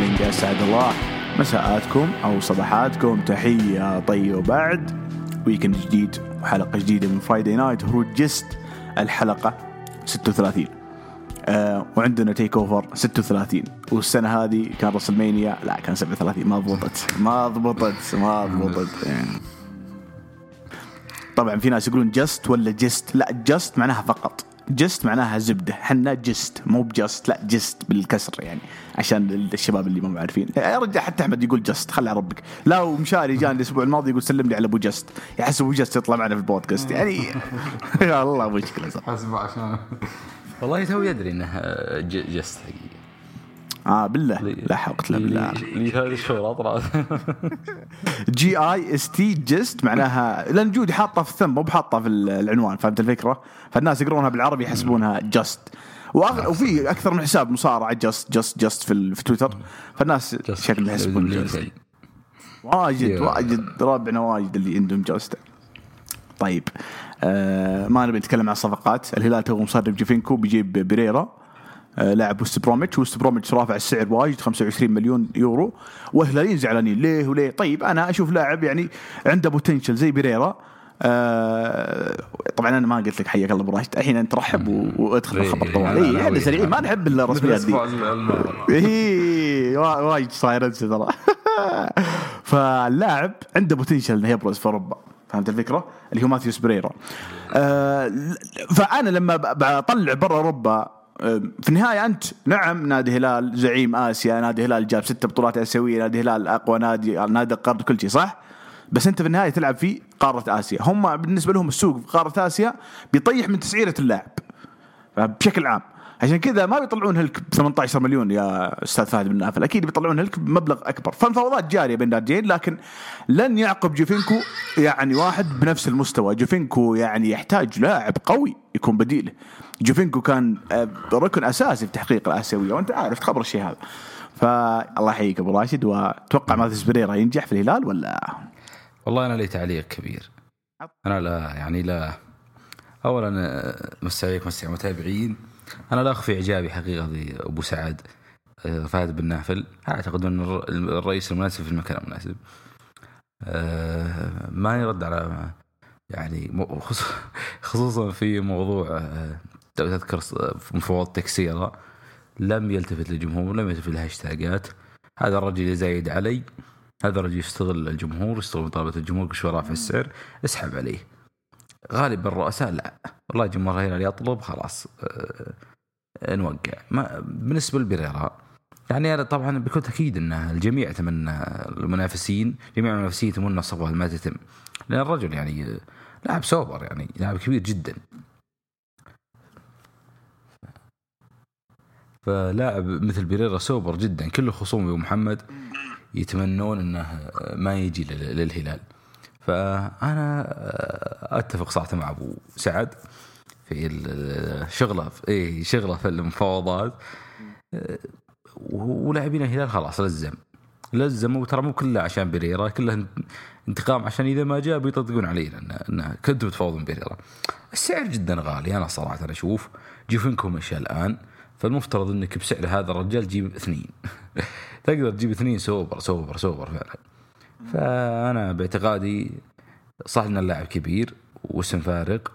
أصدقائي محبين ال pro wrestling أسعد الله مساءاتكم أو صباحاتكم. تحية طيبة وبعد. weekend جديد وحلقة جديدة من Friday Night هروج gist الحلقة 36 آه وعندنا TakeOver 36 والسنة هذه كان WrestleMania لا كان 37 ما ضبطت. ما ضبطت. ما ضبطت. يعني. طبعا في ناس يقولون just ولا gist؟ لا just معناها فقط. gist معناها زبدة. حنا gist مو ب just لا gist بالكسر يعني عشان الشباب اللي ما عارفين. يا رجال حتى أحمد يقول جست خلي على ربك لا ومشاري جاني الأسبوع الماضي يقول سلم لي على أبو جست. يحس أبو جست يطلع معنا في البودكاست. يعني يا الله مشكلة صح. حسب عشان. والله توي ادري إنه ج- جست حقيقي. آه بالله قوه الا بالله. لي هذه طلعت جي اي اس تي جست معناها لأن جودي حاطة في الثم مو بحاطة في العنوان فهمت الفكرة؟ فالناس يقرونها بالعربي يحسبونها جست وأغ... وفي أكثر من حساب مصارعة gist gist gist في. في تويتر. فالناس شكلهم يحسبون gist واجد. واجد ربعنا واجد اللي عندهم gist طيب آه ما نبي نتكلم عن الصفقات الهلال تو مصرف جيفينكو بيجيب بريرا. لاعب وست بروميتش. وست بروميتش رافع السعر واجد 25 مليون يورو. والهلاليين زعلانين. ليه وليه؟ طيب أنا أشوف لاعب يعني عنده potential زي بريرا آه طبعا أنا ما قلت لك حياك الله أبو راشد. الحين أنت رحب وأدخل الخبر إيه، طوال. لا، اي إحنا لا، سريعين ما نحب الرسميات دي. اي وا- وايد صاير انسى ترى. فاللاعب عنده بوتنشل إنه يبرز في أوروبا. فهمت الفكرة؟ اللي هو ماثيوس بريرا. آه فأنا لما بطلع برا أوروبا آه، في النهاية أنت نعم نادي هلال زعيم آسيا، نادي هلال جاب ست بطولات آسيوية، نادي هلال أقوى نادي نادي القرن كل شيء صح؟ بس أنت في النهاية تلعب في قارة آسيا، هم بالنسبة لهم السوق في قارة آسيا بيطيح من تسعيرة اللاعب. بشكل عام. عشان كذا ما بيطلعون هلك ب 18 مليون يا أستاذ فهد بن نافل. أكيد بيطلعون هلك بمبلغ أكبر. فالمفاوضات جارية بين الناديين لكن لن يعقب جوفينكو يعني واحد بنفس المستوى. جوفينكو يعني يحتاج لاعب قوي يكون بديله جوفينكو كان آه، ركن أساسي في تحقيق الآسيوية وأنت عارف تخبر الشيء هذا. فالله يحييك أبو راشد وأتوقع ماثيس بريرا ينجح في الهلال ولا؟ والله أنا لي تعليق كبير. أنا لا يعني لا. اولا آه، مسي عليك على المتابعين أنا لا أخفي إعجابي حقيقة بابو سعد آه، فهد بن نافل. أعتقد أن الر- الرئيس المناسب في المكان المناسب. ما يرد على يعني خصوصا في موضوع تذكر مفاوضات تكسيرة لم يلتفت للجمهور لم يلتفت للهاشتاجات هذا الرجل يزايد علي هذا الرجل يستغل الجمهور يستغل مطالبة الجمهور شوي رافع السعر؟ اسحب عليه. غالب الرؤساء لا. والله جمهور الهلال يطلب خلاص آه، نوقع. ما بالنسبة لبريرا يعني أنا طبعا بكل تأكيد أن الجميع يتمنى المنافسين جميع المنافسين يتمنى الصفقة ما تتم لأن الرجل يعني لاعب سوبر يعني لاعب كبير جدا. فلاعب مثل بيريرا سوبر جدا. كل خصومي أبو محمد يتمنون إنه ما يجي لل- للهلال. فأنا أتفق صراحة مع أبو سعد في ال- شغله في إيه شغلة في المفاوضات. ولاعبين الهلال خلاص لزم. لزم وترى مو كله عشان بيريرا كله انتقام عشان إذا ما جاء بيطقطقون علينا انه انه كنتوا تفاوضون بيريرا. السعر جدا غالي أنا صراحة أنا أشوف. جوفينكو مشى الآن؟ فالمفترض إنك بسعر هذا الرجال تجيب اثنين. تقدر تجيب اثنين super super super فعلا. فأنا باعتقادي صح إن اللاعب كبير واسم فارق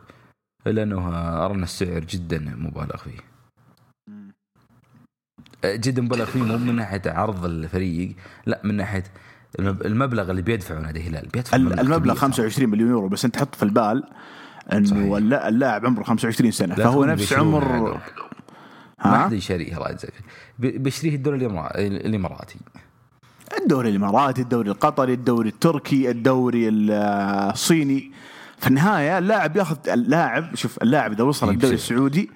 الا انه أرى إن السعر جدا مبالغ فيه. جدا مبالغ فيه مو من ناحية عرض الفريق لا من ناحية المب- المبلغ اللي بيدفعه نادي الهلال. بيدفع ال- المبلغ كبير. 25 مليون يورو بس أنت حط في البال إنه اللاعب عمره 25 سنة فهو نفس عمر. ما حد يشتريه الله يجزاك. بيشتريه الدوري الإماراتي. الدوري الإماراتي الدوري القطري الدوري التركي الدوري ال- الصيني. في النهاية اللاعب ياخذ اللاعب شوف اللاعب إذا وصل الدوري. السعودي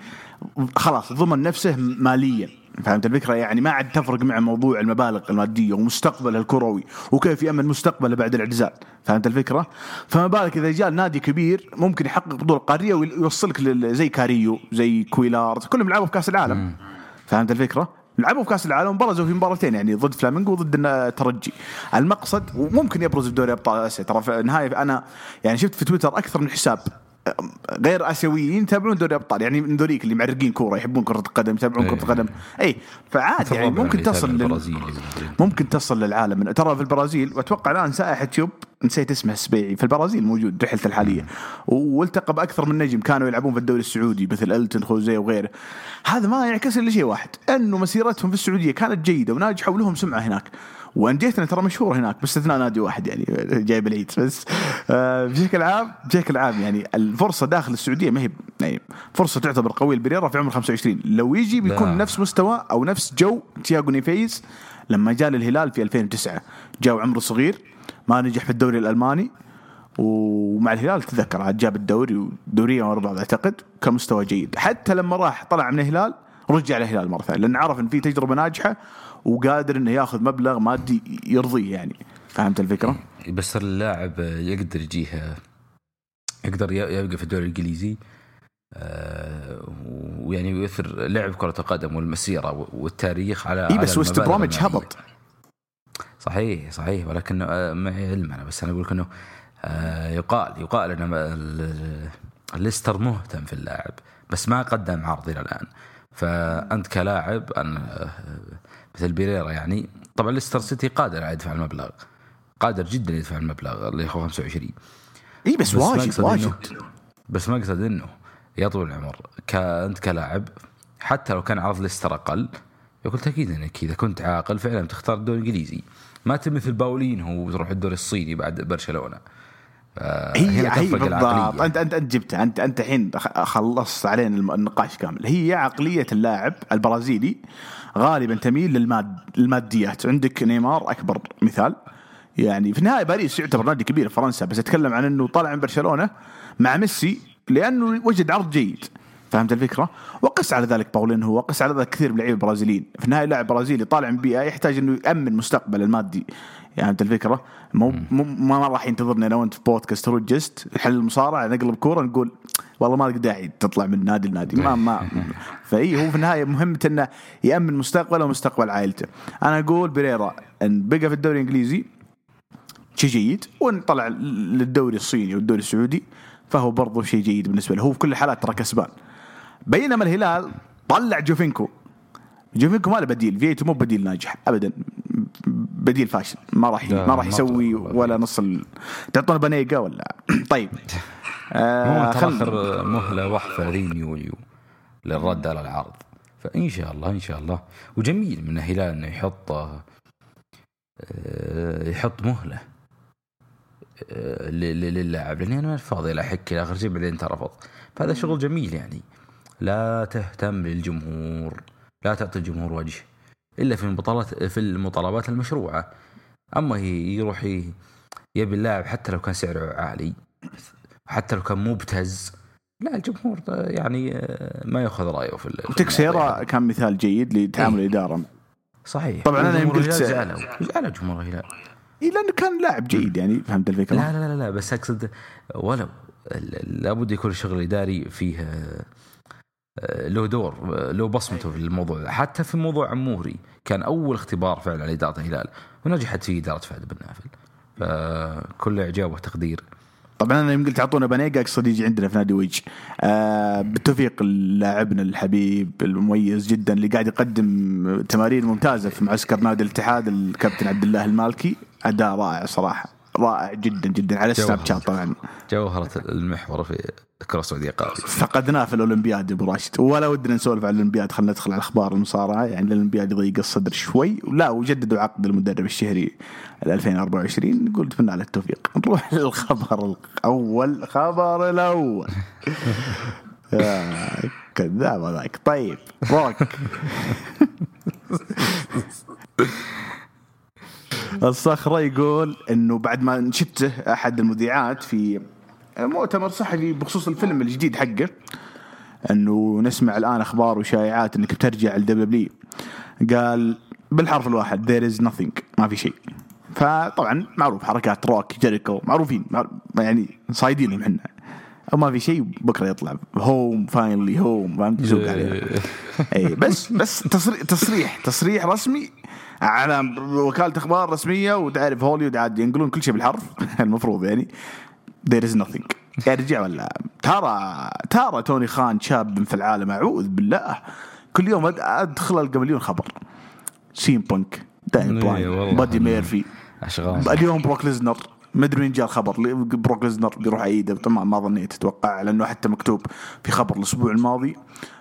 خلاص ضمن نفسه ماليا. فهمت الفكرة؟ يعني ما عاد تفرق مع موضوع المبالغ المادية ومستقبله الكروي وكيف يأمن مستقبله بعد الاعتزال فهمت الفكرة؟ فما بالك إذا جاء نادي كبير ممكن يحقق بطولة قارية ويوصلك زي كاريو زي كويلار كلهم لعبوا في كأس العالم. فهمت الفكرة؟ لعبوا في كأس العالم برزوا في مباراتين يعني ضد فلامينغو وضد الترجي المقصد وممكن يبرز في دوري أبطال آسيا. ترى في النهايه أنا يعني شفت في تويتر أكثر من حساب. غير آسيويين يتابعون دوري أبطال. يعني من ذوليك اللي معرقين كورة يحبون كرة القدم يتابعون إيه. كره القدم. اي فعادي يعني ممكن تصل لل... ممكن تصل للعالم. ترى في البرازيل وأتوقع الآن سائح تيوب نسيت اسمه السبيعي في البرازيل موجود رحلته الحالية. والتقى بأكثر من نجم. كانوا يلعبون في الدوري السعودي مثل ألتون خوزيه وغيره. هذا ما يعكس إلا شيء واحد أنه مسيرتهم في السعودية كانت جيدة وناجحة ولهم سمعة هناك. وانديتنا ترى مشهورة هناك باستثناء نادي واحد يعني جايب العيد. بس آه، بشكل عام بشكل عام يعني الفرصة داخل السعودية ما هي يعني فرصة تعتبر قوية البريرا في عمر 25 لو يجي بيكون لا. نفس مستوى أو نفس جو تياغو نيفيز لما جاء للهلال في 2009 جاء وعمره صغير ما نجح في الدوري الألماني ومع الهلال تذكر عاد جاب الدوري ودوريا ورا بعض أعتقد كان مستوى جيد. حتى لما راح طلع من الهلال رجع للهلال مرة ثانية لأن عرف إن في تجربة ناجحة وقادر إنه ياخذ مبلغ مادي يرضيه يعني فهمت الفكرة؟ بس اللاعب يقدر يجيه يقدر يبقى في الدوري الإنجليزي آه، ويعني يؤثر لعب كرة القدم والمسيرة والتاريخ على إي بس وست بروميتش المالية. هبط صحيح صحيح ولكن آه، معي علم أنا بس أنا أقول لك إنه آه، يقال يقال ان ال- ال- الليستر مهتم في اللاعب بس ما قدم عرض إلى الآن فأنت كلاعب آه، مثل بيريرا يعني. طبعا ليستر سيتي قادر على يدفع المبلغ قادر جدا يدفع المبلغ اللي هو 25 إي بس, بس واجد واجد. بس ما أقصد إنه يا طويل العمر كأنت كلاعب حتى لو كان عرض ليستر أقل يقول أكيد إنك إذا كنت عاقل فعلا تختار الدوري الإنجليزي. ما تبي مثل باولين هو وتروح الدوري الصيني بعد برشلونة. هي هنا هي تفرق بالضبط. انت انت أنت جبتها. انت أنت الحين خلصت علينا النقاش كامل. هي عقلية اللاعب البرازيلي. غالبا تميل للماد الماديات عندك نيمار أكبر مثال. يعني في النهاية باريس يعتبر نادي كبير في فرنسا بس أتكلم عن إنه طلع من برشلونة مع ميسي لأنه وجد عرض جيد. فهمت الفكرة؟ وقس على ذلك باولينهو وقس على ذلك كثير من اللعيبه البرازيليين، في النهاية لاعب برازيلي طالع من بيئة يحتاج إنه يأمن مستقبله المادي. فهمت الفكرة؟ مو مو ما راح ينتظرني أنا وانت في بودكاست روجست حل المصارعة نقلب كورة نقول والله ما لك داعي تطلع من نادي لنادي. ما ما فإي هو في النهاية مهمته إنه يأمن مستقبله ومستقبل عائلته. أنا أقول بريرا إن بقى في الدوري الإنجليزي شيء جيد وإن طلع للدوري الصيني والدوري السعودي فهو برضو شيء جيد بالنسبة له. هو في كل الحالات ترى كسبان. بينما الهلال طلع جوفينكو. جوفينكو ما له بديل فيتو مو بديل ناجح ابدا. بديل فاشل. ما راح ما راح يسوي. ولا نص ال... تعطونا بنيقه ولا؟ طيب. آه خل... آخر مهلة واحدة رين يوليو للرد على العرض. فإن شاء الله إن شاء الله. وجميل من الهلال إنه يحط آه، يحط مهلة آه، للاعب لاني أنا ما فاضي إلى آخر شيء بعدين ترفض. فهذا شغل جميل يعني. لا تهتم للجمهور. لا تعطي الجمهور وجه. إلا في المطالبات في المطالبات المشروعة أما يروح يبي اللاعب حتى لو كان سعره عالي حتى لو كان مبتز لا الجمهور يعني آه، ما يأخذ رأيه في ال- في تكسيرا المواضيع. كان مثال جيد لتعامل إيه. الإدارة صحيح طبعاً وجمهور يوم قلت- زعلوا زعلوا جمهور الهلال إيه لأنه كان لاعب جيد يعني فهمت الفكرة؟ لا لا لا لا بس أقصد ولو لابد يكون الشغل الإداري فيه له دور آه، له بصمته في الموضوع. حتى في موضوع عموري كان أول اختبار فعلا لإدارة الهلال ونجحت فيه إدارة فهد بن نافل. فكل اعجاب وتقدير طبعا أنا يوم قلت اعطونا بنيقه أقصد يجي عندنا في نادي ويج. آه بالتوفيق لاعبنا الحبيب المميز جدا اللي قاعد يقدم تمارين ممتازة في معسكر نادي الاتحاد الكابتن عبد الله المالكي. أداء رائع صراحة. رائع جدا جدا. على السناب جوهر. شات طبعا. جوهرة المحور في الكره السعوديه قادم فقدناه في الأولمبياد يا أبو راشد. ولا ودنا نسولف عن الأولمبياد خلينا ندخل على أخبار المصارعة. يعني الأولمبياد يضيق الصدر شوي. لا وجددوا عقد المدرب الشهري ل 2024 نقول نتمنى على التوفيق. نروح للخبر الأول خبر الأول. يا كذاب هذاك. طيب روك. الصخرة يقول إنه بعد ما نشته أحد المذيعات في مؤتمر صحفي بخصوص الفيلم الجديد حقه إنه نسمع الآن أخبار وشائعات إنك بترجع لل W قال بالحرف الواحد there is nothing ما في شيء. فطبعا معروف حركات روك جيريكو معروفين مع- يعني صايدينهم إحنا. أو ما في شيء بكرة يطلع. home finally home فهمت؟ يسوق عليه اي بس بس تصريح تصريح تصريح رسمي على وكالة أخبار رسمية وتعرف هوليوود عاد ينقلون كل شيء بالحرف المفروض يعني. There is nothing. يرجع ولا؟ ترى ترى توني خان شاب في العالم أعوذ بالله. كل يوم أدخل ألقى مليون خبر. CM Punk دانيال إيه، براين. Buddy Murphy. أشغال. اليوم Brock Lesnar. ما أدري وين جاء الخبر. Brock Lesnar بيروح عيده طبعا ما ظنيت أتوقع لأنه حتى مكتوب في خبر الأسبوع الماضي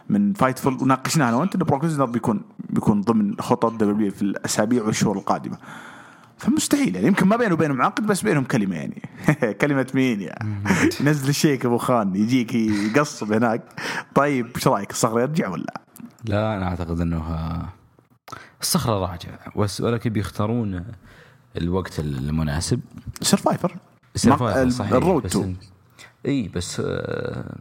من Fightful وناقشناه أنا وانت انه Brock Lesnar بيكون بيكون ضمن خطط W في الأسابيع والشهور القادمة. فمستحيل. يعني يمكن ما بينه وبينهم عقد بس بينهم كلمة يعني. كلمة مين يا؟ نزل الشيك أبو خان يجيك يقصب هناك. طيب إيش رأيك؟ الصخرة يرجع ولا؟ لا أنا أعتقد إنه آه، الصخرة راجع بس ولكن بيختارون الوقت المناسب. Survivor Survivor ال- صحيح ال road بس to. إي بس آه،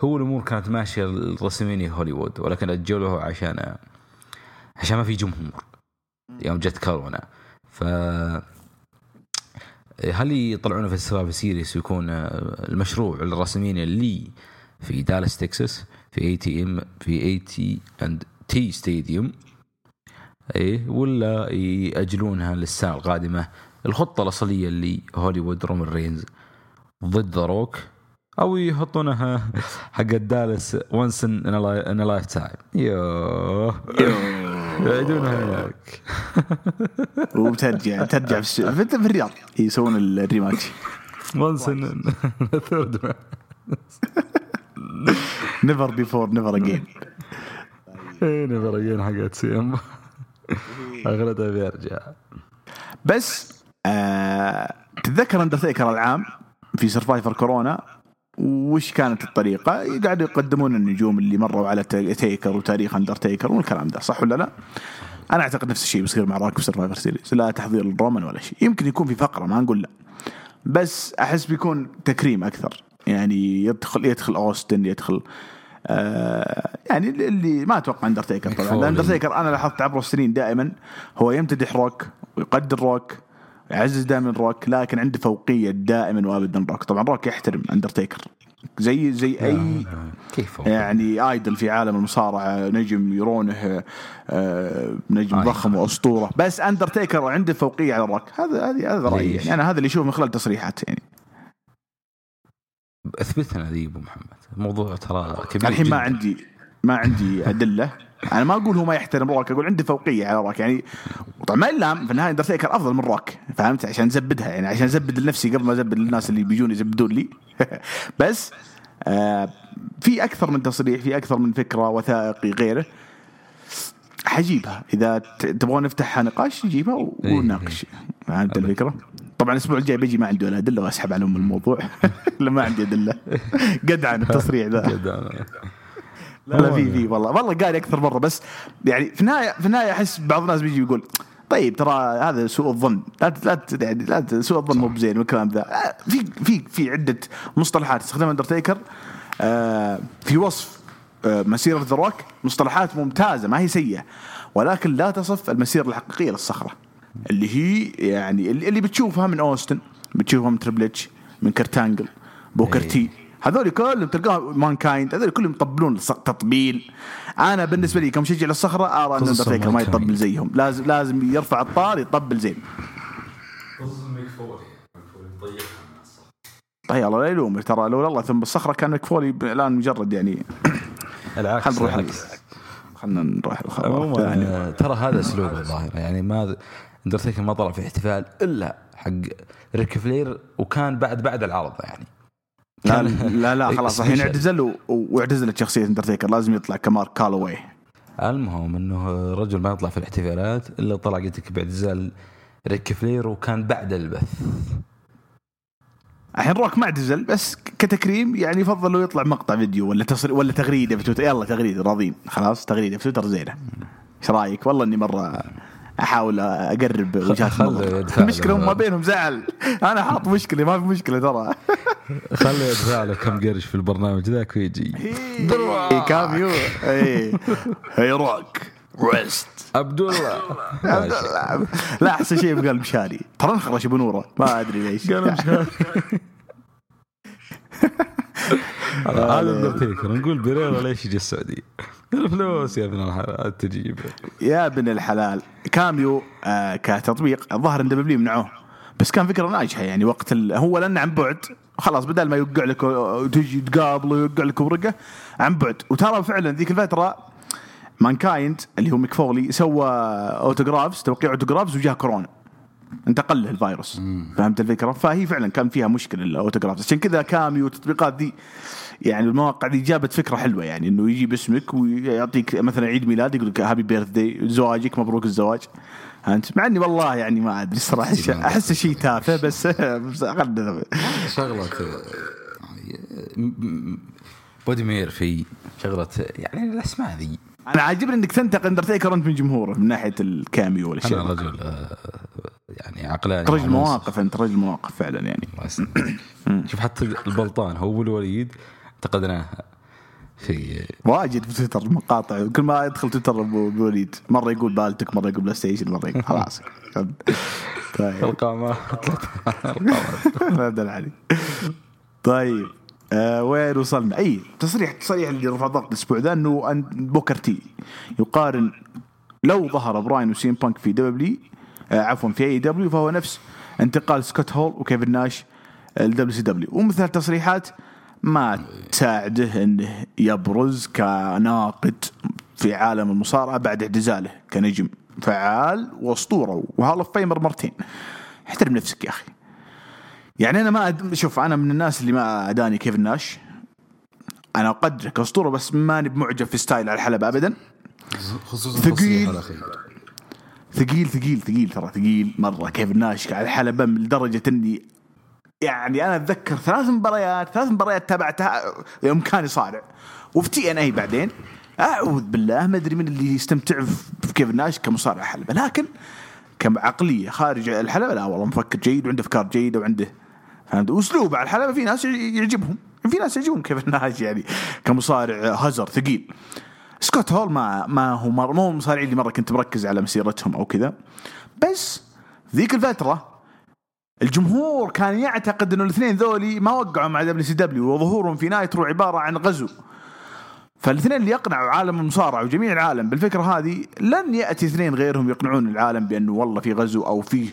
هو الأمور كانت ماشية ال WrestleMania هوليوود ولكن أجلوه عشان عشان ما في جمهور. يوم جت كورونا. ف هل يطلعونه في ال Survivor Series ويكون آه، المشروع ال WrestleMania اللي في دالاس تكساس في اي تي ام في اي تي اند تي ستاديوم إيه ولا يأجلونها للسنة القادمة. الخطة الأصلية اللي هوليوود رومان رينز ضد روك أو يحطونها حق دالاس once in lifetime يوه. يعيدونها هناك. وبترجع ترجع في الرياض. يسوون ال rematch. once in third never before never again never again حقت سي إم. اغلبها بيرجع بس آه تتذكر اندرتيكر العام في سرفايفر كورونا وش كانت الطريقة؟ قاعدوا يقدمون النجوم اللي مروا على تيكر وتاريخ اندرتيكر والكلام ده صح ولا لا؟ أنا أعتقد نفس الشيء بيصير مع روك في سرفايفر سيريز لا تحضير الرومان ولا شيء. يمكن يكون في فقرة ما نقول لا. بس أحس بيكون تكريم أكثر. يعني يدخل يدخل اوستن يدخل آه يعني اللي- ما أتوقع اندرتيكر طبعا. اندرتيكر أنا لاحظت عبر السنين دائما هو يمتدح روك ويقدر روك يعزز دائما روك لكن عنده فوقية دائما وابدا روك طبعا روك يحترم اندرتيكر زي زي أي كيف؟ يعني idol في عالم المصارعة نجم يرونه آه، نجم icon. ضخم وأسطورة بس اندرتيكر عنده فوقية على روك هذا هذا هذا رأيي؟ يعني أنا هذا اللي اشوفه من خلال تصريحات يعني أثبتنا ذي أبو محمد. الموضوع ترى كبير الحين ما. عندي ما عندي أدلة. أنا ما أقول هو ما يحترم روك أقول عنده فوقيه على روك يعني طبعا ما يلام في النهاية اندرتيكر أفضل من روك فهمت؟ عشان زبدها يعني عشان زبد لنفسي قبل ما زبد للناس اللي بيجون يزبدون لي. بس آه في أكثر من تصريح في أكثر من فكرة وثائقي غيره. حجيبها. إذا تبغون نفتحها نقاش نجيبها إيه، ونناقش. فهمت الفكرة؟ طبعا الأسبوع الجاي بيجي ما عندي ولا أدلة وأسحب عنهم الموضوع. لا ما عندي أدلة. قدعن التصريح ذا. لا لا في في والله والله قال أكثر مرة بس يعني في النهاية في النهاية أحس بعض الناس بيجي يقول طيب ترى هذا سوء الظن. لا لا يعني لا سوء الظن مو بزين والكلام ذا. آه، في في في عدة مصطلحات. استخدمها اندرتيكر آه، في وصف آه، مسيرة ذا روك مصطلحات ممتازة ما هي سيئة. ولكن لا تصف المسيرة الحقيقية للصخرة. اللي هي يعني اللي بتشوفها من أوستن بتشوفها من تريبل اتش من كرت انجل بوكر. تي هذول كلهم تلقاهم مان كايند هذول كلهم يطبلون تطبيل. أنا بالنسبة لي كمشجع للصخرة أرى أن اندرتيكر ما. يطبل زيهم. لازم لازم يرفع الطار يطبل زين. طيب الله لا يلومه. ترى لو الله ثم الصخرة كان ميك فولي الآن مجرد يعني. العكس خلينا نروح. خلينا نروح الخبر. الثاني آه، ترى هذا أسلوب الظاهر يعني ما اندرتيكر ما طلع في احتفال إلا حق ريك فلير وكان بعد بعد العرض يعني. لا لا لا خلاص الحين. اعتزل واعتزلت شخصيه اندرتيكر لازم يطلع كمارك كالوي. المهم إنه رجل ما يطلع في الاحتفالات إلا طلع قلت لك باعتزال ريك فلير وكان بعد البث. الحين روك ما اعتزل بس كتكريم يعني يفضل لو يطلع مقطع فيديو ولا تصري ولا تغريدة في تويتر. يلا تغريدة راضين خلاص تغريدة في تويتر زينة. إيش رأيك؟ والله إني مرة أحاول أقرب وجهات النظر. المشكلة له. هم ما بينهم زعل. أنا حاط مشكلة ما في مشكلة ترى. خليه يدفع له كم قرش في البرنامج ذاك ويجي. إيه، كاميو إيه هي روك ريست. عبد الله لا أحسن شيء بقلب شاري. ترى انخرش بنوره ما أدري ليش. قال مش هذا نقول بيريرا ليش يجي السعودية؟ الفلوس يا ابن الحلال تجيب. يا ابن الحلال. كاميو آه كتطبيق الظاهر إن دبليو منعوه. بس كان فكره ناجحه يعني وقت ال... هو لأنه عن بعد. خلاص بدل ما يوقع لك وتجي تقابله ويوقع لك ورقه عن بعد. وترى فعلا ذيك الفترة مانكايند اللي هو ميك سوى autographs توقيع autographs وجاه كورونا. انتقل له الفيروس. فهمت الفكرة؟ فهي فعلا كان فيها مشكلة ال autographs. عشان كذا كاميو والتطبيقات دي يعني المواقع دي جابت فكرة حلوة يعني إنه يجيب اسمك ويعطيك مثلا عيد ميلاد يقول لك happy birthday زواجك مبروك الزواج. انت مع إني والله يعني ما أدري الصراحة أحس شيء تافه بس شغلة بوديمير في شغلة يعني الأسماء ذي. أنا عاجبني إنك تنتقد اندرتيكر أنت من جمهوره من ناحية الكاميو والأشياء. أنا رجل آه، يعني عقلاني رجل مواقف أنت رجل مواقف فعلا يعني. شوف حتى البلطان هو والوليد انتقدناها في واجد في تويتر مقاطع كل ما يدخل تويتر ابو وليد مرة يقول بالتك مرة يقول بلاي ستيشن مرة يقول خلاص. طيب. القامات لا علي طيب آه وين وصلنا؟ أي تصريح تصريح اللي رفع ضغط الأسبوع ذا إنه بوكر تي يقارن لو ظهر براين وسي ام بانك في دبليو آه عفوا في اي دبليو فهو نفس انتقال سكوت هول وكيفن ناش الدبليو سي دبليو. ومثل التصريحات ما تساعده انه يبرز كناقد في عالم المصارعة بعد اعتزاله كنجم. فعال وأسطورة و Hall of Famer مرتين. احترم نفسك يا أخي. يعني أنا ما أد... شوف أنا من الناس اللي ما أداني كيفن ناش أنا اقدره كاسطوره بس ماني بمعجب في style على الحلبة ابدا. خصوصا ثقيل. ثقيل ثقيل ثقيل ترى ثقيل مرة. كيفن ناش على الحلبة لدرجة إني يعني أنا أتذكر ثلاث مباريات ثلاث مباريات تابعتها يوم كان يصارع. وفي تي ان اي بعدين. أعوذ بالله ما أدري من اللي يستمتع في كيفن ناش كمصارع حلبة. لكن كعقلية خارج الحلبة لا والله مفكر جيد وعنده أفكار جيدة وعنده فهمت؟ واسلوبه على الحلبة في ناس يعجبهم. في ناس يعجبهم كيفن ناش يعني كمصارع هزر ثقيل. سكوت هول ما ما هو مو المصارعين اللي مرة كنت مركز على مسيرتهم أو كذا. بس ذيك الفترة الجمهور كان يعتقد إنه الاثنين ذولي ما وقعوا مع دبليو سي دبليو وظهورهم في نايترو عبارة عن غزو. فالاثنين اللي يقنعوا عالم المصارعة وجميع العالم بالفكرة هذه لن يأتي اثنين غيرهم يقنعون العالم بأنه والله في غزو أو في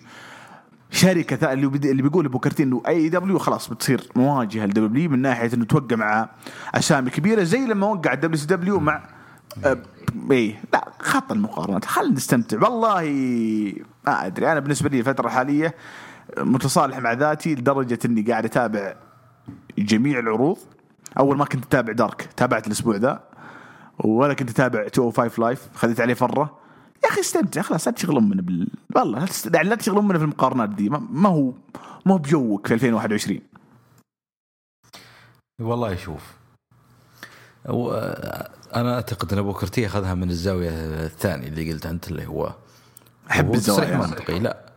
شركة اللي اللي بيقول بوكر تي إنه أي دبليو خلاص بتصير مواجهة لدبليو من ناحية إنه توقع مع أسامي كبيرة زي لما وقع دبليو سي دبليو مع إيه لا خط المقارنات. خلينا نستمتع. والله ما أدري. أنا بالنسبة لي الفترة الحالية متصالح مع ذاتي لدرجة إني قاعد أتابع جميع العروض. أول ما كنت أتابع دارك تابعت الأسبوع ذا. ولا كنت أتابع 205 لايف خذيت عليه فرة. يا أخي استمتع خلاص لا تشغلون من بال... والله يعني لا تشغلون من في المقارنات دي. ما هو ما هو بجوك في 2021 والله شوف. أنا أعتقد إن أبو كرتي أخذها من الزاوية الثانية اللي قلت أنت اللي هو. أحب الزاوية. منطقي لا.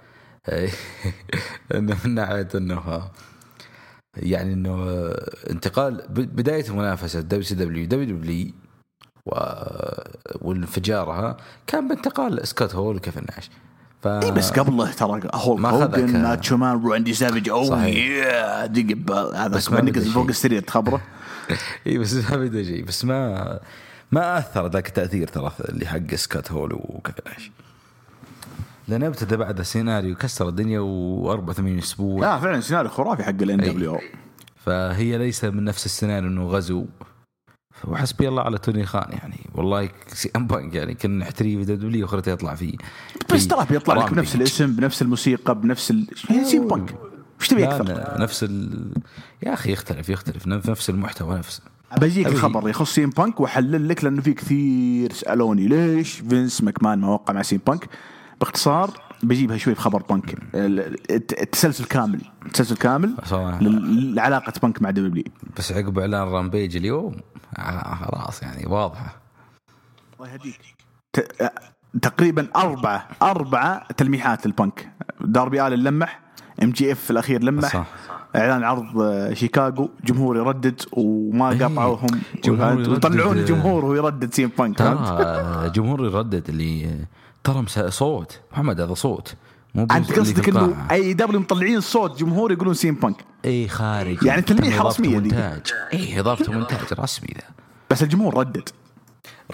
من ناحية إنه يعني إنه انتقال بداية منافسه دبليو سي دبليو دبليو دبليو وانفجارها كان بانتقال سكوت هول وكيفن ناش ف... إيه بس قبله ترى هولك هوجن ماتشو مان راندي سافج أو يا دق هذا بس ما فوق السرير تخبره؟ اي بس ما بدا شيء بس ما ما أثر ذاك التأثير ترى اللي حق سكوت هول وكيفن ناش لأن أبتدى بعد السيناريو كسر الدنيا و84 أسبوع. لا فعلا سيناريو خرافي حق الان دبليو. فهي ليس من نفس السيناريو إنه غزو. وحسبي الله على توني خان يعني. والله سي أم بانك يعني كنا نحتري في دبليو وخرته يطلع فيه بس ترى بيطلع لك بنفس الاسم بنفس الموسيقى بنفس ال... سي أم بانك. إيش تبي أكثر؟ نفس ال... يا أخي يختلف يختلف. نفس المحتوى نفسه بجيك خبر يخص سيم بانك وأحلل لك لأنه في كثير سألوني ليش فينس ماكمان ما وقع مع سي أم بانك. باختصار بجيبها شوي في خبر بانك التسلسل كامل. التسلسل كامل لعلاقة بانك مع دبليو بس عقب إعلان رامبيج اليوم آه، خلاص يعني واضحة. الله يهديك. تقريبا أربعة أربعة تلميحات للبانك. داربي ألن لمح إم جي إف في الأخير لمح صح. إعلان عرض آه، شيكاغو جمهور يردد وما قطعوهم يطلعون الجمهور وهو يردد سي أم بانك جمهور يردد اللي ترى صوت. محمد هذا صوت. مو أنت قصدك إنه أي دبليو مطلعين صوت جمهور يقولون سي أم بانك. إي خارج. يعني تلميحة رسمية مونتاج. إي إضافة مونتاج رسمي ذا. بس الجمهور ردد.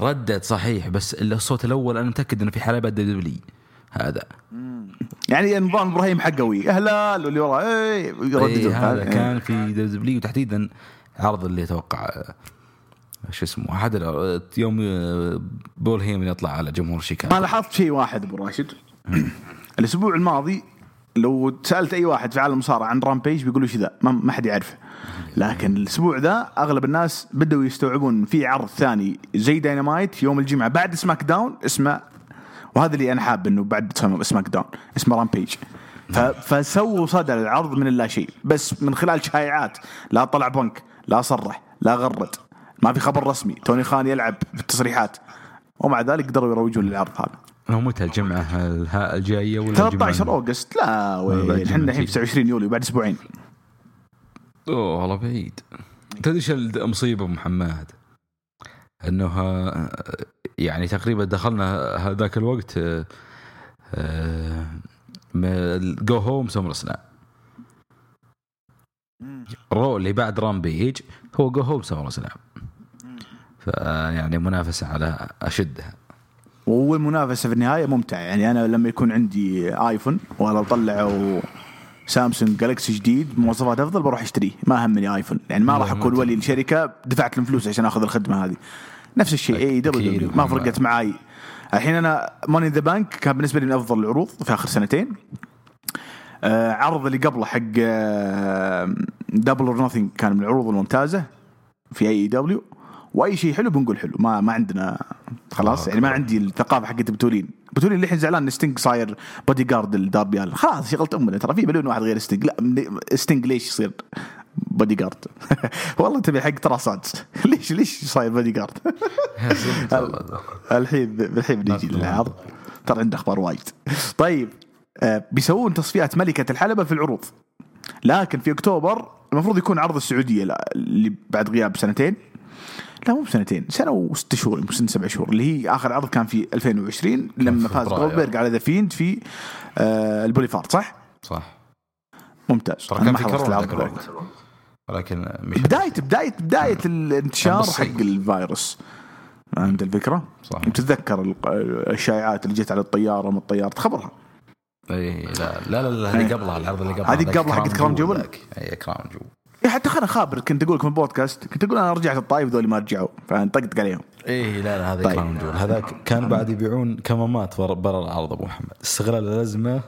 ردد صحيح. بس الصوت الأول أنا متأكد إنه في حلبات دبليو. هذا. يعني نظام إبراهيم حقوي. أهلال واللي وراه. إي هذا. كان في دبليو وتحديدا عرض اللي أتوقع شو اسمه أحد يوم آه، بول هيمن يطلع على جمهور شيكاغو. ما لاحظت شيء واحد أبو راشد. الأسبوع الماضي لو سألت أي واحد في عالم المصارعه عن رامبيج بيقولوا إيش ذا ما, حد يعرفه. لكن الأسبوع ذا أغلب الناس بدأوا يستوعبون في عرض ثاني زي داينامايت يوم الجمعة بعد سماك داون اسمه وهذا اللي أنا حاب إنه بعد سماك داون اسمه رامبيج. ف- فسووا صدى للعرض من اللا شيء بس من خلال شائعات لا طلع بنك لا صرح لا غرد. ما في خبر رسمي. توني خان يلعب في التصريحات ومع ذلك قدروا يروجون للعرض هذا. هو متى الجمعه الها- الجاية ولا 13 الجمعة- أوغست. لا وين؟ إحنا الحين تيجي. في 29 يوليو بعد أسبوعين. أوه والله بعيد. تدري إيش المصيبه أبو محمد؟ إنه يعني تقريبا دخلنا هذاك الوقت go home سمر سلام رو اللي بعد رامبيج هو go home سمر سلام. فيعني منافسة على أشدها. والمنافسه في النهاية ممتعة. يعني أنا لما يكون عندي آيفون ولو طلعوا سامسونج جالكسي جديد بمواصفات أفضل بروح أشتريه. ما همني آيفون. يعني ما راح أكون ولي الشركة دفعت لهم فلوس عشان أخذ الخدمة هذه. نفس الشيء اي دبليو ما فرقت معاي. الحين أنا ماني ذا بانك كان بالنسبة لي من أفضل العروض في آخر سنتين. عرض اللي قبله حق دبل اور نوثينج كان من العروض الممتازة في اي دبليو وأي شيء حلو بنقول حلو. ما ما عندنا خلاص الله يعني ما. عندي الثقافة حقت بتولين. بتولين اللي الحين زعلان إن ستينج صاير بودي جارد الداربي ألن. خلاص شغلت أمنا. ترى في مليون واحد غير ستينج لا ستينج ليش يصير بودي جارد والله تبي حق تراسات ليش ليش صاير بودي جارد الحين الحين بنجي للعرض. ترى عندنا أخبار وايد. طيب. آه بيسوون تصفيات ملكة الحلبة في العروض. لكن في أكتوبر المفروض يكون عرض السعودية اللي بعد غياب سنتين. لا مو بسنتين سنة وست شهور يمكن سنه سبع شهور اللي هي آخر عرض كان في 2020 لما فاز. جولدبرغ على ذا فيند في آه البوليفارد صح؟ صح. ممتاز. ترى كان ما في كورونا العرض ولكن بدايه بدايه بداية الانتشار. حق الفيروس. فهمت الفكرة؟ صح. تتذكر ال- الشائعات اللي جت على الطيارة من الطيارة؟ تخبرها. اي لا لا لا, لا هذه قبلها العرض اللي قبلها هذه قبلها حقت جول؟ ذاك. اي كراون جول إيه حتى خلنا خابر كنت أقول لكم البودكاست كنت أقول أنا رجعت الطايف ذولي ما رجعوا فنطقطق عليهم. اي لا لا هذا طيب. كراون جول هذاك كان بعد يبيعون كمامات برا العرض أبو محمد. استغلال الأزمة.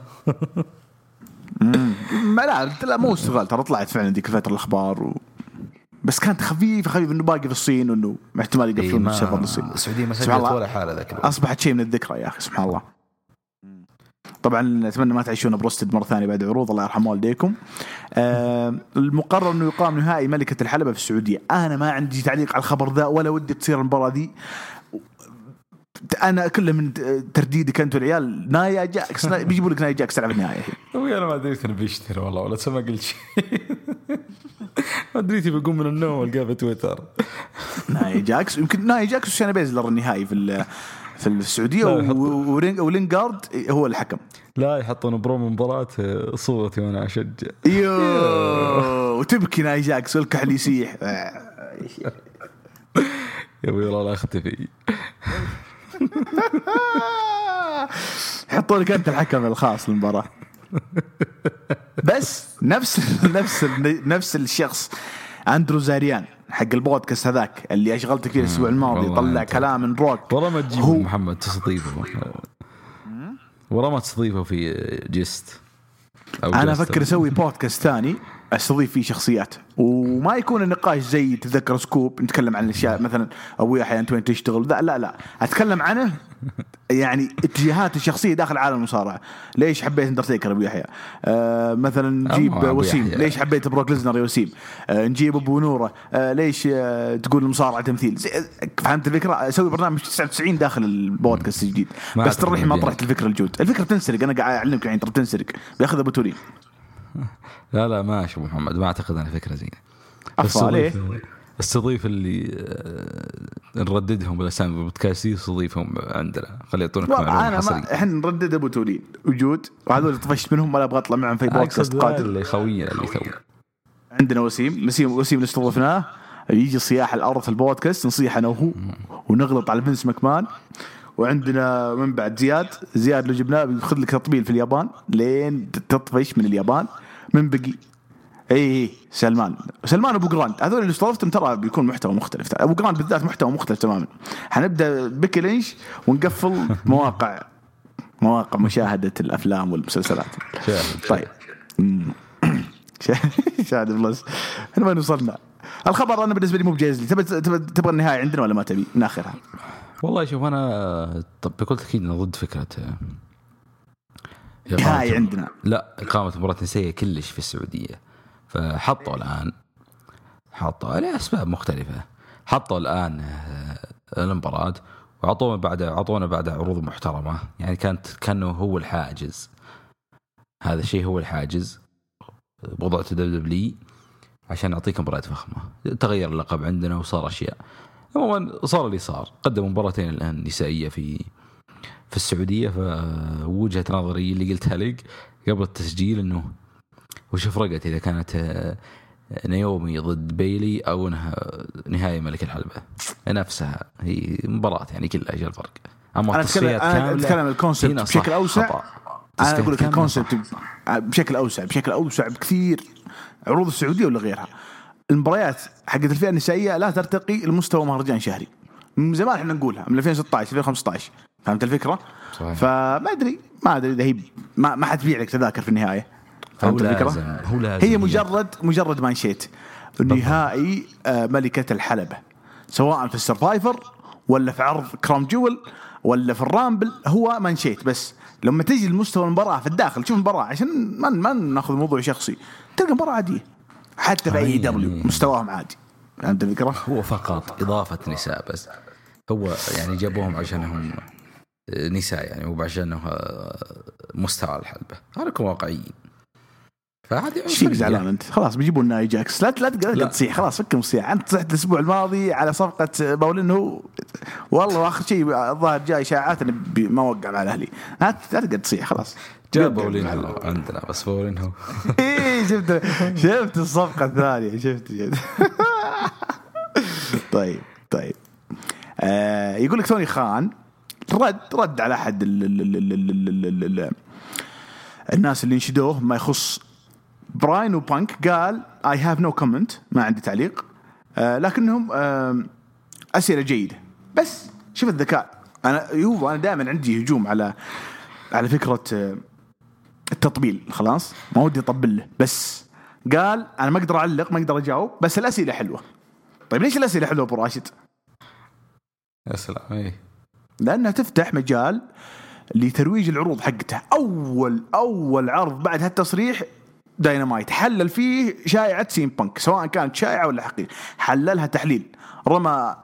ما لا لا مو استغلال ترى طلعت فعلا ذيك الفترة الأخبار و... بس كانت خفيف خفيف إنه باقي في الصين وإنه احتمال يقفلون ما- السفر للصين السعودية ما سجلت. ولا حالة ذاك أصبحت شيء من الذكرى يا أخي سبحان الله. طبعا اتمنى ما تعيشون بروستد مرة ثانية بعد عروض الله يرحم والديكم. آه المقرر إنه يقام نهائي ملكة الحلبة في السعودية، أنا ما عندي تعليق على الخبر ذا ولا ودي تصير المباراة ذي. أنا كله من ترديدك انت والعيال نايا جاكس نايا بيجيبوا لك نايا جاكس تلعب النهائي. أبوي أنا ما دريت انه بيشتري والله ولا ما قلت شيء ما دريت بقوم من النوم والقاه في تويتر نايا جاكس يمكن نايا جاكس وشانا بيزلر النهائي في في السعودية ولينجارد هو الحكم. لا يحطون برومو مباراة صورتي وأنا اشجع يو وتبكي نايا جاكس والكحل يسيح. يا أبوي والله لا أختفي. يحطوا لك أنت الحكم الخاص للمباراة. بس نفس نفس نفس الشخص أندرو زاريان. حق البودكاست هذاك اللي اشغلتك فيه الأسبوع الماضي طلع. كلام من روك والله ما تجيبه هو- محمد تستضيفه والله ما تستضيفه في جيست أو أنا. أفكر أسوي بودكاست ثاني أستضيف فيه شخصيات. وما يكون النقاش زي تتذكر سكوب نتكلم عن الأشياء مثلا أبوي أحيانا أنت وين تشتغل؟ لا لا لا. أتكلم عنه يعني اتجاهات الشخصية داخل عالم المصارعة. ليش حبيت اندرتيكر أبو يحيى؟ آه مثلا نجيب وسيم. ليش حبيت بروك ليزنر يا وسيم؟ آه نجيب أبو نوره. آه ليش آه تقول المصارعة تمثيل؟ فهمت الفكرة؟ أسوي برنامج 99 داخل البودكاست الجديد. بس ترى ما طرحت الفكرة الجود الفكرة تنسرق. أنا قاعد أعلمك الحين ترى تنسرق. بياخذ أبو تورين لا لا ما ابو محمد ما أعتقد أنا فكرة زينة. ليه؟ أستضيف اللي آه، نرددهم بالأسامي بالبودكاست استضيفهم عندنا. خلي يعطونك أنا ما إحنا نردد أبو تورين وجود وهذول طفشت منهم ولا أبغى أطلع معهم في بودكاست قادر اللي خوينا اللي تو عندنا وسيم وسيم وسيم اللي استضفناه. يجي صياح الأرض في البودكاست نصيح أنا وهو ونغلط على فينس ماكمان. وعندنا من بعد زياد زياد لو جبناه بياخذ لك تطبيل في اليابان لين تطفش من اليابان. من بقي. اي اي سلمان. سلمان أبو جراند. هذول اللي استضفتهم ترى بيكون محتوى مختلف. أبو جراند بالذات محتوى مختلف تماما. حنبدأ بيكي لينش ونقفل مواقع مواقع مشاهدة الأفلام والمسلسلات. طيب. شاهد بلس. إحنا وين وصلنا؟ الخبر أنا بالنسبة لي مو بجايز لي. تبغى تبغى النهاية عندنا ولا ما تبي؟ من اخرها والله شوف أنا طب بكل تأكيد أنا ضد فكرة إقامة- نهايه عندنا. لا إقامة مباراة نسائية كلش في السعودية. فحطوا الآن حطوا لاسباب مختلفة. حطوا الآن آه، المباراة وعطونا بعد عطونا بعد عروض محترمة. يعني كانت كأنه هو الحاجز. هذا الشيء هو الحاجز. وضعت دبليو عشان نعطيك مباريات فخمة. تغير اللقب عندنا وصار أشياء. عموما صار اللي صار. قدموا مباراتين الآن نسائية في في السعودية فوجهة نظري اللي قلتها لك قبل التسجيل إنه وش فرقت إذا كانت آه، نيومي ضد بيلي أو إنها نهايه ملك الحلبة؟ نفسها هي مباراة يعني كلها إيش الفرق أما أنا اتكلم أنا أتكلم ال concept بشكل أوسع. خطأ. أنا أقول لك ال concept. بشكل أوسع بشكل أوسع بكثير. عروض السعودية ولا غيرها؟ المباريات حقت الفئة النسائية لا ترتقي لمستوى مهرجان شهري. من زمان إحنا نقولها من 2016 2015 فهمت الفكرة؟ صحيح. فما أدري ما أدري إذا هي ما ما حتبيع لك تذاكر في النهاية فهمت الفكرة؟ لازم هو لازم هي مجرد مجرد مانشيت نهائي آه، ملكة الحلبة سواء في ال Survivor ولا في عرض Crown Jewel ولا في ال Rumble هو مانشيت بس لما تجي لمستوى المباراة في الداخل تشوف المباراة عشان ما ما ناخذ موضوع شخصي تلقى مباراة عادية حتى في AEW مستواهم عادي فهمت الفكرة؟ هو فقط إضافة نساء بس هو يعني جابوهم عشانهم نساء يعني مو عشانه مستوى الحلبة. خليكم واقعيين. فهذه إيش فيك. زعلان أنت؟ خلاص بيجيبوا لنا أي جاكس. لا لا تقعد. تصيح. خلاص فك مصيح أنت صحت الأسبوع الماضي على صفقة باولينو والله آخر شيء الظاهر جاي إشاعات إنه ما وقع مع الأهلي. لا تقعد تصيح خلاص. جاب بولينهو عندنا بس بولينهو إيه شفت شفت الصفقة الثانية شفت شفت. طيب طيب. آه يقول لك توني خان رد رد على أحد الناس اللي انشدوه ما يخص براين وبانك قال I have no comment ما عندي تعليق. آه، لكنهم أسئلة جيدة. بس شوف الذكاء. أنا يوفو أنا دائما عندي هجوم على على فكرة آه، التطبيل. خلاص؟ ما ودي أطبل له. بس قال أنا ما أقدر أعلق ما أقدر أجاوب بس الأسئلة حلوة. طيب ليش الأسئلة حلوة أبو راشد؟ يا سلام إيه. لأنها تفتح مجال لترويج العروض حقته. اول أول عرض بعد هالتصريح داينامايت حلل فيه شائعة CM Punk سواء كانت شائعة ولا حقيقه حللها تحليل. رمى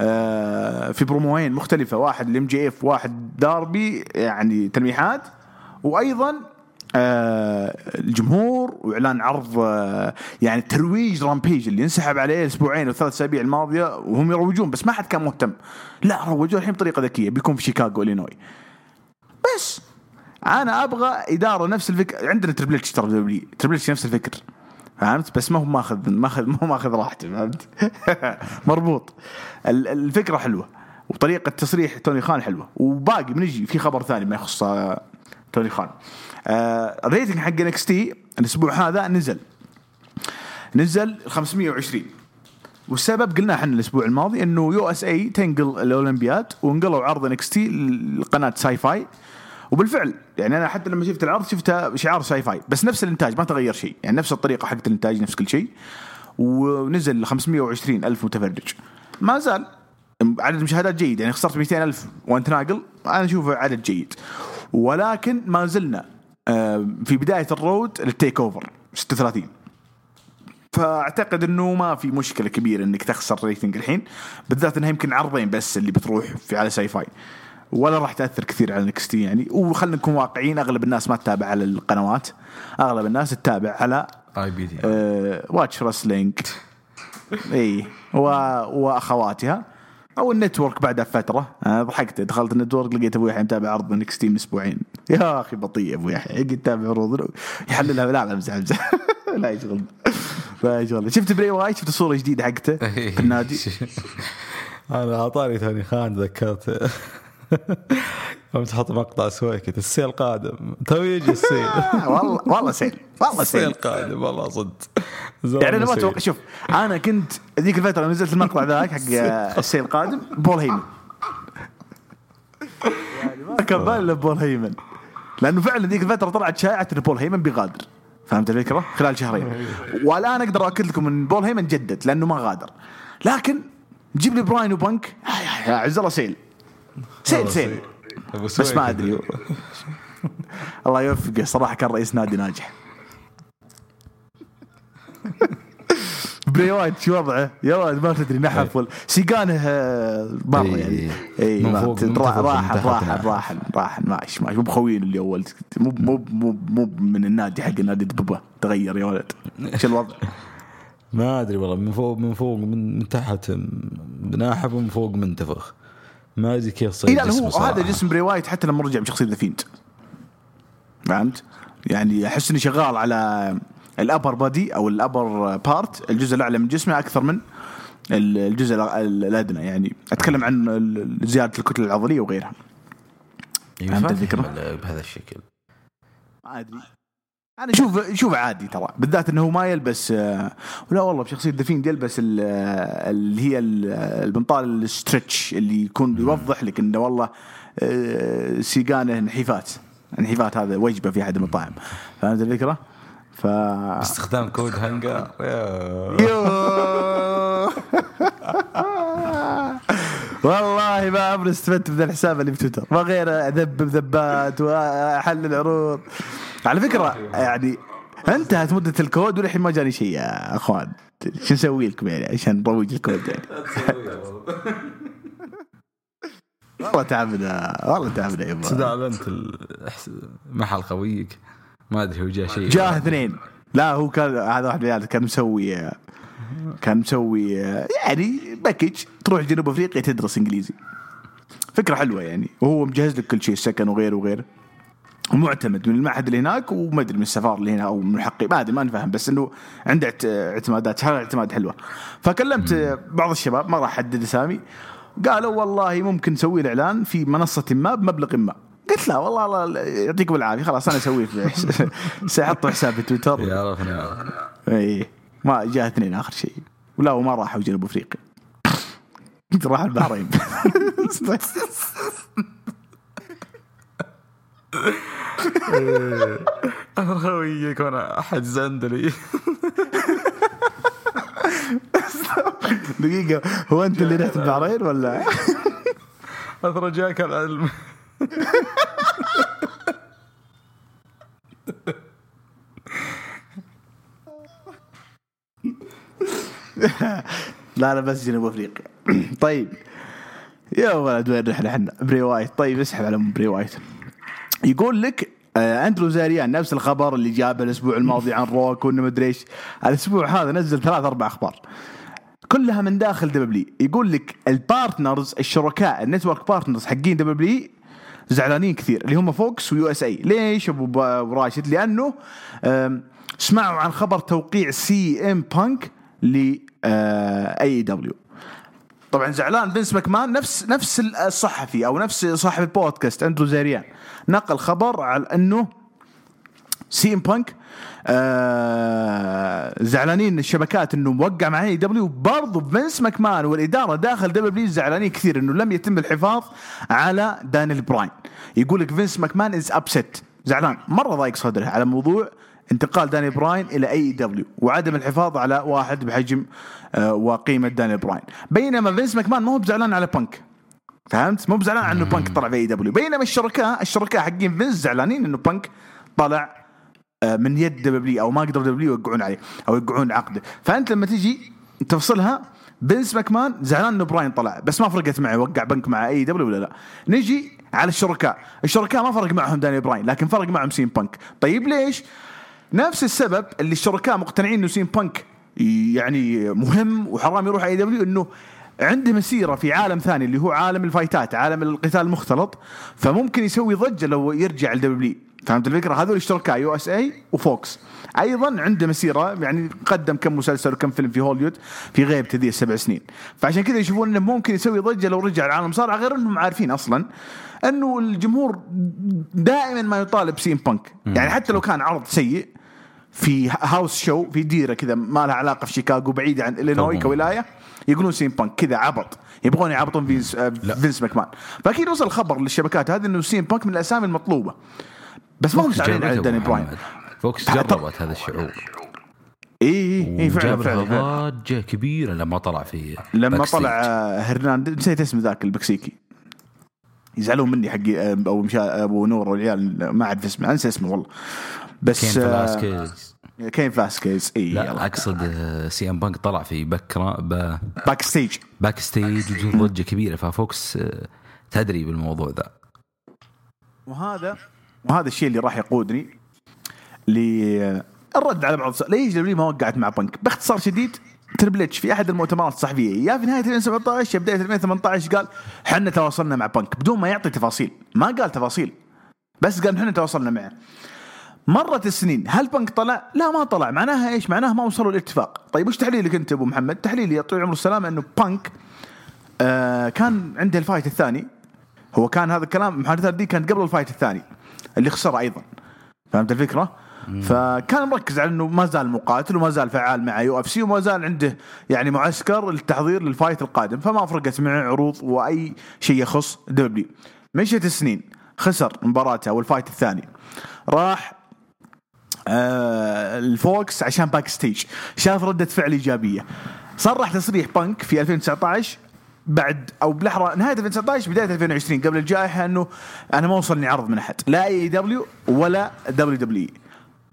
آه، في بروموين مختلفة واحد ال MJF واحد داربي يعني تلميحات وأيضا الجمهور وإعلان عرض آه، يعني ترويج Rampage اللي انسحب عليه الاسبوعين والثلاث أسابيع الماضية وهم يروجون بس ما حد كان مهتم. لا روجوا الحين بطريقة ذكية بيكون في شيكاغو إلينوي. بس أنا أبغى إدارة نفس الفكر عندنا Triple H ترى دبليو Triple H نفس الفكر فهمت؟ بس ما هو ماخذ ماخذ ما هو ماخذ راحته فهمت؟ مربوط. ال- الفكرة حلوة وطريقة تصريح توني خان حلوة وباقي بنجي في خبر ثاني ما يخص آه، توني خان. آه ال rating حق NXT الأسبوع هذا نزل. نزل 520 والسبب قلنا إحنا الأسبوع الماضي إنه USA تنقل الأولمبياد ونقلوا عرض NXT لقناة Syfy. وبالفعل يعني أنا حتى لما شفت العرض شفتها شعار Syfy بس نفس الإنتاج ما تغير شيء. يعني نفس الطريقة حقت الإنتاج نفس كل شيء. ونزل 520 ألف متفرج. ما زال. عدد المشاهدات جيد يعني خسرت 200 ألف وأنت ناقل. أنا أشوفه عدد جيد. ولكن ما زلنا آه، في بداية ال road لل TakeOver 36 فأعتقد إنه ما في مشكلة كبيرة إنك تخسر rating الحين. بالذات إنها يمكن عرضين بس اللي بتروح في على Syfy. ولا راح تأثر كثير على NXT يعني. وخلينا نكون واقعيين أغلب الناس ما تتابع على القنوات. أغلب الناس تتابع على اي بي آه واتش رسلينج اي. وأخواتها. أو النتورك بعدها فترة. أنا ضحكت. دخلت النتورك لقيت ابو يحيى متابع عرض تي من أسبوعين. يا أخي بطيء ابو يحيى يقعد يتابع عروض؟ يحللها. لا لا امزح امزح لا يشغل. لا يشغل. شفت بري وايت شفت الصورة الجديده حقته؟ في النادي أنا أعطاني توني خان ذكرت قمت تحط مقطع سويكت السيل قادم. تو يجي السيل. آه، والله والله سيل والله السيل سيل قادم والله صدق. يعني أنا ما أتوقع شوف أنا كنت ذيك الفترة نزلت المقطع ذاك حق السيل القادم بول هيمن. يعني ما كان بالي إلا بول هيمن. لأنه فعلا ذيك الفترة طلعت شائعة إن بول هيمن بيغادر. فهمت الفكرة؟ خلال شهرين. والآن أقدر أؤكد لكم إن بول هيمن جدد لأنه ما غادر. لكن جيب لي براين وبنك. يا عز الله سيل. سيل. سيل. بس ما أدري. الله يوفقه صراحة كان رئيس نادي ناجح. بري وايت شو وضعه؟ يا ولد ما تدري نحف ولا سيقانه آه، برا إيه. يعني. اي منتفض راح راح نعم. راح راح ماشي ماشي. مو بخوين اللي أول. مو مو مو مو من النادي حق النادي دببه تغير يا ولد. إيش الوضع؟ ما أدري والله من فوق من فوق من, تحت ناحف ومن فوق منتفخ. ما أدري كيف صار اي لا هو. هذا جسم بري وايت حتى لما رجع بشخصية ذا فيند فهمت؟ يعني أحس إني شغال على ال upper body أو ال upper part الجزء الأعلى من جسمه أكثر من ال- الجزء الأدنى يعني أتكلم عن زيادة الكتله العضلية وغيرها أيوة، فهمت فاهم الفكرة؟ بهذا الشكل ما أدري أنا أشوف أشوف عادي ترى بالذات إنه هو ما يلبس آه، ولا والله بشخصية دفيند يلبس آه، اللي هي آه، البنطال ال stretch اللي يكون يوضح لك إنه والله آه، سيقانه انحفات انحفات هذا وجبة في أحد المطاعم. فهمت الفكرة؟ ف باستخدام كود هانجر. يوه. والله ما عمري استفدت من الحساب اللي بتويتر ما غير اذبب ذبات وأحلل عروض. على فكرة يعني انتهت مدة الكود وللحين ما جاني شيء يا أخوان. شو نسوي لكم يعني عشان نروج الكود يعني؟ والله. تعبنا والله تعبنا يبا صدق انت الإحس- محل خويك. ما أدري هو جاء شيء. جاه اثنين. لا هو كان هذا واحد من العيال كان مسوي كان مسوي يعني package تروح جنوب أفريقيا تدرس إنجليزي. فكرة حلوة يعني. وهو مجهز لك كل شيء السكن وغيره وغيره. ومعتمد من المعهد اللي هناك وما أدري من السفارة اللي هنا أو من الحقي ما أدري ما نفهم بس إنه عنده اعت- اعتمادات. اعتماد حلوة. فكلمت بعض الشباب ما راح أحدد أسامي قالوا والله ممكن نسوي الاعلان في منصة ما بمبلغ ما. قلت لا والله الله يعطيكم العافيه خلاص أنا اسويه في ساحطه حساب في تويتر. يعرفني يعرفني. إي ما جاء اثنين آخر شيء. ولا وما راحوا جنوب أفريقيا. راح البحرين. أنا خويك وأنا أحد زندلي. دقيقة هو أنت اللي رحت البحرين ولا؟ اثر جاك العلم. لا لا بس جنوب أفريقيا. طيب يا ولد وين رحنا إحنا بري وايت طيب اسحب على بري وايت يقول لك آه أندرو زاريان نفس الخبر اللي جابه الأسبوع الماضي عن روك وانه مدري إيش. الأسبوع هذا نزل ثلاث أربع أخبار. كلها من داخل دبلي يقول لك ال partners الشركاء ال network partners حقين دبلي زعلانين كثير اللي هم فوكس ويو إس اي ليش؟ أبو راشد؟ لأنه سمعوا عن خبر توقيع سي إم بانك ل إي دبليو. طبعا زعلان فينس ماكمان. نفس نفس الصحفي أو نفس صاحب البودكاست أندرو زيريان نقل خبر على أنه سي إم بانك آه زعلانين الشبكات أنه موقع مع اي دبليو برضو فينس ماكمان والإدارة داخل دبليو زعلانين كثير أنه لم يتم الحفاظ على دانيال براين. يقول لك فينس ماكمان is upset زعلان. مرة ضايق صدره على موضوع انتقال داني براين إلى اي دبليو وعدم الحفاظ على واحد بحجم آه وقيمة داني براين. بينما فينس ماكمان ما هو بزعلان على بانك فهمت؟ مو بزعلان عنه بانك طلع في اي دبليو بينما الشركاء الشركاء حقين فينس زعلانين إنه بانك طلع آه، من يد دبليو أو ما قدروا دبليو يوقعون عليه أو يوقعون عقده. فأنت لما تجي تفصلها فينس ماكمان زعلان إنه براين طلع. بس ما فرقت معه وقع بنك مع اي دبليو ولا لا. نجي على الشركاء. الشركاء ما فرق معهم داني براين لكن فرق معهم سي إم بانك طيب ليش؟ نفس السبب اللي الشركاء مقتنعين إنه سي إم بانك يعني مهم وحرام يروح إي دبليو إنه عنده مسيرة في عالم ثاني اللي هو عالم الفايتات عالم القتال المختلط فممكن يسوي ضجة لو يرجع لدبليو فهمت الفكرة؟ هذول شركاء يو إس إي وفوكس. أيضا عنده مسيرة يعني قدم كم مسلسل وكم فيلم في هوليوود في غيبته ذي السبع سنين. فعشان كذا يشوفون إنه ممكن يسوي ضجة لو رجع العالم المصارعه غير إنهم عارفين أصلا إنه الجمهور دائما ما يطالب سي إم بانك. يعني حتى لو كان عرض سيء في house show في ديرة كذا ما لها علاقة في شيكاغو بعيدة عن إلينوي كولاية يقولون سي إم بانك كذا عبط يبغون يعبطون فينس آه، فينس ماكمان. فأكيد وصل خبر للشبكات هذه إنه سي إم بانك من الأسامي المطلوبة. بس ما هم زعلانين على داني براين. فوكس جربت هذا الشعور. إي إي فعلا فعلا ضجه كبيرة لما طلع في لما طلع. آه، هرنانديز نسيت اسمه ذاك البكسيكي. يزعلون مني حقي آه، ابو مشا أبو نور والعيال ما أعرف اسمه أنسى اسمه والله. بس كين آه، فلاسكيز كين فلاسكيز إي لا. أقصد آه، سي إم بانك طلع في بكرة ب- باك ستيج باك ستيج وجود ضجة كبيرة. ففوكس آه، تدري بالموضوع ذا. وهذا وهذا الشيء اللي راح يقودني للرد على بعض ليش دبليو ما وقعت مع بنك باختصار شديد تربل اتش في أحد المؤتمرات الصحفية يا في نهاية 2017 يا بداية 2018 قال حنا تواصلنا مع بنك بدون ما يعطي تفاصيل. ما قال تفاصيل. بس قال حنا تواصلنا معه. مرت السنين. هل بنك طلع؟ لا ما طلع. معناها إيش؟ معناها ما وصلوا الاتفاق. طيب وش تحليلك أنت أبو محمد؟ تحليلي يا طويل العمر والسلامه أنه بانك آه كان عنده ال fight الثاني. هو كان هذا الكلام المحادثات دي كانت قبل ال fight الثاني اللي خسر أيضا. فهمت الفكرة؟ فكان مركز على إنه ما زال مقاتل وما زال فعال مع يو إف سي وما زال عنده يعني معسكر للتحضير لل fight القادم. فما فرقت معه عروض وأي شيء يخص دبليو. مشيت السنين خسر مباراته أو ال fight الثاني. راح آه الفوكس عشان backstage شاف ردة فعل إيجابية. صرح تصريح بانك في 2019 بعد أو بالاحرى نهاية 2019 بداية 2020 قبل الجائحة إنه أنا ما وصلني عرض من أحد. لا اي دبليو ولا دبليو دبليو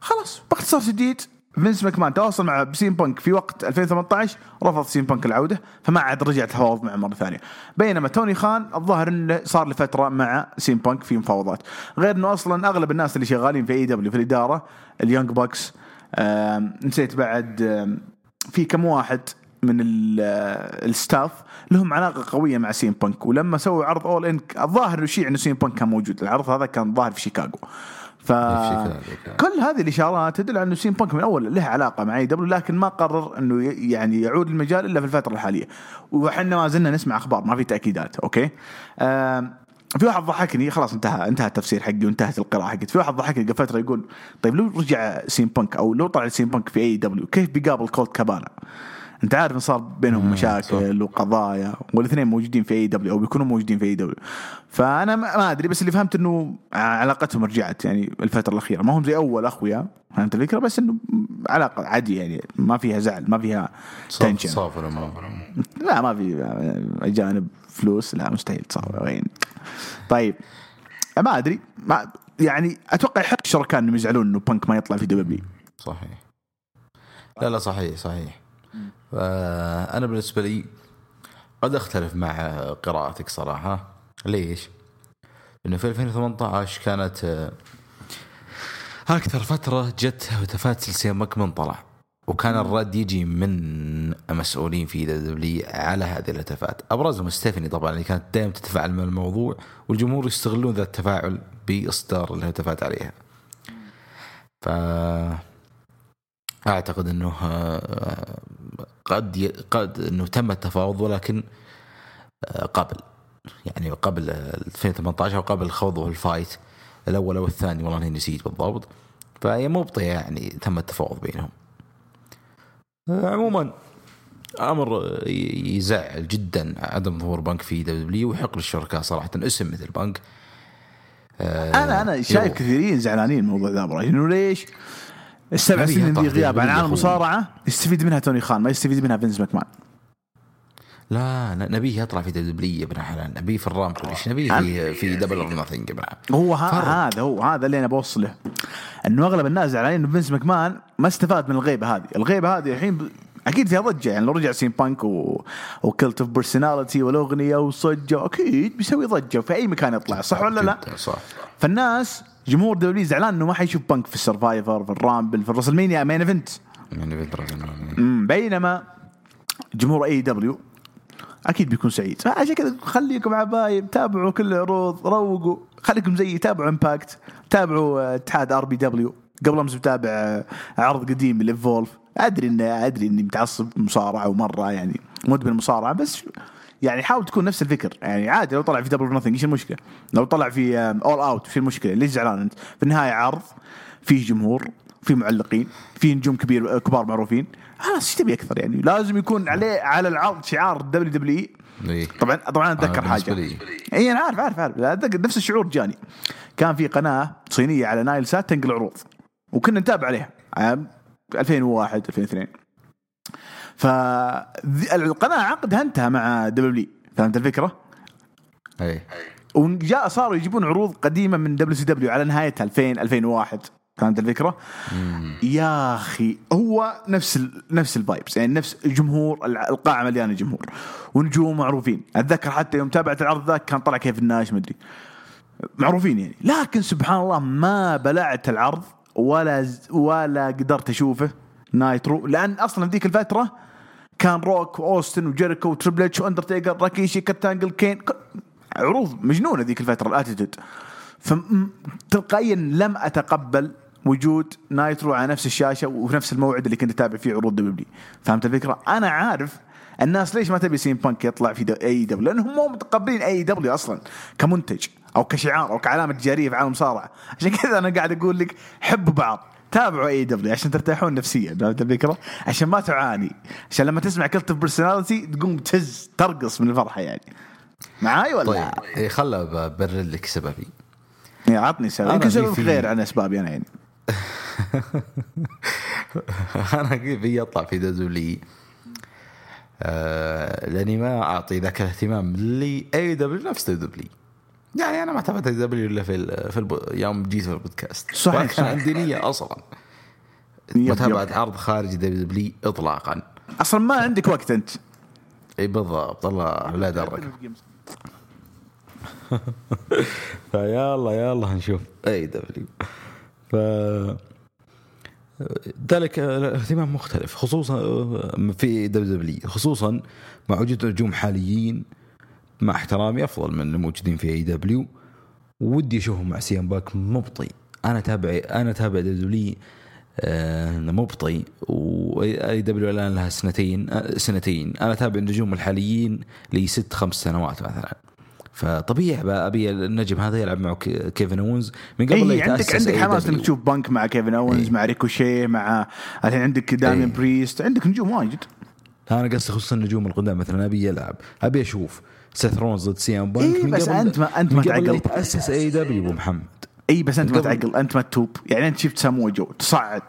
خلاص باختصار شديد. فينس ماكمان تواصل مع سي ام بانك في وقت 2018 رفض سي ام بانك العودة فما عاد رجع تفاوض معه مرة ثانية. بينما توني خان الظاهر إنه صار لفتره مع سي ام بانك في مفاوضات. غير إنه أصلا أغلب الناس اللي شغالين في AEW في الإدارة ال Young Bucks. نسيت بعد في كم واحد من آه، ال staff لهم علاقة قوية مع سي ام بانك. ولما سووا عرض All In الظاهر إنه شيء إنه سي ام بانك كان موجود. العرض هذا كان ظاهر في شيكاغو. ف. كل هذه الإشارات تدل على إنه سي ام بانك من أول له علاقة مع AEW لكن ما قرر إنه يعني يعود المجال إلا في الفترة الحالية. وحنا ما زلنا نسمع أخبار ما في تأكيدات أوكي؟ في واحد ضحكني خلاص انتهى انتهى التفسير حقي وانتهت القراءة حقتي في واحد ضحكني قبل فترة يقول طيب لو رجع سي ام بانك أو لو طلع سي ام بانك في AEW كيف بيقابل كولت كابانا انت عارف إن صار بينهم مشاكل وقضايا والاثنين موجودين في AEW أو بيكونوا موجودين في AEW فأنا ما أدري بس اللي فهمت إنه علاقتهم رجعت يعني الفترة الأخيرة. ما هم زي أول أخويا فهمت الفكرة؟ بس إنه علاقة عادية يعني ما فيها زعل ما فيها tension صافي الأمور لا ما في اجانب فلوس لا مستحيل تصور وين؟ طيب ما أدري. ما يعني أتوقع يحق الشركاء إنهم يزعلون إنه بانك ما يطلع في WWE صحيح. لا لا صحيح صحيح. فأنا بالنسبة لي قد أختلف مع قراءتك صراحة. ليش؟ لأنه في 2018 كانت آه، أكثر فترة جت هتافات سلسلة مكمن طلع. وكان الرد يجي من مسؤولين في WWE على هذه الهتافات. ابرزهم ستيفاني طبعا اللي كانت دائما تتفاعل مع الموضوع والجمهور يستغلون ذا التفاعل بإصدار الهتافات عليها. ف أعتقد إنه آه، قد ي... قد إنه تم التفاوض ولكن آه، قبل يعني قبل 2018 أو قبل خوضه ال fight الأول أو الثاني والله نسيت بالضبط فهي مبطية يعني تم التفاوض بينهم آه، عموما أمر يزعل جدا عدم ظهور بانك في WWE ويحق للشركاء صراحة اسم مثل بانك آه، أنا أنا شايف. كثيرين زعلانين من الموضوع ذا إبراهيم ليش؟ السبع سنين ذي غياب عن عالم. المصارعة. يستفيد منها توني خان ما يستفيد منها فينس ماكمان. لا نبيه يطلع في يا ابن حلال. نبيه في ال Rumble إيش نبيه؟ في في Double or Nothing ابن. هو. هذا هو هذا اللي أنا بوصله. إنه أغلب الناس زعلانين إنه فينس ماكمان ما استفاد من الغيبة هذه، الغيبة هذه الحين ب... أكيد فيها ضجة. يعني لو رجع سي ام بانك و... و Cult of Personality والأغنية وضجة أكيد بيسوي ضجة. في أي مكان يطلع صح ولا لا؟ صح. فالناس جمهور WWE زعلان إنه ما حيشوف بانك في ال Survivor في ال Rumble في ال WrestleMania main event الأولى. مم، بينما جمهور AEW أكيد بيكون سعيد. عشان كذا خليكم حبايب تابعوا كل العروض روقوا خليكم زيي تابعوا Impact تابعوا آه، اتحاد RPW قبل أمس بتابع آه، عرض قديم للفولف أدري ان أدري إني متعصب مصارعة ومرة يعني مدمن مصارعة بس يعني حاول تكون نفس الفكر يعني عادي لو طلع في Double Nothing إيش المشكلة؟ لو طلع في All Out إيش المشكلة؟ ليش زعلان أنت؟ في النهاية عرض فيه جمهور في معلقين في نجوم كبير كبار معروفين خلاص إيش تبي أكثر يعني لازم يكون عليه على العرض شعار WWE. طبعا طبعا أتذكر أنا حاجة. اي أنا عارف عارف عارف أتذكر نفس الشعور جاني كان في قناة صينية على نايل سات تنقل عروض وكنا نتابع عليها عام 2001 2002 فالقناه عقدها انتهى مع WWE فهمت الفكرة؟ أي. وجاء صاروا يجيبون عروض قديمة من WCW على نهايتها 2000 2001 فهمت الفكرة؟ يا أخي هو نفس ال نفس ال vibes يعني نفس جمهور الع- القاعة مليانة جمهور ونجوم معروفين. أتذكر حتى يوم تابعت العرض ذاك كان طلع كيفن ناش مدري معروفين يعني. لكن سبحان الله ما بلعت العرض ولا ولا قدرت أشوفه Nitro لأن أصلا في ذيك الفترة كان روك وأوستن وجيريكو وتريبل إتش وأندرتيكر راكيشي كتانجل كين عروض مجنونة ذيك الفترة ال Attitude فتلقائيا لم أتقبل وجود Nitro على نفس الشاشة وفي نفس الموعد اللي كنت أتابع فيه عروض WWE فهمت الفكرة؟ أنا عارف الناس ليش ما تبي سي ام بانك يطلع في AEW؟ لأنهم مو متقبلين AEW أصلا كمنتج أو كشعار أو كعلامة تجارية في عالم المصارعه عشان كذا أنا قاعد أقول لك حبوا بعض. تابعوا AEW عشان ترتاحون نفسيا فهمت الفكرة؟ عشان ما تعاني. عشان لما تسمع Cult Personality تقوم تهز ترقص من الفرحة يعني. معاي ولا؟ طيب إيه خله ببرر لك سببي. يعني عطني سبب يمكن سبب غير عن أسبابي أنا يعني. أنا في اطلع في WWE آه لأني ما أعطي ذاك الاهتمام لأي دبليو نفس دبليو. يعني أنا ما تابعت AEW إلا في ال- في الب... يوم جيت في البودكاست. صحيح، كان. عندي نية أصلا. متابعه. عرض خارج WWE اطلاقا. أصلا ما عندك وقت أنت. إي بالضبط. الله لا يدرك. فيلا يلا نشوف. AEW. ف ذلك الاهتمام مختلف خصوصا في WWE خصوصا مع وجود نجوم حاليين. مع احترامي أفضل من الموجودين في AEW ودي أشوفهم مع CM Punk مبطي. أنا تابع أنا تابع WWE آه، مبطي. و AEW الآن لها سنتين آه، سنتين. أنا تابع النجوم الحاليين لي ست خمس سنوات مثلا. فطبيعي أبي النجم هذا يلعب معه ك- Kevin Owens من قبل إي عندك عندك حماس. إنك تشوف بنك مع Kevin Owens إيه. مع Ricochet مع الحين عندك Damian إيه. Priest. عندك نجوم واجد أنا قصدي خصوصا النجوم القدام مثلا أبي يلعب. أبي أشوف. Seth Rollins ضد CM Punk إيه، بس أنت ما- أنت من ما تعقل. يتاسس AEW أبو محمد. إي بس أنت ما تعقل أنت ما تتوب يعني أنت شفت Samoa Joe تصعد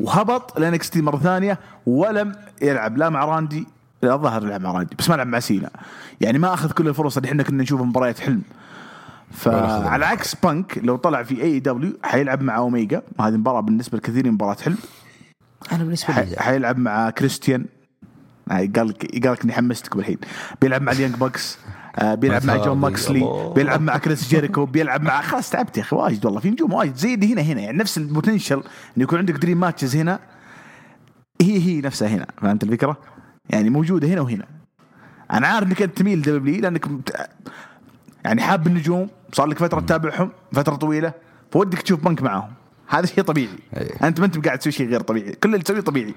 وهبط ل NXT مرة ثانية ولم يلعب لا مع Randy لا الظاهر لعب مع Randy بس ما لعب مع Cena. يعني ما أخذ كل الفرص اللي إحنا كنا نشوفها مباريات حلم. فعلى عكس بانك لو طلع في AEW حيلعب مع اوميجا هذه مباراة بالنسبة لكثير مباراة حلم. أنا بالنسبة ح- حيلعب مع كريستيان آه، قال لك قال لك إني حمستكم الحين بيلعب مع ال Young Bucks آه، بيلعب مع Jon Moxley. بيلعب مع Chris Jericho بيلعب مع خلاص تعبت يا أخي واجد والله في نجوم واجد. زي اللي هنا هنا يعني نفس ال potential انه يكون عندك dream matches هنا هي هي نفسها هنا فهمت الفكرة؟ يعني موجودة هنا وهنا. أنا عارف إنك أنت تميل WWE لأنك يعني حاب النجوم صار لك فترة تتابعهم فترة طويلة فودك تشوف بنك معاهم. هذا شيء طبيعي. إيه. أنت ما أنت قاعد تسوي شيء غير طبيعي كل اللي تسويه طبيعي.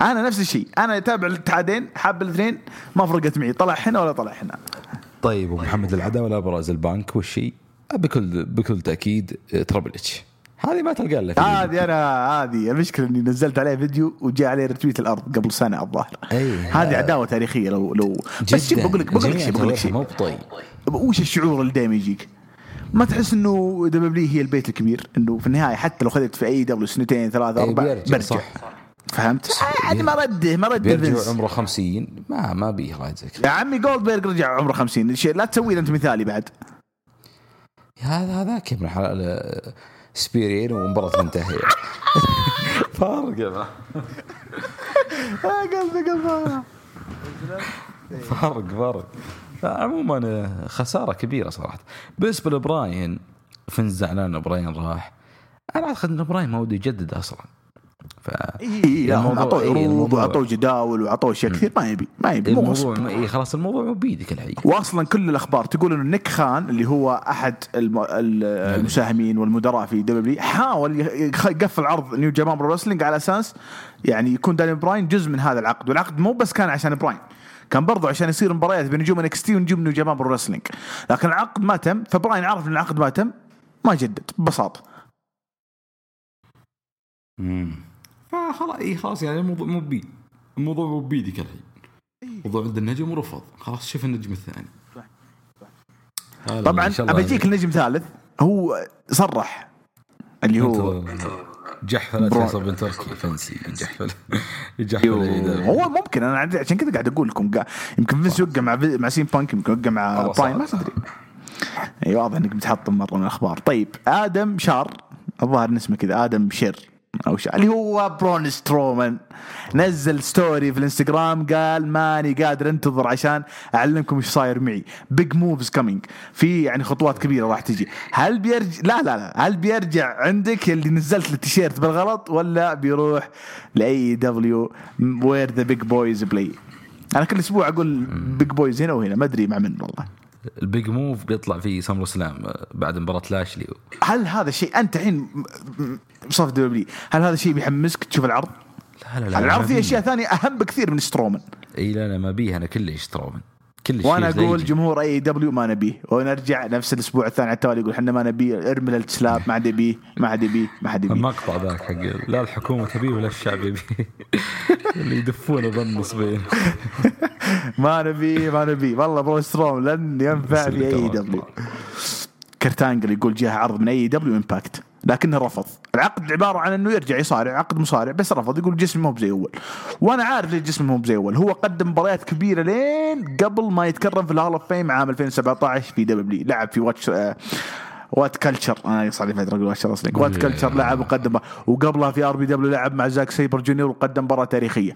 أنا نفس الشيء. أنا أتابع الاتحادين حاب الاثنين ما فرقت معي. طلع هنا ولا طلع هنا طيب أبو محمد العداوة لا ابرز البنك والشيء. بكل بكل تأكيد Triple H. هذه ما تلقى في هذه أنا هذه المشكلة إني نزلت عليه فيديو وجاء عليه retweet الأرض قبل سنة الظاهر. هذه عداوة تاريخية لو لو. بس. بقول لك بقول لك شيء بقول لك شيء مو بطيء وش الشعور اللي دائما يجيك؟ ما تحس إنه WWE هي البيت الكبير؟ إنه في النهاية حتى لو خذت في AEW سنتين ثلاثة إيه، أربع برجع. صح. فهمت؟ يعني ما رده ما رده بيرجع. عمره 50 ما ما بيه رايد زي كذا يا عمي Goldberg رجع عمره 50 الشيء لا تسوي أنت مثالي بعد. هذا هذاك ابن الحلال spear ين ومباراة تنتهي. فارق يا. قلبي قلبي فرق فرق عموما خسارة كبيرة صراحة. بالنسبة لبراين فين زعلان براين راح. أنا أعتقد إن براين ما وده يجدد أصلا. ف اي لا هم أعطوه إيه، عروض الموضوع- وعطوه جداول وعطوه اشياء كثير. ما يبي ما يبي مو الموضوع إيه خلاص الموضوع مو بيدك الحين واصلا كل الأخبار تقول إنه Nick Khan اللي هو أحد الم... ال- المساهمين والمدراء في WWE حاول يخ- يقفل عرض New Japan Pro Wrestling على أساس يعني يكون Daniel Bryan جزء من هذا العقد. والعقد مو بس كان عشان براين كان برضو عشان يصير مباريات بين نجوم NXT ونجوم New Japan Pro Wrestling لكن العقد ما تم فبراين عرف إن العقد ما تم ما جدد ببساطة. امم فخلاص إي خلاص يعني الموضوع مو بي الموضوع مو بيدك الحين الموضوع عند النجم ورفض خلاص شوف النجم الثاني. طبعا أجيك النجم ثالث. هو صرح اللي هو. جحفل فيصل بن تركي. فنسي جحفل. جحفل أيوه. هو ممكن أنا عندي- عشان كذا قاعد أقول لكم يمكن Vince يوقع مع مع CM Punk يمكن يوقع مع براين ما. تدري. إي واضح إنك متحطم مرة من الأخبار. طيب Adam Scherr. الظاهر اسمه كذا Adam Scherr أو شيء. اللي هو Braun Strowman. نزل story في الإنستغرام قال ماني قادر أنتظر عشان أعلمكم إيش صاير معي. big moves coming في يعني خطوات كبيرة راح تجي. هل بيرجع لا لا لا. هل بيرجع عندك اللي نزلت التيشيرت بالغلط ولا بيروح ل AEW where the big boys play أنا كل أسبوع أقول big boys هنا وهنا. ما أدري مع من والله. ال big move بيطلع في SummerSlam بعد مباراة Lashley. هل هذا الشيء أنت الحين صف WWE. هل هذا الشيء بيحمسك تشوف العرض؟ لا لا لا العرض فيه. أشياء ثانية أهم بكثير من سترومان إي لا لا ما بيه. أنا كلش ترومن كلش وأنا أقول. جمهور أي دبليو ما نبيه. ونرجع نفس الأسبوع الثاني على التوالي يقول إحنا ما نبيه. ارمي السلاب ما حد يبيه ما حد يبيه ما حد يبيه. المقطع ذاك حق لا الحكومة تبيه ولا الشعب يبيه. اللي يدفونه بالنصبين ما نبيه ما نبيه. والله برو ستروم لن ينفع في اي دبليو. كرتانجل يقول جاه عرض من أي دبليو امباكت لكنه رفض. العقد عبارة عن إنه يرجع يصارع عقد مصارع بس رفض يقول جسمي مو بزي أول. وأنا عارف ليش جسمي مو بزي أول. هو قدم مباريات كبيرة لين قبل ما يتكرم في ال Hall of Fame عام 2017 في WWE لعب في What آه WhatCulture. أنا صار لي فترة أقول Wrestling WhatCulture لعب وقدم وقبلها في RPW لعب مع Zack Sabre Jr وقدم مباراة تاريخية.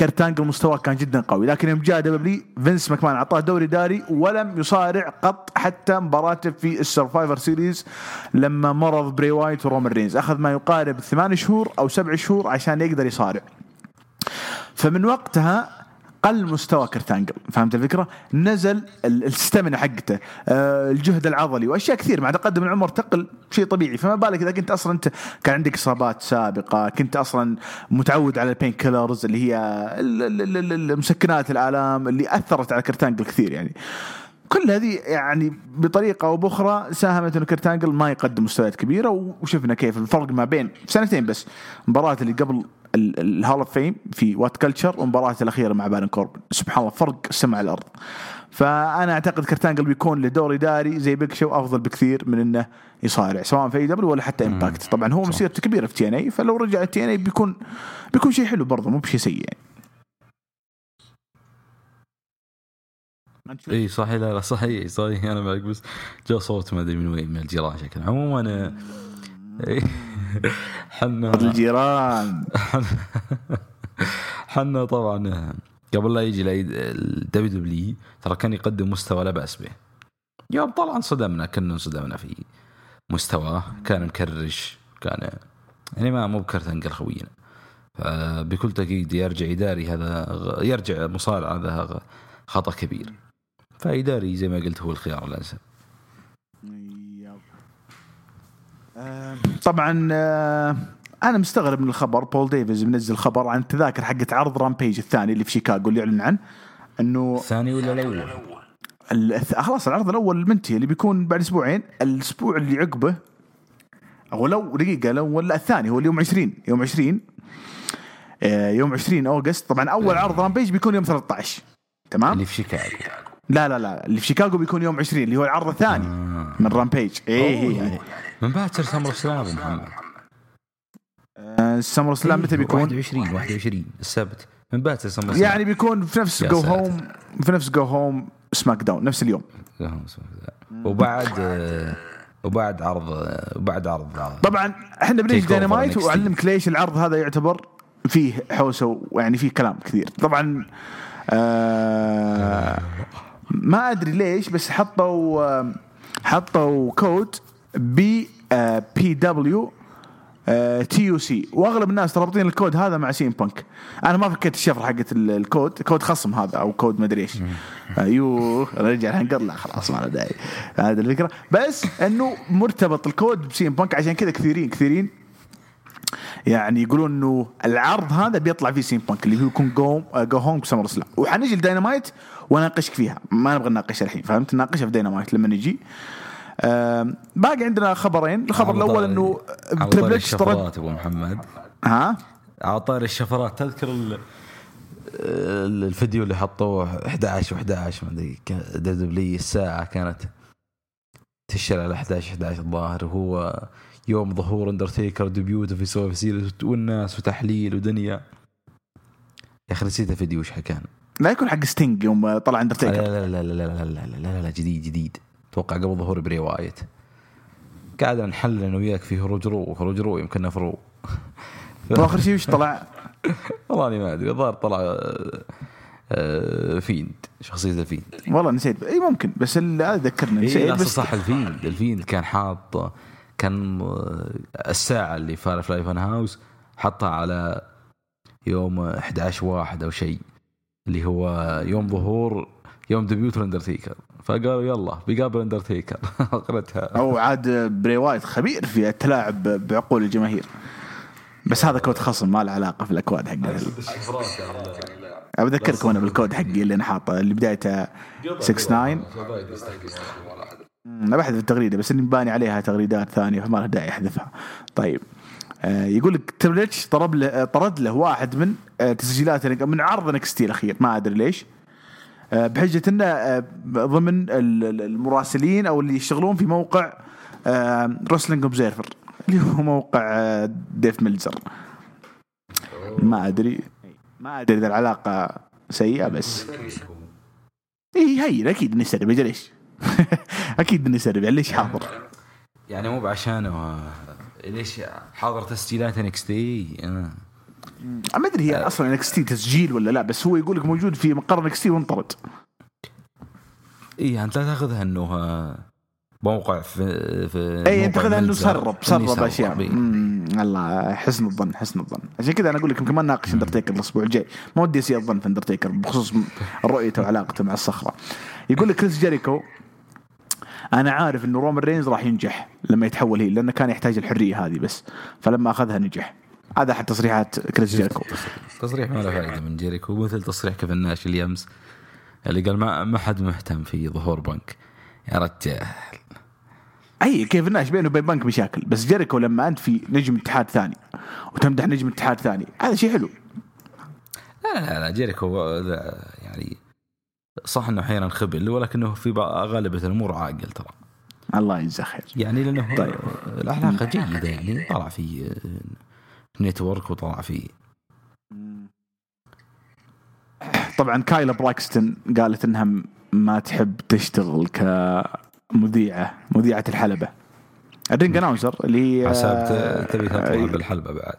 Kurt Angle مستواه كان جدا قوي. لكن يوم جاء WWE Vince McMahon أعطاه دور إداري ولم يصارع قط حتى مباراته في ال Survivor Series لما مرض Bray Wyatt و Roman Reigns. أخذ ما يقارب ثمان شهور أو سبع شهور عشان يقدر يصارع. فمن وقتها قل مستوى Kurt Angle فهمت الفكرة؟ نزل ال- ال stamina حقته آه، الجهد العضلي وأشياء كثير. مع تقدم العمر تقل شيء طبيعي. فما بالك إذا كنت أصلا أنت كان عندك إصابات سابقة كنت أصلا متعود على ال pain killers اللي هي ال- ال- ال- ال- المسكنات الآلام اللي أثرت على Kurt Angle كثير يعني. كل هذه يعني بطريقة أو بأخرى ساهمت انه كرتانجل ما يقدم مستويات كبيرة وشفنا كيف الفرق ما بين سنتين بس مباراة اللي قبل ال Hall of Fame في WhatCulture والمباراه الأخيرة مع بارن كوربن سبحان الله فرق السماء الأرض. فأنا أعتقد كرتانجل بيكون له دور اداري زي بيك شو أفضل بكثير من إنه يصارع سواء في AEW ولا حتى Impact طبعا هو مسيرته كبيرة في TNA فلو رجع TNA بيكون بيكون شيء حلو برضه مو بشيء سيء يعني. إي صحيح. لا لا صحيح. صحيح. أنا معك بس جاء صوت ما أدري من وين من الجيران شكله عموما أنا- حنا الجيران. حنا طبعا قبل لا يجي ال WW ترى كان يقدم مستوى لا بأس به. يوم طلع انصدمنا كنا انصدمنا في مستواه كان مكرش كان يعني ما مو بكرتنقل خوينا. فبكل تأكيد يرجع إداري هذا يرجع مصارع هذا خطأ كبير. فإداري زي ما قلت هو الخيار الأنسب. طبعا آه، أنا مستغرب من الخبر. بول ديفيز منزل خبر عن التذاكر حقت عرض Rampage الثاني اللي في شيكاغو اللي يعلن عنه إنه الثاني ولا الأول؟ خلاص العرض الأول منتهي. اللي بيكون بعد أسبوعين الأسبوع اللي عقبه أو لو دقيقة لو ولا الثاني هو اليوم 20 يوم 20 آه، يوم 20 August. طبعا أول عرض Rampage بيكون يوم 13 تمام؟ اللي في شيكاغو. لا لا لا اللي في شيكاغو بيكون يوم 20 اللي هو العرض الثاني من Rampage اي اي من بعد SummerSlam محمد. ال SummerSlam متى بيكون؟ 21 21 السبت. من بعد SummerSlam. يعني بيكون في نفس go. home في نفس go home SmackDown نفس اليوم. وبعد آه، وبعد عرض آه، وبعد عرض طبعا إحنا بنيجي NXT. واعلمك ليش العرض هذا يعتبر فيه حوسة ويعني فيه كلام كثير. طبعا آه. ما أدري ليش بس حطوا حطوا كود بي بي دبليو تي يو سي وأغلب الناس رابطين الكود هذا مع سين بانك أنا ما فكيت الشفرة حقت ال- الكود كود خصم هذا أو كود مدري إيش. آه، يو رجع الهنجر لا خلاص ما له داعي. هذا الفكرة. بس إنه مرتبط الكود ب CM Punk عشان كذا كثيرين كثيرين يعني يقولون إنه العرض هذا بيطلع فيه CM Punk اللي هو يكون go go home ب SummerSlam وحنجي لدينامايت واناقشك فيها. ما نبغى نناقشها الحين فهمت؟ نناقشها في دينامايت لما نجي. باقي عندنا خبرين. الخبر الأول إنه تريبل اتش طرد الشفرات أبو محمد. ها؟ على طاري الشفرات تذكر ال- ال- الفيديو اللي حطوه 11 و11 ما أدري دبليو الساعة كانت تشتغل على 11 11 الظاهر وهو يوم ظهور اندرتيكر debut ه في Series والناس وتحليل ودنيا. يا أخي نسيت الفيديو وش كان لا يكون حق ستينج يوم طلع لا اندرتيكر لا لا لا لا لا لا لا لا لا جديد جديد. أتوقع قبل ظهور بري وايت قاعد نحلل أنا وياك في هروج Raw هروج Raw يمكن نفرو. واخر شيء وش طلع؟ والله أني ما أدري. الظاهر طلع آه، آه، Fiend شخصية ال Fiend والله نسيت. إي ممكن بس هذا ذكرني. نسيت لا بس صح ال Fiend ال Fiend كان حاط كان الساعة اللي Firefly Fun House حطها على يوم 11 واحد أو شيء اللي هو يوم ظهور يوم debut الاندرتيكر فقالوا يلا بيقابل اندرتيكر أخرتها. أو عاد بري وايت خبير في التلاعب بعقول الجماهير. بس هذا كود خصم ما له علاقة في الأكواد حقه. بذكركم أنا بالكود حقي اللي أنا حاطه اللي بدايته 69 أمم، بحذف التغريده بس إني مباني عليها تغريدات ثانية فما له داعي أحذفها. طيب. آه يقول لك تريبل اتش طرد له طرد له واحد من آه تسجيلات من عرض NXT الأخير ما أدري ليش. آه بحجة إنه آه ضمن ال- ال- المراسلين أو اللي يشتغلون في موقع Wrestling Observer اللي هو موقع آه ديف ميلزر ما أدري. ما أدري إذا العلاقة سيئة بس. إي هين أكيد نسرب أجل ليش؟ أكيد نسرب يعني ليش حاضر؟ يعني مو بعشانه ليش حاضر تسجيلات NXT ما أدري هي أصلا NXT تسجيل ولا لا بس هو يقول لك موجود في مقر NXT وانطرد. إي أنت لا تأخذها إنه آه، موقع في في إي أنت موقع خذها إنه. سرب سرب اشياء الله حسن الظن حسن الظن. عشان كذا أنا أقول لك يمكن ما نناقش اندرتيكر الأسبوع الجاي. ما ودي أسيء الظن في اندرتيكر بخصوص رؤيته وعلاقته مع الصخرة. يقول لك كريس جيريكو أنا عارف إنه رومان رينز راح ينجح لما يتحول هي لأنه كان يحتاج الحرية هذه بس فلما أخذها نجح. هذا احد تصريحات كريس جيريكو. تصريح ما له فائدة من جيريكو مثل تصريح كيفن ناش اللي امس اللي قال ما ما حد مهتم في ظهور بنك. يا رجال. أي كيف الناس بينه وبين بنك مشاكل بس جيريكو لما أنت في نجم اتحاد ثاني وتمدح نجم اتحاد ثاني هذا شيء حلو. لا لا لا جيريكو يعني صح إنه أحيانا خبل ولكنه في غالبة الأمور عاقل ترى. الله يجزاه خير. يعني لأنه طيب. العلاقه جيدة يعني طلع في نتورك وطلع في. طبعا كايلا براكستون قالت إنها ما تحب تشتغل كمذيعة مذيعة الحلبة. ال ring announcer اللي هي ت- تبي تطلع آه، بالحلبة بعد.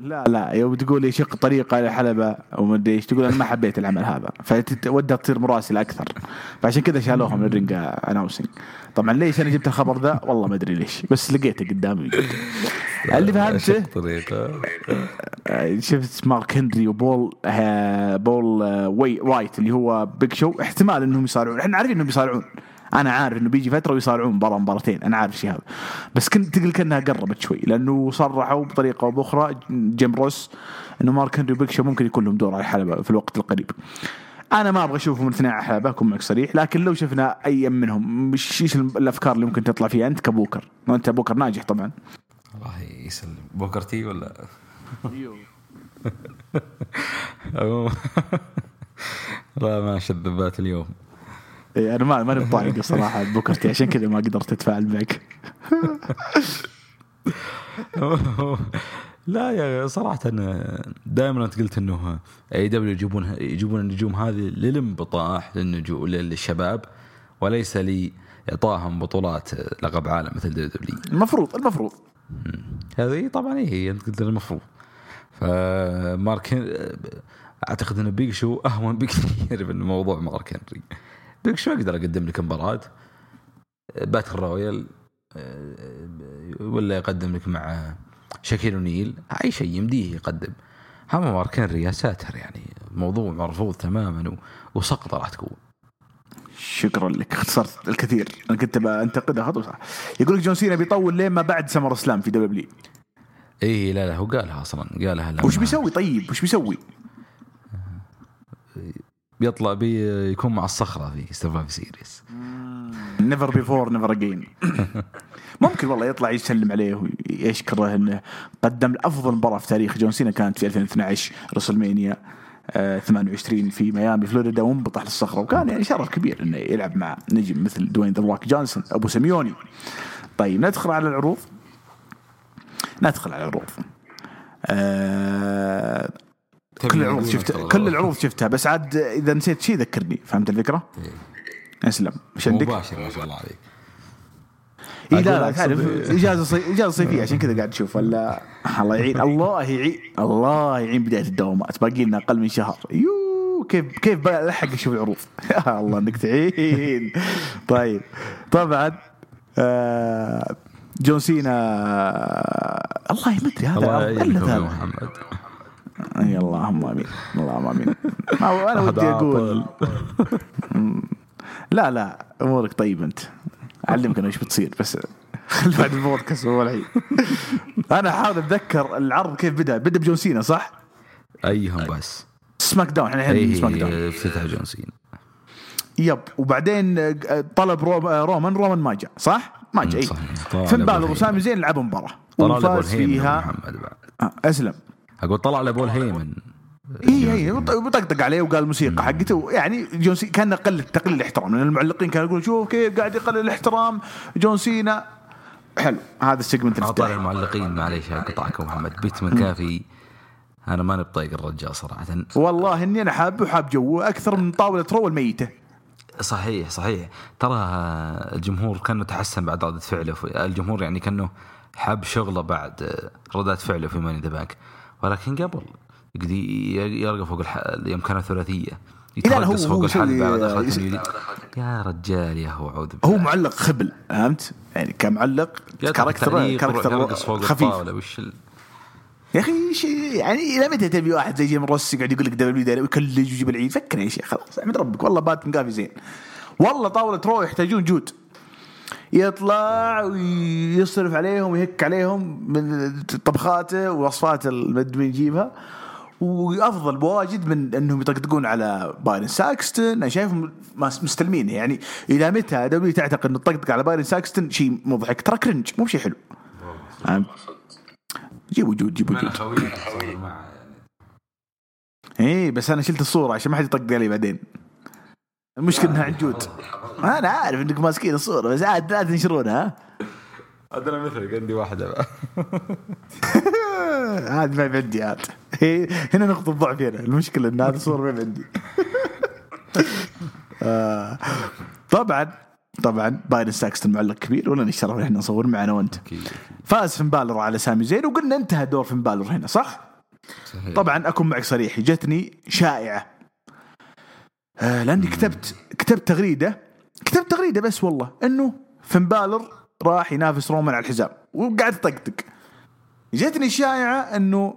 لا لا يوم تقول يشق طريقة للحلبه وما أدري إيش تقول أنا ما حبيت العمل هذا. فودها تصير مراسله أكثر. فعشان كذا شالوها من ال ring announcing طبعا ليش أنا جبت الخبر ذا؟ والله ما أدري ليش. بس لقيته قدامي. اللي فهمته؟ طريقة؟ آه، شفت مارك هنري وبول آه، بول آه، واي وايت اللي هو بيج شو احتمال إنهم يصارعون. إحنا عارفين إنهم يصارعون. أنا عارف إنه بيجي فترة ويصارعون مباراة مباراتين أنا عارف الشيء هذا. بس كنت تقول كأنها قربت شوي لأنه صرحوا بطريقة أو بأخرى جيم روس إنه مارك هنري وبيج شو ممكن يكون لهم دور على الحلبة في الوقت القريب. أنا ما أبغى أشوفهم الاثنين على الحلبه أكون معك صريح لكن لو شفنا أي منهم مش إيش الأفكار اللي ممكن تطلع فيها؟ أنت كبوكر. وانت بوكر ناجح طبعا. الله يسلم. بوكر تي ولا؟ لا ما شذبات اليوم. إيه أنا ما ماني بطايق صراحة بوكرتي عشان كذا ما قدرت أتفاعل معك. لا يا صراحة دائما انت قلت إنه AEW يجيبون يجيبون النجوم هذه للانبطاح للنجوم للشباب وليس لاعطائهم بطولات لقب عالم مثل WWE. المفروض المفروض. هذه طبعا إيه، هي أنت قلت المفروض. فمارك أعتقد إن بيج شو أهون بكثير من موضوع مارك هنري. بيج شو يقدر يقدم لك مباراة؟ battle royal ولا يقدم لك مع شاكيل ونيل؟ أي شيء يمديه يقدم. اما مارك هنري يا ساتر يعني. موضوع مرفوض تماما وسقطة راح تكون. شكرا لك. اختصرت الكثير. أنا كنت بنتقدها خطوه صح يقول لك جون سينا بيطول لين ما بعد SummerSlam في WWE إي؟ إيه، لا لا هو قالها أصلا. قالها وش بيسوي طيب؟ وش بيسوي؟ بيطلع بيكون مع الصخرة في Survivor Series never before never again ممكن والله يطلع يسلم عليه ويشكره إنه قدم افضل مباراة في تاريخ جون سينا كانت في 2012 WrestleMania آه 28 في ميامي فلوريدا وانبطح للصخرة وكان يعني شرف كبير إنه يلعب مع نجم مثل دوين ذا روك جونسون أبو سيميوني. طيب ندخل على العروض. ندخل على العروض. آه كل العروض شفتها. كل العروض شفتها بس عاد إذا نسيت شيء ذكرني فهمت الفكرة؟ أسلم. إيش عندك؟ مباشر ما شاء الله عليك. اي لا لا تعرف. إجازة صي... إجازة صيفية عشان كذا قاعد تشوف ولا الله يعين الله يعين الله يعين بداية الدوامات باقي لنا أقل من شهر. يو كيف كيف بلحق أشوف العروض؟ يا الله إنك تعين. طيب. طبعا آه جون سينا الله ما أدري هذا الله محمد. أي اللهم آمين. اللهم آمين. ما- أنا ودي أقول. لا لا أمورك طيب أنت. أعلمك أنا إيش بتصير بس بعد البودكاست هو الحين. أنا احاول أتذكر العرض كيف بدأ. بدأ بجون سينا صح؟ أيهم بس. SmackDown إحنا الحين SmackDown. اي افتتح جون سينا. yep وبعدين آه، طلب رو- آه، رومان رومان ما جاء صح؟ ما جاء اي فين بالور. وسامي زين لعبوا مباراة. وفاز فيها محمد بعد. آه، أسلم. أقول طلع لبول هيمن اي اي وطقطق عليه وقال الموسيقى حقته. يعني جون سينا كان قل تقليل الاحترام. لأن المعلقين كانوا يقولون شوف كيف قاعد يقلل الاحترام جون سينا. حلو. هذا ال segment الافتتاحي المعلقين معليش قطعك محمد. بات مكافي. أنا ماني بطايق الرجال صراحة. والله إني أنا حابه وحاب جوه أكثر من طاولة Raw الميتة. صحيح صحيح. ترى الجمهور كأنه تحسن بعد ردة فعله. الجمهور يعني كأنه حاب شغله بعد ردات فعله في Money in the Bank ولكن قبل يقدر يرقى فوق الح... لا، هو- يترقص فوق الحلبة يس- اليدين. يا رجال يا هو عود هو معلق خبل فهمت؟ يعني كمعلق كاركتر كاركتر خفيف. وش ال... يا أخي شيء يعني إلى متى تبي واحد زي جيم روس يقعد يقول لك دبليو دبليو ويكلج ويجيب العيد؟ فكنا يا شيخ خلاص أحمد ربك والله بات مقافي زين. والله طاولة رو يحتاجون جود يطلع ويصرف عليهم ويهك عليهم من طبخاته ووصفات المدمن يجيبها. وأفضل بواجد من أنهم يطقطقون على بايرن ساكستن. أنا شايفهم ماس- مستلمين. يعني إلى متى WWE تعتقد انه الطقطقه على بايرن ساكستن شيء مضحك؟ ترى cringe مو شيء حلو. فاهم؟ جيبوا جود جيبوا جود إيه بس أنا شلت الصورة عشان ما حد يطق علي بعدين. المشكلة إنها عن جود أنا عارف انكم ماسكين الصورة بس عاد لا تنشرونها ها؟ عاد أنا مثلك عندي واحدة عاد ما عندي عاد. هي- هنا نقطة ضعف هنا. المشكلة إن هذه الصورة ما عندي آه، طبعا طبعا بايرن ساكستون معلق كبير ولنا الشرف ان إحنا نصور معنا وأنت؟ فاز فين بالور على سامي زين وقلنا انتهى دور فين بالور هنا صح؟ طبعا أكون معك صريح جتني شائعة. آه لأني كتبت كتبت تغريدة. كتبت تغريدة بس والله إنه فين بالر راح ينافس رومان على الحزام وقاعد طقطق جتني الشائعه إنه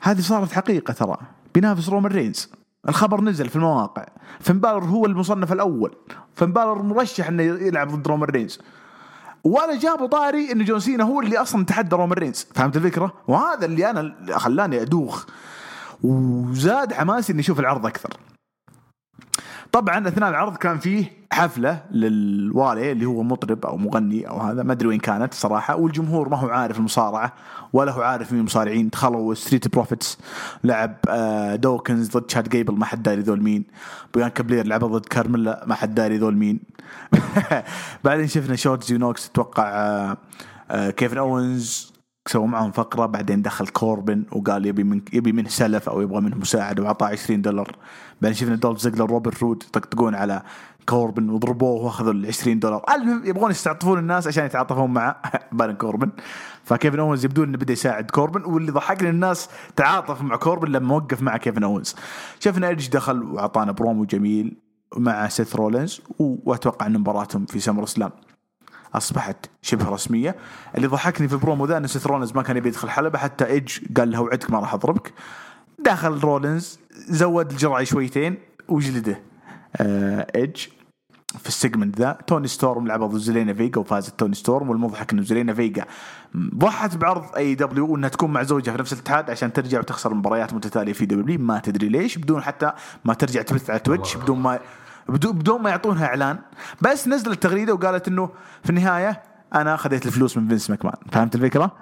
هذه صارت حقيقة ترى. بينافس رومان رينز. الخبر نزل في المواقع. فين بالر هو المصنف الأول. فين بالر مرشح إنه يلعب ضد رومان رينز. ولا جابوا طاري ان جون سينا هو اللي أصلا تحدى رومان رينز. فهمت الفكرة؟ وهذا اللي أنا خلاني أدوخ. وزاد حماسي إني أشوف العرض أكثر. طبعا أثناء العرض كان فيه حفلة للوالي اللي هو مطرب أو مغني أو هذا ما أدري وين كانت صراحة والجمهور ما هو عارف المصارعة ولا هو عارف مين المصارعين. دخلوا Street Profits لعب آه، دوكنز ضد شاد جيبل ما حد داري ذول مين. بيانكا بلير لعبها ضد كارميلا ما حد داري ذول مين. بعدين شفنا شورتزي ونوكس أتوقع آه، آه، كيفن اوينز سووا معهم فقرة بعدين دخل كوربن وقال يبي من يبي منه سلف أو يبغى منه مساعدة وأعطاه 20 دولار. بعدين شفنا دولف زيجلر روبرت رود يطقطقون على كوربن وضربوه وأخذوا ال 20 دولار. المهم يبغون يستعطفون الناس عشان يتعاطفون مع بارن كوربن. فكيفن اونز يبدو إنه بدا يساعد كوربن واللي ضحكني الناس تعاطف مع كوربن لما وقف مع كيفن اونز شفنا ايدج دخل وأعطانا برومو جميل مع سيث رولينز وأتوقع إن مباراتهم في سمر سلام. أصبحت شبه رسمية. اللي ضحكني في البرومو ذا إن سيث رولينز ما كان يبي يدخل حلبة حتى إيدج قال له وعدك ما راح أضربك. دخل رولينز زود الجرعة شويتين وجلده. آه إيدج في ال segment ذا توني ستورم لعب ضد زلينا فيجا وفازت توني ستورم والمضحك إنه زلينا فيجا ضحت بعرض اي دبليو إنها تكون مع زوجها في نفس الاتحاد عشان ترجع وتخسر مباريات متتالية في دبليو ما تدري ليش بدون حتى ما ترجع تبث على تويتش بدون ما بدون ما يعطونها إعلان. بس نزلت تغريده وقالت إنه في النهاية أنا خذيت الفلوس من فينس ماكمان. فهمت الفكرة؟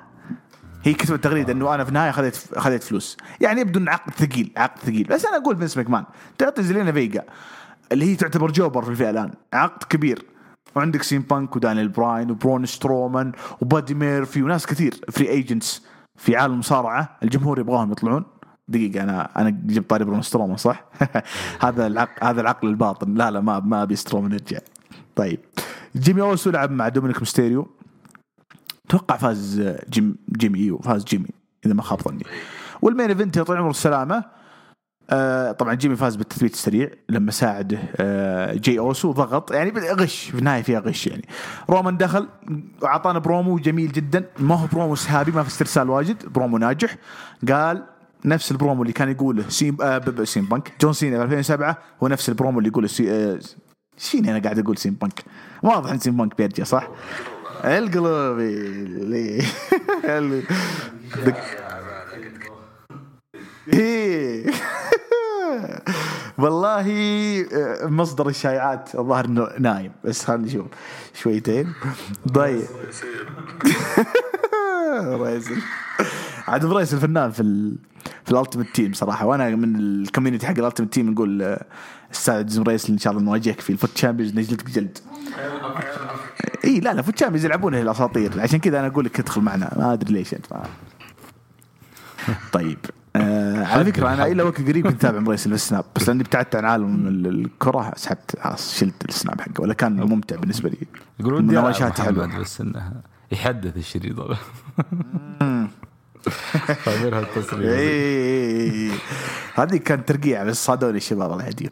هي كتبت تغريدة إنه أنا في النهاية خذيت خذيت فلوس. يعني يبدو انه عقد ثقيل عقد ثقيل. بس أنا أقول فينس ماكمان تعطي زلينا فيجا اللي هي تعتبر jobber في الفئه الان عقد كبير. وعندك سي ام بانك ودانيال براين وبرون سترومان وبادي ميرفي وناس كثير free agents في عالم المصارعه الجمهور يبغاهم يطلعون. دقيقة أنا أنا جبت طاري برون سترومان صح؟ هذا العقل هذا العقل الباطن. لا لا ما ما أبي سترومان يرجع. طيب. جيمي أوسو لعب مع دومينيك ميستيريو. أتوقع فاز جيم جيمي إيوه فاز جيمي إذا ما خاب ظني. وال main event يا طويل العمر والسلامة. آه طبعا جيمي فاز بالتثبيت السريع لما ساعد آه جي اوسو ضغط يعني غش في النهاية فيها غش يعني. رومان دخل واعطانا برومو جميل جدا. ما هو برومو سحابي ما في استرسال واجد. برومو ناجح. قال نفس البرومو اللي كان يقوله سي ام آه سي ام بانك. جون سينا في 2007 هو نفس البرومو اللي يقوله سي آه شيني أنا قاعد أقول سي ام بانك؟ واضح إن سي ام بانك بيرجع صح؟ القلوبي. إيه. والله آه، مصدر الشائعات الظاهر إنه نايم بس خلينا نشوف شويتين. طيب. عاد ريزل فنان في ال في ال Ultimate Team صراحة. وأنا من ال community حق ال Ultimate Team نقول آه، أستاذ ريزل إن شاء الله نواجهك في ال FUT Champions نجلدك جلد. إي لا لا FUT Champions يلعبونها الأساطير. عشان كذا أنا أقول لك ادخل معنا. ما أدري ليش أنت ما طيب آه على فكرة أنا إلى وقت قريب كنت أتابع ريزل في السناب بس لأني ابتعدت عن عالم الكرة سحبت خلاص شلت السناب حقه. ولا كان ممتع بالنسبة لي. يقولون مناوشات حلوة. بس إنه يحدث الشريط فاهمينها التصريح إي هذه كانت ترقيع بس صادوني الشباب الله يهديهم.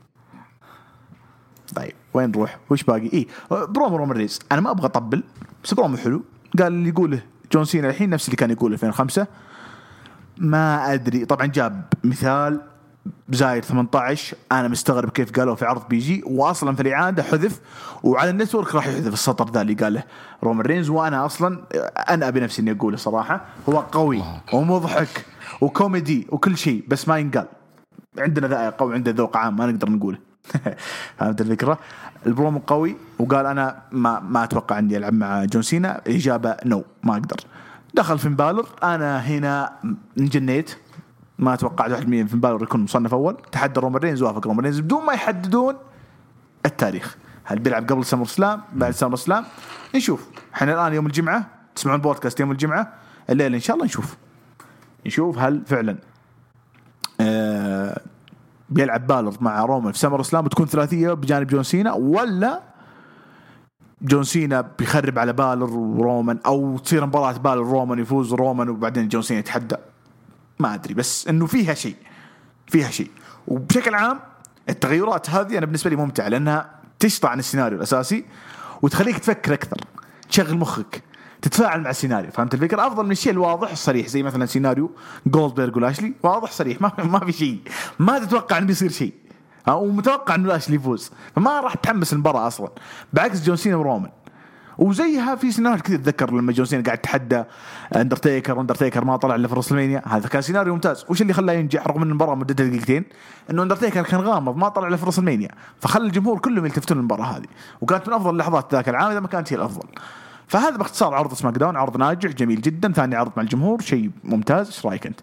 طيب وين نروح؟ وش باقي؟ إي برومو رومان رينز أنا ما أبغى أطبل بس برومو حلو. قال اللي يقوله جون سينا الحين نفس اللي كان يقوله 2005 ما أدري. طبعا جاب مثال زايد 18 أنا مستغرب كيف قالوا في عرض PG واصلا في الإعادة حذف وعلى ال network راح يحذف السطر ذا اللي قاله رومان رينز وأنا أصلا أنا أبي نفسي إني أقوله صراحة هو قوي ومضحك وكوميدي وكل شيء بس ما ينقال. عندنا ذائقه وعنده ذوق عام ما نقدر نقوله. فهمت الفكرة؟ البرومو قوي وقال أنا ما ما أتوقع إني ألعب مع جون سينا إجابة no ما أقدر. دخل فين بالر أنا هنا انجنيت. ما توقعت واحد من فين بالر يكون مصنف أول. تحدى رومان رينز وافق رومان رينز بدون ما يحددون التاريخ. هل بيلعب قبل سمر سلام؟ بعد سمر سلام؟ نشوف. إحنا الآن يوم الجمعة تسمعون البودكاست يوم الجمعة. الليلة إن شاء الله نشوف. نشوف هل فعلا آه بيلعب بالر مع رومان في سمر سلام بتكون ثلاثية بجانب جون سينا ولا جون سينا بيخرب على بالر ورومان أو تصير مباراة بالر رومان يفوز رومان وبعدين جون سينا يتحدى؟ ما أدري بس إنه فيها شيء فيها شيء. وبشكل عام التغيرات هذه أنا بالنسبة لي ممتعة لأنها تشطح عن السيناريو الأساسي وتخليك تفكر أكثر تشغل مخك تتفاعل مع السيناريو فهمت الفكرة؟ أفضل من الشيء الواضح الصريح زي مثلا سيناريو جولدبرغ ولاشلي واضح صريح ما ما في شيء ما تتوقع إنه بيصير شيء. ومتوقع إنه لاشلي يفوز فما راح تحمس المباراة أصلا بعكس جون سينا ورومان. وزيها في سيناريو كذا اتذكر لما جون سينا قاعد يتحدى اندرتيكر اندرتيكر ما طلع إلا في المانيا هذا كان سيناريو ممتاز. وش اللي خلاه ينجح رغم إن المباراة مدتها دقيقتين؟ إنه اندرتيكر كان غامض ما طلع إلا في المانيا فخلى الجمهور كلهم يلتفتون للمباراة هذه. وكانت من أفضل اللحظات ذاك العام إذا ما كانت هي الأفضل. فهذا باختصار عرض سماك داون عرض ناجح جميل جدا. ثاني عرض مع الجمهور شيء ممتاز. إيش رأيك أنت؟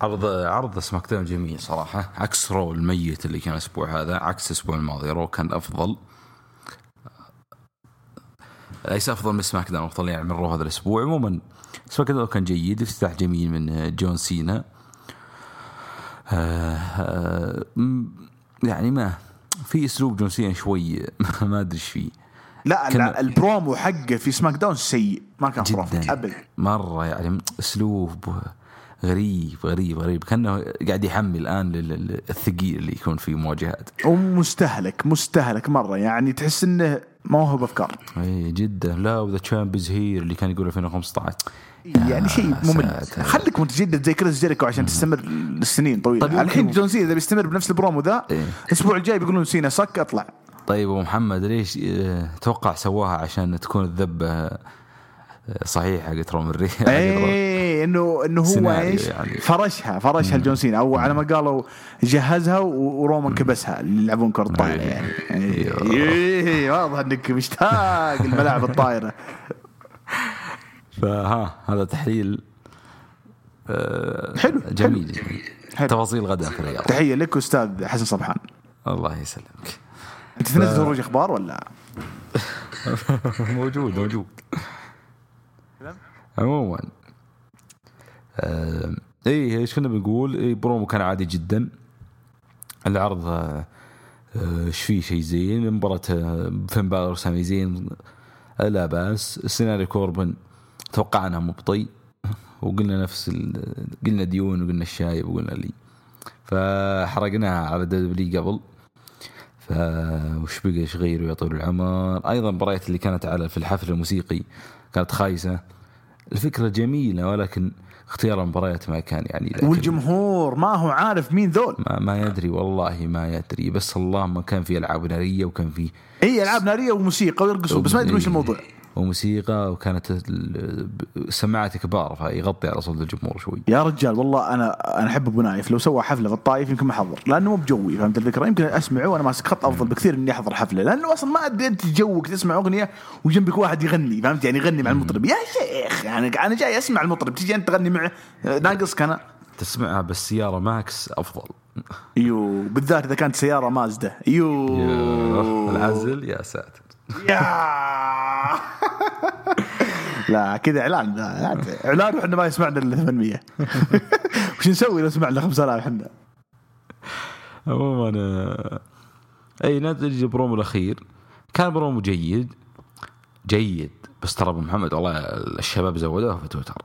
عرض عرض سماك داون جميل صراحة. عكس رو الميت اللي كان الأسبوع هذا عكس الأسبوع الماضي. رو كان أفضل. ليس أفضل من سماك داون أفضل يعني من رو هذا الأسبوع. عموما سماك داون كان جيد افتتاح جميل من جون سينا. آه، آه، يعني ما في أسلوب جون سينا شوي ما أدري إيش فيه. لا لا البرومو حقه في سماك داون سيء ما كان خرافي ابدا. مرة يعني أسلوب غريب غريب غريب. كأنه قاعد يحمل الآن الثقيل اللي يكون في مواجهات. ومستهلك مستهلك مرة. يعني تحس إنه ما هو بافكار إي جدا. لا و the champ is here اللي كان يقول 2015 يعني شيء ممل. خليك متجدد زي كريس جيريكو عشان تستمر للسنين طويلة. طيب الحين جون سينا إذا بيستمر بنفس البرومو ذا إيه. الأسبوع الجاي بيقولون سينا sucks اطلع. طيب أبو محمد ليش آه، توقع سواها عشان تكون الذبة صحيحه حقت رومان رينز إيه انه إنه هو إيش؟ يعني. فرشها فرشها لجون سينا. أو على ما قالوا جهزها ورومان كبسها اللي يلعبون كرة طايرة إيه. يعني إيه إيه، واضح إنك مشتاق الملاعب الطايرة. فها هذا تحليل آه، حلو، جميل. حلو. تفاصيل غدا في الرياض. تحية لك أستاذ حسن صبحان. الله يسلمك. أنت تنزل خروج أخبار ولا؟ موجود موجود. عموما. آه إيه إيش كنا بنقول؟ إيه برومو كان عادي جدا. العرض آه، إيش فيه؟ شيء زين. مباراة آه، فين بالور وسامي زين. لا بأس. السيناريو كوربن توقعنا مبطي وقلنا نفس. قلنا ديون وقلنا الشايب وقلنا لي فحرقناها على دبلي قبل. ف وش بقى؟ إيش غيروا يا طويل العمر؟ أيضا المباريات اللي كانت على في الحفل الموسيقي كانت خايسة. الفكرة جميلة ولكن اختيار المباريات ما كان يعني والجمهور ما هو عارف مين ذول. ما, ما يدري والله ما يدري. بس اللهم كان في ألعاب نارية وكان في اي ألعاب نارية وموسيقى ويرقصون بس ما يدري وش الموضوع. وموسيقى وكانت ال- السماعات كبار فيغطي على صوت الجمهور شوي. يا رجال والله أنا أنا أحب أبو نايف. لو سوى حفلة في الطايف يمكن ما احضر لأنه مو بجوي فهمت الفكرة؟ يمكن أسمعه وأنا ماسك خط أفضل بكثير إني أحضر حفلة. لأنه أصلا ما أدري أنت جوك تسمع أغنية وجنبك واحد يغني فهمت؟ يعني يغني مع المطرب. يا شيخ يعني أنا جاي أسمع المطرب تجي أنت تغني معه ناقصك أنا تسمعها بالسيارة ماسك خط أفضل. يو بالذات إذا كانت سيارة مازدا. يو. العزل يا ساتر. لا كذا إعلان. لا إعلان وحنا ما يسمعنا إلا 800 وش نسوي لو سمعنا 5000 إحنا؟ عموما آه، أي نتج البرومو الأخير. كان برومو جيد. جيد. بس ترى أبو محمد والله الشباب زودوه في تويتر.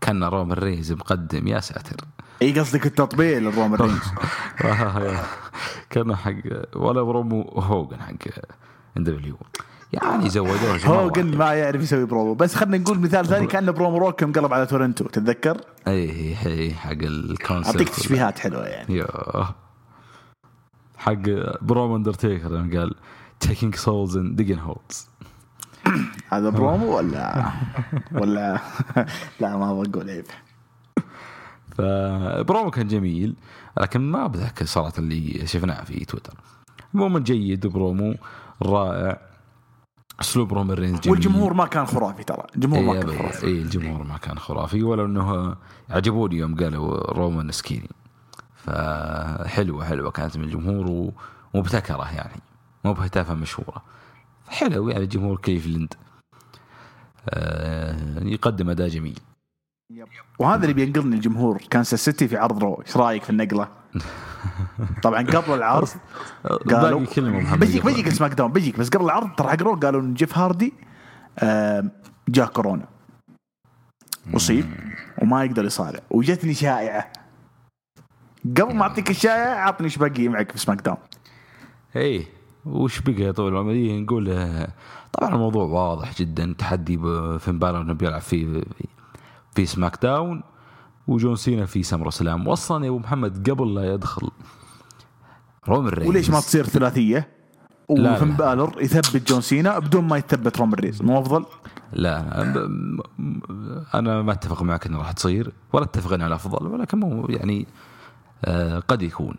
كان رومان رينز مقدم. يا ساتر. إي قصدك التطبيل لرومان رينز. كان حق ولا برومو هوقن حق إن دبليو. يعني زودوه هوقن. ما يعرف يسوي برومو. بس خلينا نقول مثال ثاني كان برومو روك يوم قلب على تورنتو تتذكر؟ اي اي حق ال concept أعطيك تشبيهات حلوة يعني. يا. حق برومو اندرتيكر لما قال taking souls and digging holes. هذا برومو ولا ولا لا ما أبغى أقول عيب. فبرومو كان جميل لكن ما بذاك صراحة اللي شفناه في تويتر عموما جيد برومو. رائع. أسلوب رومان رينز جميل. والجمهور ما كان خرافي ترى. الجمهور ما اي كان خرافي. اي الجمهور ما كان خرافي ولو إنه عجبوني يوم قالوا رومان skinny. فحلوة حلوة كانت من الجمهور ومبتكرة يعني. مو بهتافة مشهورة. حلو يعني جمهور كليفلند آه يقدم أداء جميل. وهذا اللي بينقلني الجمهور. كانساس سيتي في عرض رو. إيش رأيك في النقلة؟ طبعا قبل العرض قالوا بيجيك بيجيك السماك داون بيجيك بس قبل العرض ترى حق رو قالوا إن جيف هاردي جاه كورونا. اصيب وما يقدر يصارع وجتني شائعة. قبل ما أعطيك الشائعة عطني إيش باقي معك في سماك داون إيه وش بقى يا طويل العمر؟ إيه نقول آه، طبعا الموضوع واضح جدا تحدي فين بالور انه بيلعب في, في سماك داون. وجون سينا في سمر سلام وأصلا يا أبو محمد قبل لا يدخل رومان رينز. وليش ما تصير ثلاثية؟ لا، وفين لا. بالور يثبت جون سينا بدون ما يثبت رومان رينز مو أفضل؟ لا أنا ما أتفق معك إنه راح تصير ولا أتفق انها الافضل ولكن مو يعني آه قد يكون.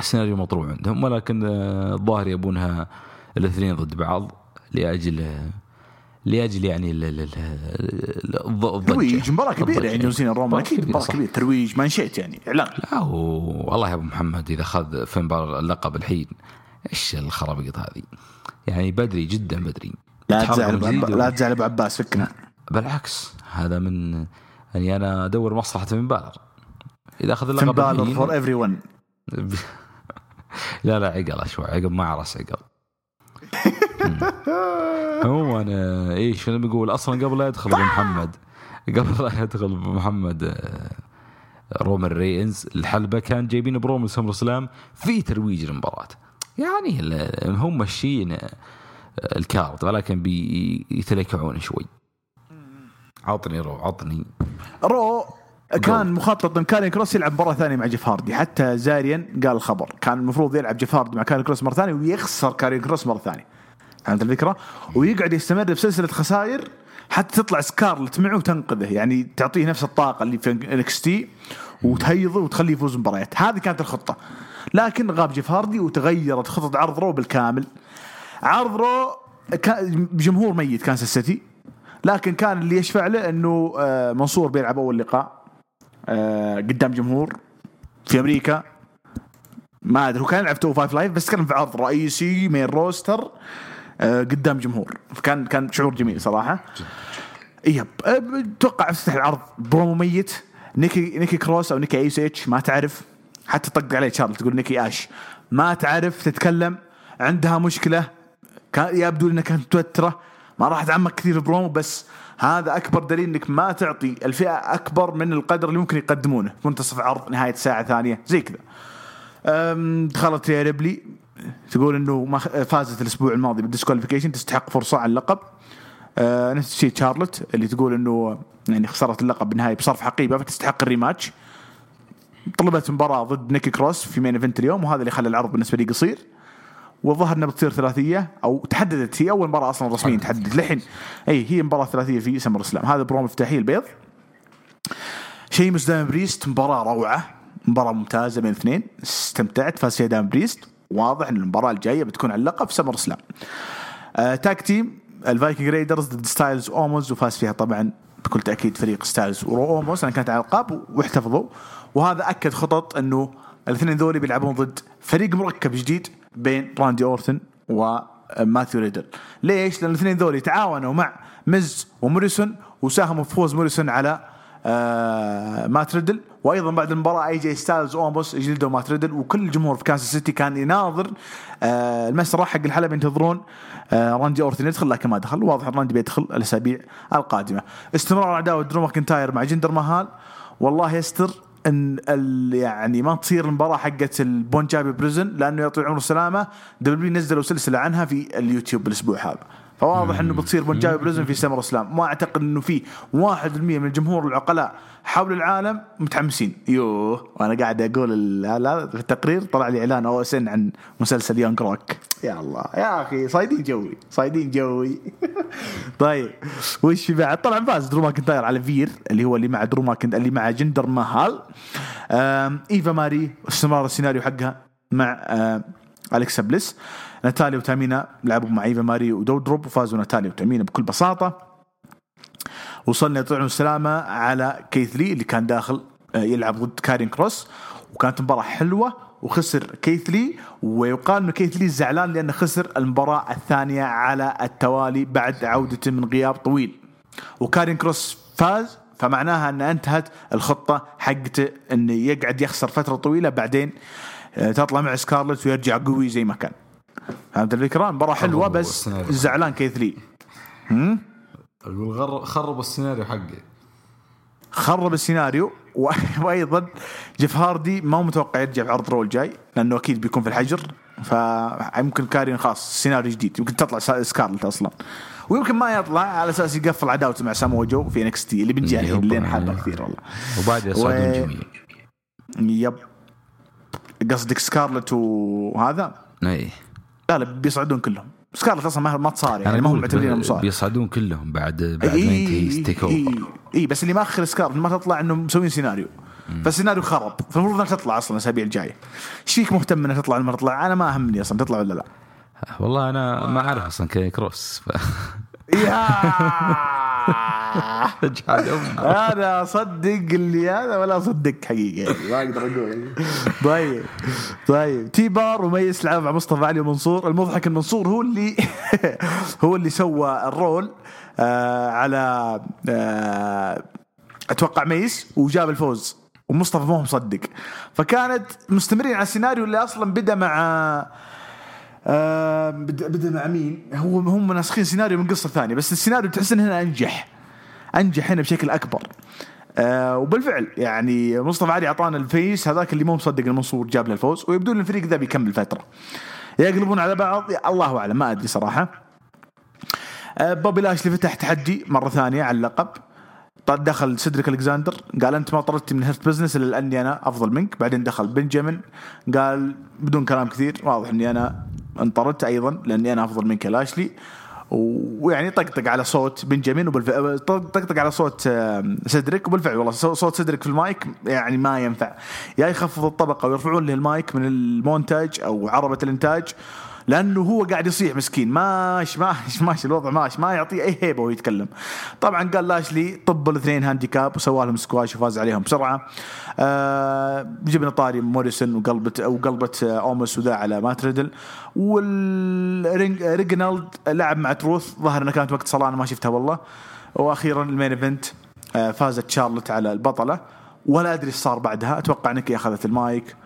السيناريو مطروح عندهم ولكن آه، الظاهر يبونها الاثنين ضد بعض لأجل لأجل يعني ال- ال- ال- الض- الضجة ترويج مباراة كبيرة. يعني جون مباراة أكيد مباراة. كبيرة ترويج مانشيت يعني إعلان لا والله يا أبو محمد إذا اخذ فين اللقب الحين إيش الخرابيط هذه؟ يعني بدري جدا بدري لا تزعل لا تزعل أبو عباس فكنا بالعكس هذا من يعني أنا أدور مصلحة فين بالور إذا أخذ فين اللقب الحين- for everyone لا لا عقل شوي عقل ما عرس عقل. عموما آه، إيش أنا بقول أصلا قبل لا يدخل أبو محمد قبل لا يدخل أبو محمد آه، رومان رينز الحلبة كان جايبين برومو سمر سلام في ترويج المباراة. يعني هم ماشيين ال card ولكن بيتلكعون شوي. عطني رو عطني. رو كان مخطط إن كاريون كروس يلعب مباراة ثانية مع جيف هاردي. حتى زاريان قال الخبر. كان المفروض يلعب جيف هاردي مع كاريون كروس مرة ثانية ويخسر كاريون كروس مرة ثانية. فهمت الفكرة؟ ويقعد يستمر بسلسلة خسائر حتى تطلع سكارلت معه وتنقذه. يعني تعطيه نفس الطاقة اللي في انكس تي وتهيضه وتخليه يفوز مباريات. هذه كانت الخطة. لكن غاب جيف هاردي وتغيرت خطه عرض رو بالكامل. عرض رو كان بجمهور ميت كانساس سيتي. لكن كان اللي يشفع له إنه آه، منصور بيلعب أول لقاء آه، قدام جمهور في أمريكا. ما أدري هو كان يلعب تو فايف لايف بس كان في عرض رئيسي main roster قدام جمهور. فكان كان شعور جميل صراحة. yep. آه، أتوقع افتتح العرض. برومو ميت. نيكي نيكي كروس أو نيكي أيس إتش ما تعرف. حتى طق عليه شارلت تقول نيكي آش. ما تعرف تتكلم. عندها مشكلة. كان يبدو إنها كانت متوترة. ما راح اتعمق كثير برومو بس هذا أكبر دليل إنك ما تعطي الفئة أكبر من القدر اللي ممكن يقدمونه. منتصف عرض نهاية ساعة ثانية زي كذا. دخلت ريبلي. تقول إنه ما فازت الأسبوع الماضي بال disqualification تستحق فرصة على اللقب. أه نفس الشيء شارلوت اللي تقول إنه يعني خسرت اللقب بالنهاية بصرف حقيبة فتستحق ال rematch. طلبت مباراة ضد نيكي كروس في main event اليوم وهذا اللي خلى العرض بالنسبة لي قصير. والظاهر انها بتصير ثلاثية أو تحددت هي أول مباراة أصلا رسميا تحددت. للحين أي هي مباراة ثلاثية في سمر سلام هذا برومو افتتاحية البيض. شيمس داميان بريست مباراة روعة مباراة ممتازة بين اثنين. استمتعت فاز فيها داميان بريست. واضح إن المباراة الجاية بتكون على اللقب في سمر سلام آه tag team ال Viking Raiders ضد ستايلز اوموز وفاز فيها طبعا بكل تأكيد فريق ستايلز واوموز لأن كانت على ألقاب واحتفظوا. وهذا أكد خطط إنه الاثنين ذولي بيلعبون ضد فريق مركب جديد بين راندي اورثن وماثيو ريدل ليش؟ لأن الاثنين ذولي تعاونوا مع مز وموريسون وساهموا في فوز موريسون على آه مات ريدل وأيضا بعد المباراة أي جي ستايلز اوموس جلدوا مات ريدل وكل الجمهور في كانساس سيتي كان يناظر آه المسرح حق الحلبة. ينتظرون آه راندي اورثن يدخل لكن ما دخل. واضح إن راندي بيدخل الأسابيع القادمة. استمرار عداوه درو ماكنتاير مع جندر مهال. والله يستر إن يعني ما تصير المباراة حقت ال Punjabi Prison لأنه يعطي عمر السلامة. WWE نزلوا سلسلة عنها في اليوتيوب الأسبوع هذا. فواضح إنه بتصير Punjabi Prison في SummerSlam. ما أعتقد إنه في 1% من الجمهور العقلاء حول العالم متحمسين. يوه وأنا قاعد أقول هذا في التقرير طلع لي إعلان OSN عن مسلسل Young Rock. يا الله. يا أخي صايدين جوي. صايدين جوي. طيب وش في بعد؟ طبعا فاز درو ماكنتاير على فير اللي هو اللي مع درو ماكنتاير اللي مع جندر مهال. آم، إيفا ماري استمرار السيناريو حقها مع آم، أليكسا بليس. ناتاليا وتامينا لعبوا مع إيفا ماري ودودروب وفازوا ناتاليا وتامينا بكل بساطة. وصلنا يطلعون السلامة على كيث لي اللي كان داخل آه، يلعب ضد كارين كروس. وكانت مباراة حلوة وخسر كيث لي ويقال إنه كيث لي زعلان لأنه خسر المباراة الثانية على التوالي بعد عودته من غياب طويل. وكارين كروس فاز فمعناها ان انتهت الخطة حقته إنه يقعد يخسر فترة طويلة بعدين آه، تطلع مع سكارلت ويرجع قوي زي ما كان. فهمت الفكرة؟ مباراه حلوة بس. زعلان أقول غر- خرب السيناريو حقي. خرب السيناريو وأيضا جيف هاردي ما هو متوقع يرجع في عرض Raw الجاي لأنه أكيد بيكون في الحجر فيمكن كاريون خلاص سيناريو جديد يمكن تطلع سكارلت أصلا. ويمكن ما يطلع على أساس يقفل عداوته مع سامو جو في NXT اللي بنجي هو- لين حلقه كثير والله. وبعد يصعدون و- جميع يب. قصدك سكارلت وهذا؟ اي لا لا بيصعدون كلهم. سكارلت أصلا ما ما تصارع يعني ما هم أقول معتبرينها ب- مصارع. بيصعدون كلهم بعد بعد ما إي ينتهي TakeOver إي إي بس اللي مأخر سكارلت ما تطلع إنه مسوين سيناريو. فالسيناريو خرب. فالمفروض إنها تطلع أصلا الأسابيع الجاية. إيش فيك مهتم إنها تطلع ولا ما تطلع؟ أنا ما همني أصلا تطلع ولا لا. والله أنا ما أعرف أصلا كروس ف... أنا أصدق اللي هذا ولا أصدق حقيقة. يعني ما أقدر أقول. طيب طيب. تي بار وميس لعب مع مصطفى علي ومنصور. المضحك إن منصور هو اللي هو اللي سوى ال roll آه على آه أتوقع ميس وجاب الفوز. ومصطفى ما هو مصدق. فكانت مستمرين على السيناريو اللي أصلا بدأ مع آه بدا, بدا مع مين؟ هو هم ناسخين سيناريو من قصة ثانية بس السيناريو تحس انه هنا أنجح. أنجح هنا بشكل أكبر. آه وبالفعل يعني مصطفى علي أعطانا ال face هذاك اللي مو مصدق إن منصور جاب له الفوز ويبدو إن الفريق ذا بيكمل فترة. يقلبون على بعض؟ الله أعلم ما أدري صراحة. آه، بوبي لاشلي فتح تحدي مرة ثانية على اللقب. دخل سيدريك الكساندر قال أنت ما طردتي من Hurt Business إلا لأني أنا أفضل منك. بعدين دخل بنجامين قال بدون كلام كثير واضح إني أنا انطردت أيضا لأني أنا أفضل منك لاشلي. ويعني طقطق على صوت بنجامين وبالفعل طقطق على صوت سيدريك وبالفعل والله صوت سيدريك في المايك يعني ما ينفع. يا يخفض الطبقة ويرفعون له المايك من المونتاج أو عربة الإنتاج. لأنه هو قاعد يصيح مسكين. ماش ماش ماشي الوضع ماش ما يعطيه أي هيبة وهو يتكلم. طبعا قال لاشلي طب الاثنين handicap وسوى لهم سكواش وفاز عليهم بسرعة. آه جبنا طاري موريسون وقلبت وقلبت أومس وذا على مات ريدل. والريجنالد لعب مع تروث. ظهر انها كانت وقت صلاة أنا ما شفتها والله. وأخيرا ال main event آه فازت شارلوت على البطلة. ولا أدري إيش صار بعدها. أتوقع نيكي أخذت المايك.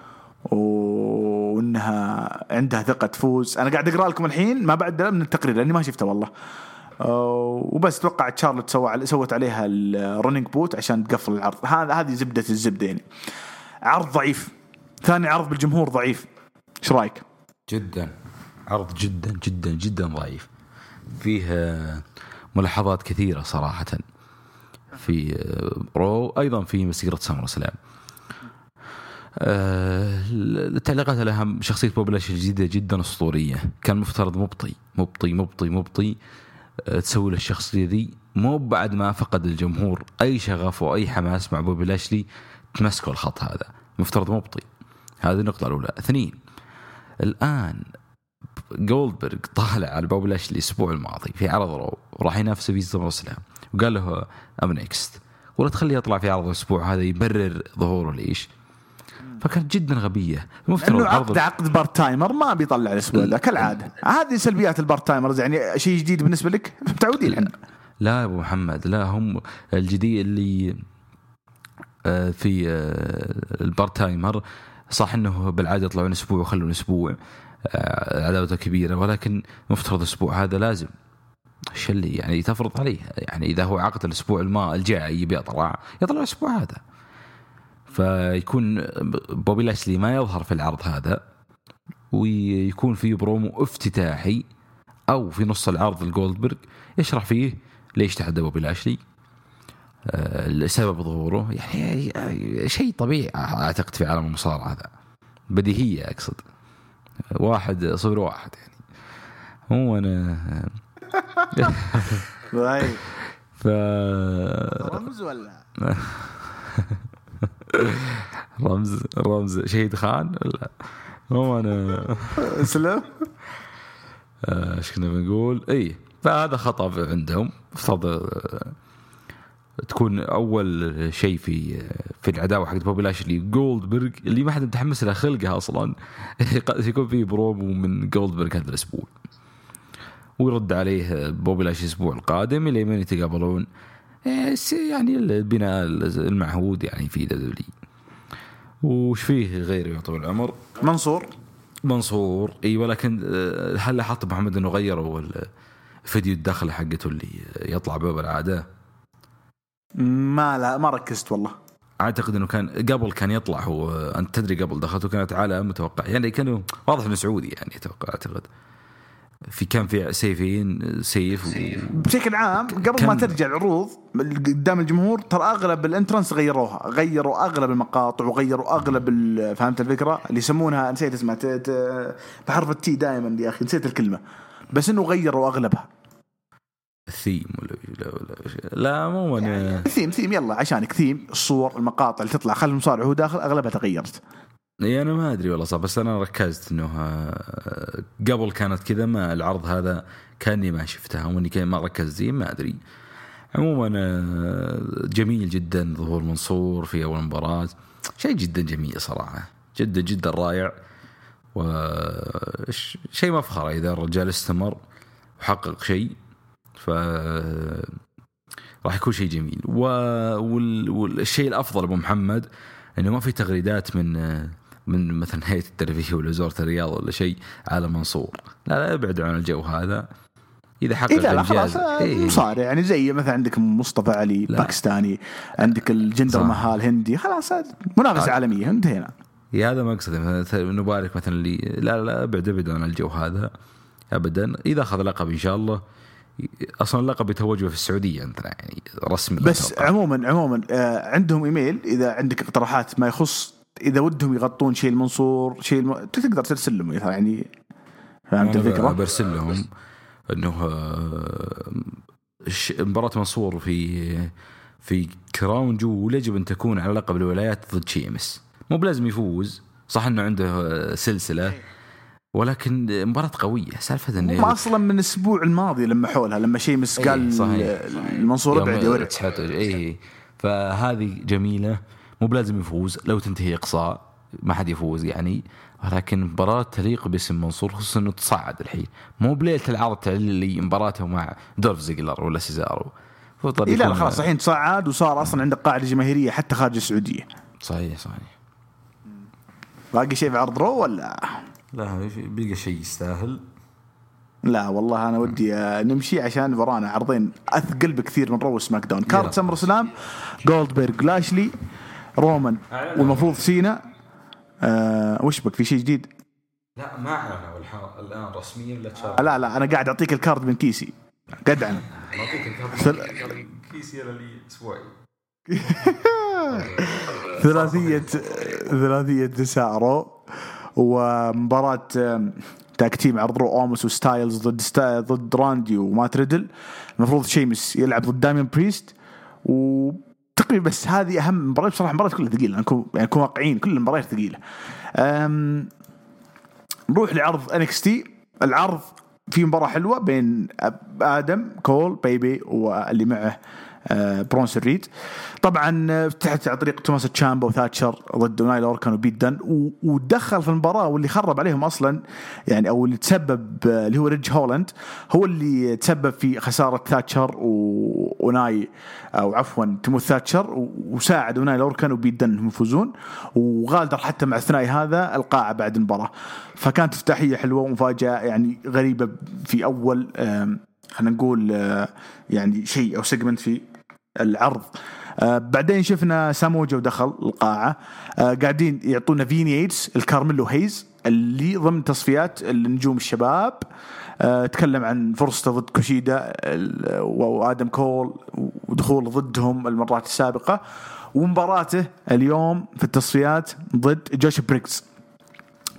وإنها عندها ثقة تفوز. أنا قاعد أقرأ لكم الحين ما بعد من التقرير لأني ما شفته والله. آه، وبس توقع شارلوت سوى سوت عليها ال running boot عشان تقفل العرض. هذا هذه زبدة الزبدة يعني. عرض ضعيف. ثاني عرض بالجمهور ضعيف. إيش رأيك؟ جدا. عرض جدا جدا جدا ضعيف. فيه آه، ملاحظات كثيرة صراحة. في آه، Raw أيضا في مسيرة SummerSlam. التعليقات الاهم شخصية بوبي لاشلي الجديده جدا أسطورية. كان مفترض مبطي مبطي مبطي مبطي آه، تسوي له الشخصية ذي. مو بعد ما فقد الجمهور أي شغف وأي حماس مع بوبي لاشلي تمسكوا الخط هذا. مفترض مبطي. هذه النقطة الأولى. اثنين الآن جولدبرغ طالع على بوبي لاشلي الأسبوع الماضي في عرض Raw وراح ينافسه في Slam وقال له I'm next ولا تخليه يطلع في عرض الأسبوع هذا يبرر ظهوره ليش؟ فكانت جدا غبية. المفترض عرض عقد عقد part-timer ما بيطلع الأسبوع ذا كالعادة. هذه سلبيات ال part-timers يعني شيء جديد بالنسبة لك؟ متعودين إحنا لا يا أبو محمد لا هم الجديد اللي آه، في آه، ال part-timer صح إنه بالعادة يطلعون أسبوع ويخلون أسبوع آه، عداوته كبيرة ولكن مفترض الأسبوع هذا لازم. إيش اللي يعني تفرض عليه يعني إذا هو عقد الأسبوع الما الجاي يبي يطلع يطلع الأسبوع هذا. فيكون بوبي لاشلي ما يظهر في العرض هذا ويكون في برومو افتتاحي أو في نص العرض الجولدبرغ يشرح فيه ليش تحدى بوبي لاشلي آه، سبب ظهوره. يعني شيء طبيعي أعتقد في عالم المصارعة هذا. بديهية أقصد. واحد صفر واحد يعني. هو أنا. طيب. ف رمز ولا؟ رمز رمز. شهيد خان؟ ولا هو أنا اسلم. آه، إيش كنا بنقول؟ إي. فهذا خطأ عندهم. افترض آه، تكون أول شيء في في العداوه حقت بوبي لاشلي جولدبرغ اللي ما حد متحمس له خلقها أصلا. يكون في برومو من جولدبرغ هذا الأسبوع. ويرد عليه بوبي لاشلي الأسبوع القادم إلى من يتقابلون. يعني البناء المعهود يعني في W وش فيه غير يا طويل العمر؟ منصور. منصور إي ولكن آه، هل لاحظت محمد إنه غيروا الفيديو الدخله حقته اللي يطلع به بالعادة؟ ما لا ما ركزت والله. أعتقد إنه كان قبل كان يطلع هو أنت تدري قبل دخلته كانت على متوقع يعني كانوا واضح إنه سعودي يعني أتوقع أعتقد. في كان في سيفين سيف و... بشكل عام قبل كم- ما ترجع العروض قدام الجمهور ترى أغلب ال entrance غيروها. غيروا أغلب المقاطع وغيروا أغلب فهمت الفكرة؟ اللي يسمونها نسيت اسمها بحرف ال T دائما يا أخي نسيت الكلمة. بس إنه غيروا أغلبها. الثيم ولا ولا, ولا لا مو أنا theme theme يلا عشانك ثيم الصور المقاطع اللي تطلع خلف المصارع وهو داخل أغلبها تغيرت. إي أنا ما أدري والله صح بس أنا ركزت إنه آه، قبل كانت كذا ما العرض هذا كأني ما شفتها واني كان ما ركزت زين ما أدري. عموما آه، جميل جدا ظهور منصور في أول مباراة. شيء جدا جميل صراحة جدا جدا رائع. وشيء مفخره إذا الرجال استمر وحقق شيء ف راح يكون شيء جميل. و... وال... والشيء الأفضل أبو محمد إنه ما في تغريدات من من مثلا هيئة الترفيه ولا وزارة الرياض ولا شيء على منصور لا لا ابعدوا عن الجو هذا إذا حقق اذا لا خلاص آه، إيه. مصارع يعني زي مثلا عندك مصطفى علي لا. باكستاني عندك الجندر. مهال هندي خلاص هذا منافسة آه. عالمية انتهينا يا هذا مقصد مثلا نبارك مثلا اللي لا لا ابعد ابعد عن الجو هذا ابدا إذا أخذ لقب إن شاء الله أصلا اللقب يتوجه في السعودية عندنا يعني رسمي بس أتوقع. عموما عموما آه، عندهم إيميل إذا عندك اقتراحات ما يخص إذا ودهم يغطون شيء المنصور شيء الم... تقدر ترسل لهم يعني فهمت الفكرة؟ برسل لهم إنه آه، مباراة منصور في في Crown Jewel يجب أن تكون على لقب الولايات ضد شيمس مو بلازم يفوز صح إنه عنده آه، سلسلة ولكن مباراة قوية. سالفة إنه أصلا من الأسبوع الماضي لما حولها لما شيمس إيه، قال صحيح. المنصور ابعد يا اي فهذه جميلة. مو بلازم يفوز لو تنتهي إقصاء ما حد يفوز يعني. ولكن مباراة تليق باسم منصور خصوصا إنه تصعد الحين. مو بليلة العرض اللي مباراته مع دولف زيجلر ولا سيزارو. إيه لا خلاص الحين تصعد وصار أصلا عندك قاعدة جماهيرية حتى خارج السعودية. صحيح صحيح. باقي شيء في عرض Raw ولا؟ لا بيلقى شيء يستاهل. لا والله أنا ودي نمشي عشان ورانا عرضين أثقل بكثير من Raw SmackDown. card SummerSlam جولدبرغ لاشلي رومان والمفروض سينا آه وش بك في شيء جديد؟ لا ما اعلنوا الآن رسميا لا لا لا أنا قاعد أعطيك الكارد من كيسي قدعا سل- كيسي لي أسبوعي ثلاثية ثلاثية نساء رو ومباراة تاك تيم عرض رو أومس وستايلز ضد. ضد راندي ومات ريدل المفروض شيمس يلعب ضد دامين بريست وتقريبا بس هذه أهم مباراة. بصراحة المباراة كلها ثقيلة نكون يعني نكون واقعيين كل المباريات ثقيلة. أم... نروح لعرض NXT العرض في مباراة حلوة بين آدم كول baby واللي معه آه، برونسون ريد. طبعا آه، فتحت عن طريق توماسو تشامبا وثاتشر ضد اوني لوركان وبيت دن ودخل في المباراة واللي خرب عليهم أصلا يعني أو اللي تسبب آه، اللي هو ريدج هولاند هو اللي تسبب في خسارة ثاتشر و... وناي أو عفوا تيموث ثاتشر وساعد اوني لوركان وبيت دن إنهم يفوزون وغادر حتى مع الثنائي هذا القاعة بعد المباراة. فكانت افتتاحيه حلوة ومفاجأة يعني غريبة في أول خلينا نقول يعني شيء أو segment في العرض. آه بعدين شفنا سامو جو دخل القاعة. آه قاعدين يعطونا vignettes لكارميلو هيز اللي ضمن تصفيات النجوم الشباب. آه تكلم عن فرصته ضد كوشيدا وآدم كول ودخوله ضدهم المرات السابقة. ومباراته اليوم في التصفيات ضد جوش بريجز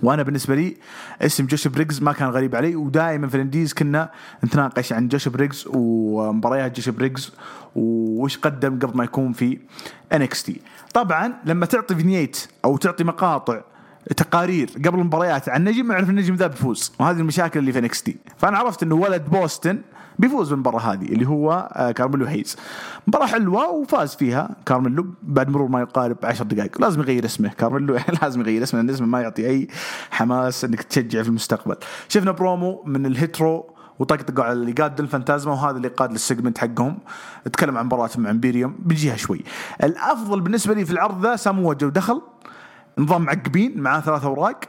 وأنا بالنسبة لي اسم جوش بريجز ما كان غريب علي ودائما في ال indies كنا نتناقش عن جوش بريجز ومباريات جوش بريجز وش قدم قبل ما يكون في NXT طبعا لما تعطي vignette أو تعطي مقاطع تقارير قبل المباريات عن نجم اعرف النجم ذا بيفوز وهذه المشاكل اللي في NXT فأنا عرفت إنه ولد بوسطن بيفوز بالمباراة هذه اللي هو آه، كارميلو هيز مباراة حلوة وفاز فيها كارميلو بعد مرور ما يقارب 10 دقائق. لازم يغير اسمه كارميلو لازم يغير اسمه لأن اسمه ما يعطي أي حماس إنك تشجع في المستقبل. شفنا برومو من ال Hit Row وطقطقوا على ليقادو ديل فانتازما وهذا اللي قاد لل segment حقهم. تكلم عن مباراتهم مع إمبيريوم بنجيها شوي. الأفضل بالنسبة لي في العرض ذا سامو جو دخل نظام معقبين معاه ثلاث أوراق.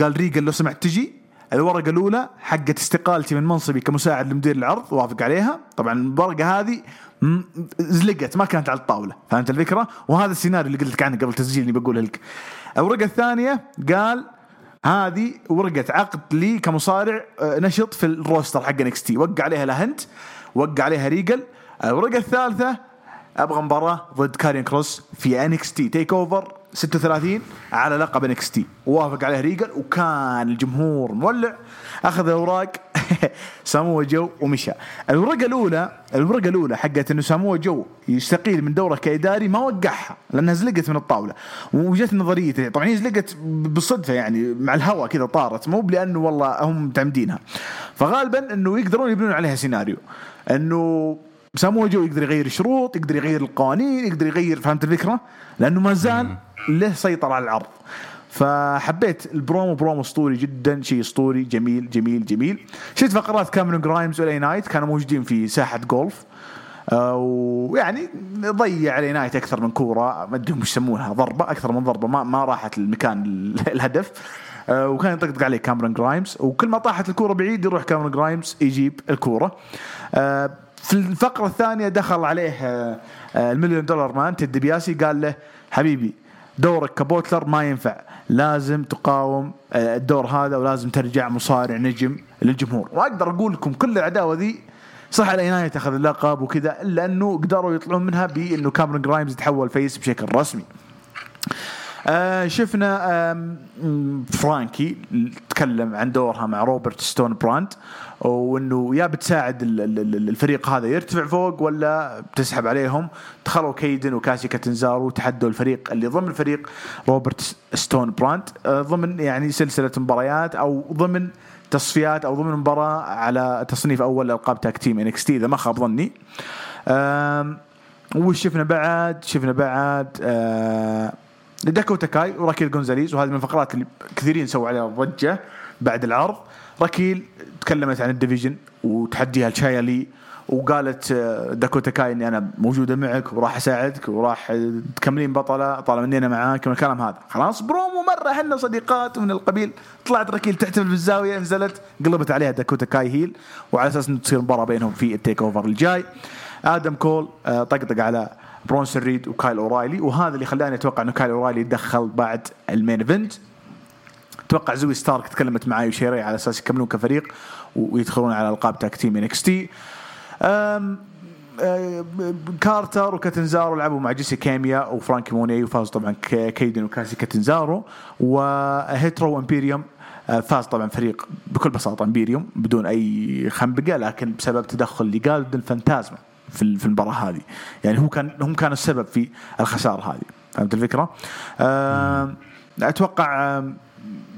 قال ريجل لو سمحت تجي. الورقة الأولى حقت استقالتي من منصبي كمساعد لمدير العرض وافق عليها. طبعا الورقة هذه زلقت ما كانت على الطاولة فهمت الفكرة؟ وهذا السيناريو اللي قلت لك عنه قبل تسجيل اللي بقوله لك. الورقة الثانية قال هذه ورقة عقد لي كمصارع آه، نشط في ال roster حق NXT وقع عليها لهنت وقع عليها ريجل. الورقة الثالثة أبغى مباراة ضد كارين كروس في NXT TakeOver 36 على لقب NXT ووافق عليه ريجل وكان الجمهور مولع. أخذ الاوراق سامو جو ومشى. الورقة الأولى الورقة الأولى حقت إنه سامو جو يستقيل من دوره كإداري ما وقعها لأنها زلقت من الطاولة. وجت نظريه طبعا هي زلقت بالصدفه يعني مع الهواء كذا طارت. مو لأنه والله هم متعمدينها. فغالبا إنه يقدرون يبنون عليها سيناريو. إنه سامو جو يقدر يغير الشروط يقدر يغير القوانين يقدر يغير فهمت الفكرة؟ لأنه ما زال له سيطرة على العرض فحبيت ال promo promo أسطوري جدا شيء أسطوري جميل جميل جميل. شفت فقرات كاميرون جرايمز و LA Knight كانوا موجودين في ساحة جولف آه، ويعني ضيع LA Knight أكثر من كورة ما أدري وش يسمونها ضربة أكثر من ضربة ما ما راحت المكان ال- الهدف. آه، وكان يطقطق عليه كاميرون جرايمز. وكل ما طاحت الكورة بعيد يروح كاميرون جرايمز يجيب الكورة. آه، في الفقرة الثانية دخل عليه ال million dollar man تيد دبياسي قال له حبيبي دورك ك butler ما ينفع. لازم تقاوم آه، الدور هذا ولازم ترجع مصارع نجم للجمهور. واقدر أقول لكم كل العداوة ذي صح على نايا تاخذ اللقب وكذا إلا أنه قدروا يطلعون منها بأنه كاميرون جرايمز يتحول face بشكل رسمي. آه شفنا فرانكي تكلم عن دورها مع روبرت ستون brand وإنه يا بتساعد الفريق هذا يرتفع فوق ولا بتسحب عليهم؟ دخلوا كيدن وكاسي كاتنزارو تحدوا الفريق اللي ضمن فريق روبرت ستون brand آه ضمن يعني سلسلة مباريات أو ضمن تصفيات أو ضمن مباراة على تصنيف أول ألقاب tag team NXT إذا ما خاب ظني. وش شفنا بعد؟ شفنا بعد آه داكوتا كاي وراكيل جونزاليز وهذه من الفقرات اللي كثيرين سووا عليها ضجة بعد العرض. راكيل تكلمت عن ال division وتحديها لشيا لي وقالت آه، داكوتا كاي إني أنا موجودة معك وراح أساعدك وراح تكملين بطلة طالما إني أنا معاك من الكلام هذا. خلاص برومو مرة إحنا صديقات ومن القبيل. طلعت راكيل تحتفل بالزاوية نزلت قلبت عليها داكوتا كاي heel وعلى أساس إنه تصير مباراة بينهم في ال TakeOver الجاي. آدم كول آه، طقطق على برونسون ريد وكايل أورايلي وهذا اللي خلاني أتوقع إنه كايل أورايلي يتدخل بعد ال main event. أتوقع زوي ستارك تكلمت مع ايو شيراي على أساس يكملون كفريق ويدخلون على ألقاب tag team NXT. كارتر وكاتنزارو لعبوا مع جيسي كاميا وفرانكي موني وفاز طبعا كيدن وكاسي كاتنزارو. وهيت رو وامبيريوم آه، فاز طبعا فريق بكل بساطة إمبيريوم بدون أي خنبقة لكن بسبب تدخل ليقادو ديل فانتازما في في المباراة هذه. يعني هو كان هم كانوا السبب في الخسارة هذه. فهمت الفكرة؟ أتوقع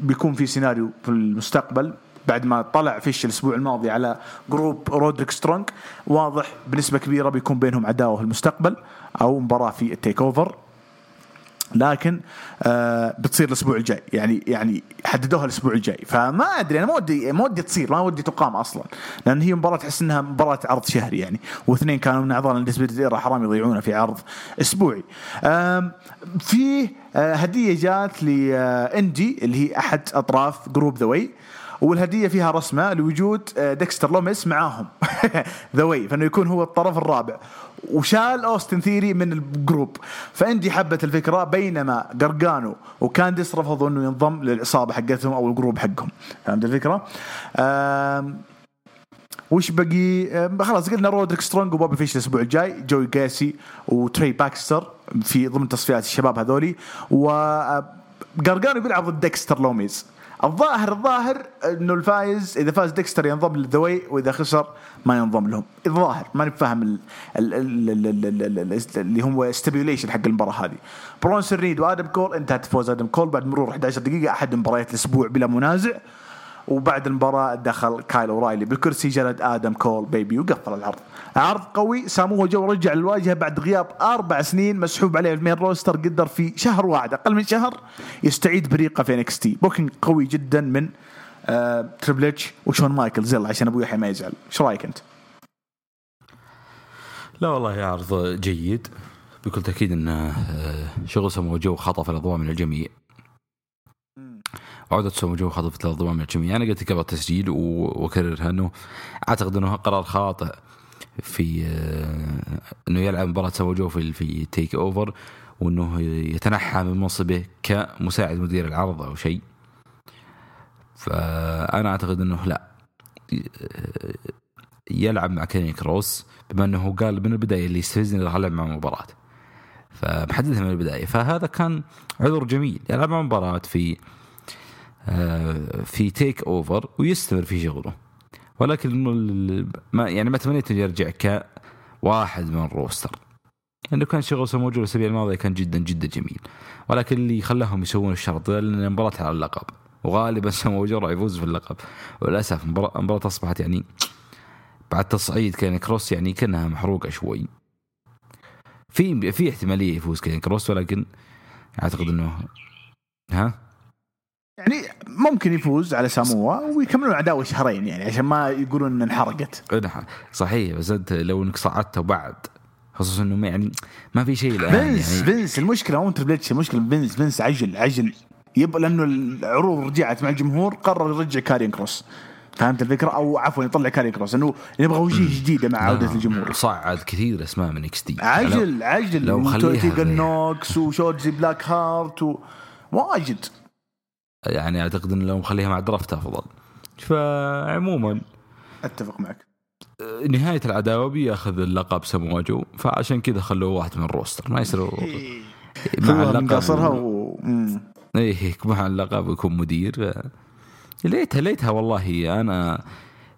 بيكون في سيناريو في المستقبل بعد ما طلع فيش الأسبوع الماضي على group رودريك سترونج واضح بنسبة كبيرة بيكون بينهم عداوة في المستقبل أو مباراة في ال TakeOver. لكن آه بتصير الأسبوع الجاي. يعني يعني حددوها الأسبوع الجاي. فما أدري أنا ما ودي ما ودي تصير. ما ودي تقام أصلا. لأن هي مباراة تحس إنها مباراة عرض شهري يعني. واثنين كانوا من أعضاء الانديسبيوتد حرام يضيعونها في عرض أسبوعي. آه في آه هدية جات لاندي اللي هي أحد أطراف group ذا واي والهدية فيها رسمة لوجود آه، ديكستر لوميس معاهم. ذا واي فإنه يكون هو الطرف الرابع. وشال أوستن ثيري من ال group. فاندي حبت الفكرة بينما قرقانو وكانديس رفضوا إنه ينضم للعصابه حقتهم أو ال group حقهم. فهمت الفكرة؟ وش بقي؟ خلاص قلنا رودريك سترونج وبوبي فيش الأسبوع الجاي دوك جيسي وتري باكستر في ضمن تصفيات الشباب هذولي و قرقانو بيلعب ضد ديكستر لوميز. الظاهر الظاهر إنه الفايز إذا فاز ديكستر ينضم لذا واي وإذا خسر ما ينضم لهم. الظاهر ماني فاهم اللي هو stipulation حق المباراة هذه. برونسون ريد وآدم كول انتهت فوز آدم كول بعد مرور 11 دقيقة أحد مباريات الأسبوع بلا منازع. وبعد المباراة دخل كايل أورايلي بالكرسي جلد آدم كول بيبي وقفل العرض. عرض قوي ساموه جو رجع للواجهة بعد غياب أربع سنين مسحوب عليه ال main roster قدر في شهر واحد أقل من شهر يستعيد بريقة في NXT booking قوي جدا من آه تريبل اتش وشون مايكلز. يلا عشان أبوي يحيى ما يزعل. إيش رأيك أنت؟ لا والله عرض جيد. بكل تأكيد انه آه، شغل سمو جو خطف الأضواء من الجميع. عودة سمو جو خطفت الاضواء من الجميع. أنا قلت قبل التسجيل واكررها انه أعتقد إنه قرار خاطئ في آه، إنه يلعب مباراة سمو جو في في تيك اوفر وإنه يتنحى من منصبه كمساعد مدير العرض أو شيء. فأنا أعتقد إنه لا. يلعب مع كيرين كروس بما إنه قال من البداية اللي يستفزني راح العب مع مباراة. فمحددها من البداية. فهذا كان عذر جميل. يلعب مع مباراة في آه، في TakeOver ويستمر في شغله. ولكن ما يعني ما تمنيت أنه يرجع كواحد من ال roster. انه كان شغل موجود الأسابيع الماضية كان جدا جدا جميل. ولكن اللي خلاهم يسوون الشرط لأن المباراة على اللقب. وغالبا سمو راح يفوز في اللقب. وللأسف المباراة أصبحت يعني بعد تصعيد كان كروس يعني كأنها محروقة شوي. في في احتمالية يفوز كين كروس ولكن أعتقد انه ها؟ يعني ممكن يفوز على ساموا ويكملون عداوه شهرين يعني عشان ما يقولون ان انحرقت. صحيح بس أنت لو إنك صعدته بعد خصوصا إنه يعني ما في شيء الآن فينس يعني. فينس المشكلة مو تربل المشكلة فينس فينس عجل عجل. يبقى لأنه العروض رجعت مع الجمهور قرر يرجع كارين كروس. فهمت الفكرة؟ أو عفوا يطلع كارين كروس. إنه نبغى وجيه جديدة مع عودة الجمهور. صعد كثير أسماء من إكس تي عجل عجل. لو خليها نوكس وشورجي بلاك هارت و... واجد. يعني أعتقد انه لو مخليها مع درافت أفضل. فعموما أتفق معك. نهاية العداوة بيأخذ اللقب سمواجو فعشان كذا خلوه واحد من الروستر. ما يصير مع اللقب قصرها و... إيه مع اللقب يكون مدير. ليتها ليتها والله أنا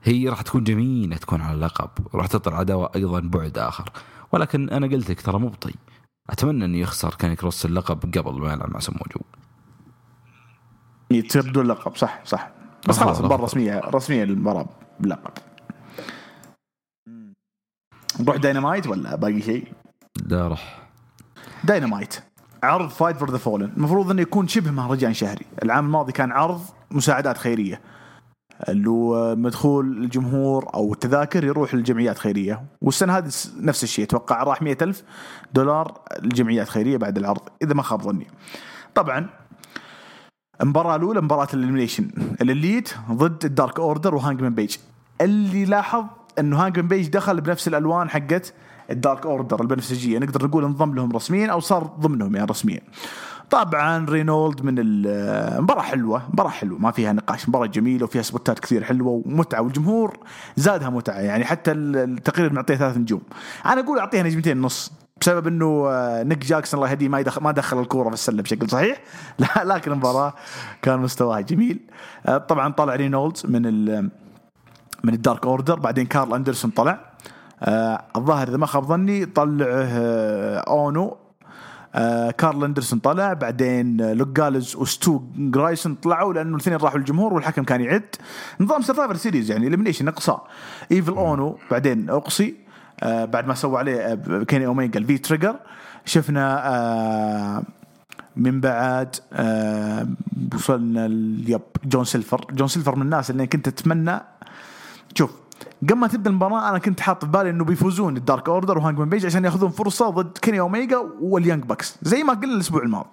هي راح تكون جميلة تكون على اللقب راح تعطي العداوه أيضا بعد آخر. ولكن أنا قلت لك ترى مبطي أتمنى إنه يخسر كان كروس اللقب قبل ما يلعب مع سموجو تصير بدون لقب صح صح. بس خلاص المباراه رسمية رسمية المباراه بلقب. نروح داينامايت ولا باقي شيء؟ لا راح. داينامايت عرض Fight for the Fallen المفروض إنه يكون شبه مهرجان شهري. العام الماضي كان عرض مساعدات خيرية. اللي هو مدخول الجمهور أو التذاكر يروح للجمعيات خيرية. والسنة هذه نفس الشيء. أتوقع راح مئة ألف دولار لجمعيات خيرية بعد العرض إذا ما خاب ظني. طبعا المباراة الأولى مباراة ال elimination. ال Elite ضد ال Dark Order وهانجمان بيج. اللي لاحظ إنه هانجمان بيج دخل بنفس الألوان حقت ال Dark Order البنفسجية. نقدر نقول انضم لهم رسميا أو صار ضمنهم يعني رسميا. طبعا رينولد من المباراة حلوة مباراة حلوة. ما فيها نقاش مباراة جميلة وفيها سبوتات كثير حلوة ومتعة والجمهور زادها متعة. يعني حتى التقرير معطيه ثلاث نجوم. أنا أقول أعطيها نجمتين ونص. بسبب إنه آه، نيك جاكسون الله يهديه ما يدخل ما دخل الكورة في السلة بشكل صحيح. لا لكن المباراة كان مستواها جميل. آه، طبعا طلع رينولدز من ال من ال Dark Order. بعدين كارل أندرسون طلع. آه الظاهر إذا ما خاب ظني طلعه أونو. آه كارل أندرسون طلع. بعدين لوك جالوز وستو جرايسون طلعوا لأنه الاثنين راحوا الجمهور والحكم كان يعد. نظام Survivor Series يعني elimination إقصاء. إيفل أونو بعدين أقصي. بعد ما سوى عليه آه كيني اوميجا ال V-Trigger شفنا آه من بعد آه وصلنا يب جون سيلفر. جون سيلفر من الناس اللي كنت اتمنى شوف قبل ما تبدأ المباراة أنا كنت حاط في بالي إنه بيفوزون ال Dark Order وهانجمان بيج عشان ياخذون فرصة ضد كيني اوميجا وال Young Bucks. زي ما قلنا الأسبوع الماضي.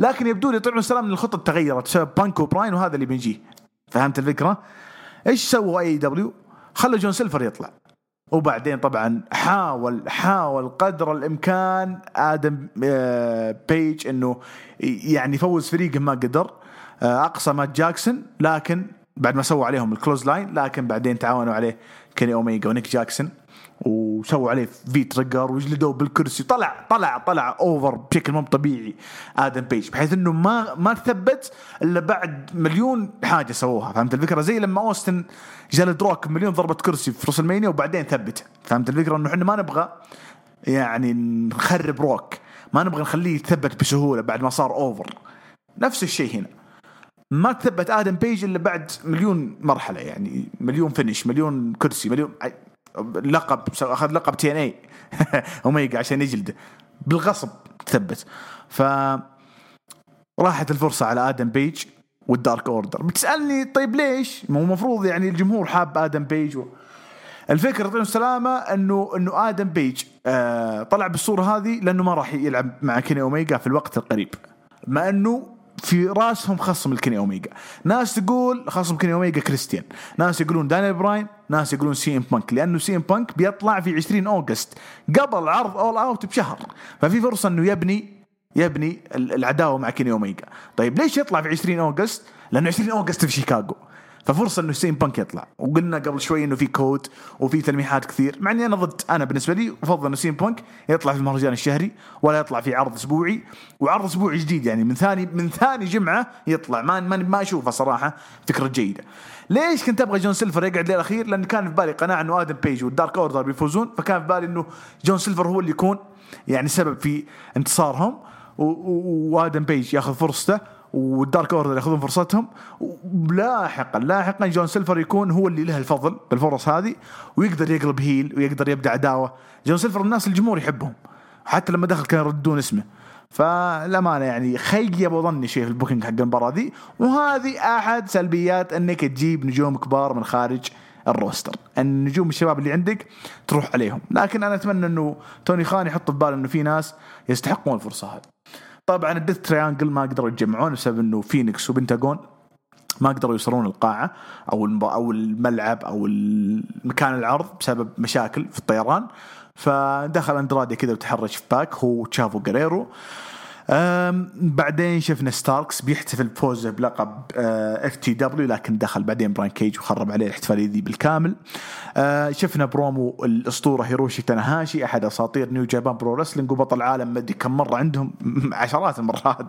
لكن يبدو لي طلعوا السلامة إن الخطة تغيرت بسبب بانك وبراين وهذا اللي بيجي. فهمت الفكرة؟ إيش سووا AEW؟ خلوا جون سيلفر يطلع. وبعدين طبعا حاول حاول قدر الإمكان آدم آه، بيج إنه يعني يفوز فريقه ما قدر آه، أقصى مات جاكسون لكن بعد ما سووا عليهم ال clothesline لكن بعدين تعاونوا عليه كيني اوميجا ونيك جاكسون. وسووا عليه V-Trigger وجلدوه بالكرسي. طلع طلع طلع over بشكل مو طبيعي آدم بيج بحيث إنه ما ما ثبت إلا بعد مليون حاجة سووها فهمت الفكرة؟ زي لما أوستن جلد روك مليون ضربة كرسي في المانيا وبعدين ثبت فهمت الفكرة؟ إنه إحنا ما نبغى يعني نخرب روك ما نبغى نخليه يثبت بسهولة بعد ما صار over نفس الشيء هنا. ما تثبت آدم بيج إلا بعد مليون مرحلة يعني مليون finish مليون كرسي مليون لقب أخذ لقب TNA اوميجا عشان يجلده. بالغصب تثبت. ف راحت الفرصة على آدم بيج وال Dark Order. بتسألني طيب ليش؟ ما هو المفروض يعني الجمهور حاب آدم بيج و... الفكرة يعطيهم السلامة إنه إنه آدم بيج آه طلع بالصورة هذه لأنه ما راح يلعب مع كيني اوميجا في الوقت القريب. مع إنه في راسهم خصم الكيني أوميجا. ناس تقول خصم كيني أوميجا كريستيان. ناس يقولون دانيال براين ناس يقولون سي إم بانك. لأنه سي إم بانك بيطلع في 20 August قبل عرض All Out بشهر. ففي فرصة إنه يبني يبني العداوة مع كيني أوميجا. طيب ليش يطلع في 20 August؟ لأنه 20 August في شيكاغو. ففرصة إنه سي إم بانك يطلع. وقلنا قبل شوي إنه في كود وفي تلميحات كثير. مع إني أنا ضد أنا بالنسبة لي أفضل انه سي إم بانك يطلع في المهرجان الشهري ولا يطلع في عرض أسبوعي. وعرض أسبوعي جديد يعني من ثاني من ثاني جمعة يطلع. ما ما, ما أشوفه صراحة فكرة جيدة. ليش كنت أبغى جون سيلفر يقعد للاخير لأن كان في بالي قناعة إنه آدم بيج وال Dark Order بيفوزون. فكان في بالي إنه جون سيلفر هو اللي يكون يعني سبب في انتصارهم. وآدم بيج ياخذ فرصته. وال Dark Order يأخذون فرصتهم. ولاحقا لاحقا جون سيلفر يكون هو اللي له الفضل بالفرص هذه ويقدر يقلب heel ويقدر يبدا عداوة. جون سيلفر الناس الجمهور يحبهم حتى لما دخل كانوا يردون اسمه. فالامانه يعني خيب ظني شيء في ال booking حق المباراة دي. وهذه أحد سلبيات إنك تجيب نجوم كبار من خارج ال roster. النجوم الشباب اللي عندك تروح عليهم. لكن أنا أتمنى إنه توني خان يحط في باله إنه في ناس يستحقون الفرصة هذه. طبعا ال Death Triangle ما قدروا يتجمعون بسبب إنه فينيكس وبنتاجون ما قدروا يوصلون القاعة أو أو الملعب أو مكان العرض بسبب مشاكل في الطيران. فدخل أندرادي كذا وتحرش في باك هو وتشافو جريرو أم، بعدين شفنا ستاركس بيحتفل بفوزه بلقب FTW لكن دخل بعدين براين كيج وخرب عليه الاحتفاليه دي بالكامل. أه، شفنا برومو الأسطورة هيروشي تاناهاشي أحد أساطير New Japan Pro-Wrestling وبطل العالم ما ادري كم مرة عندهم عشرات المرات.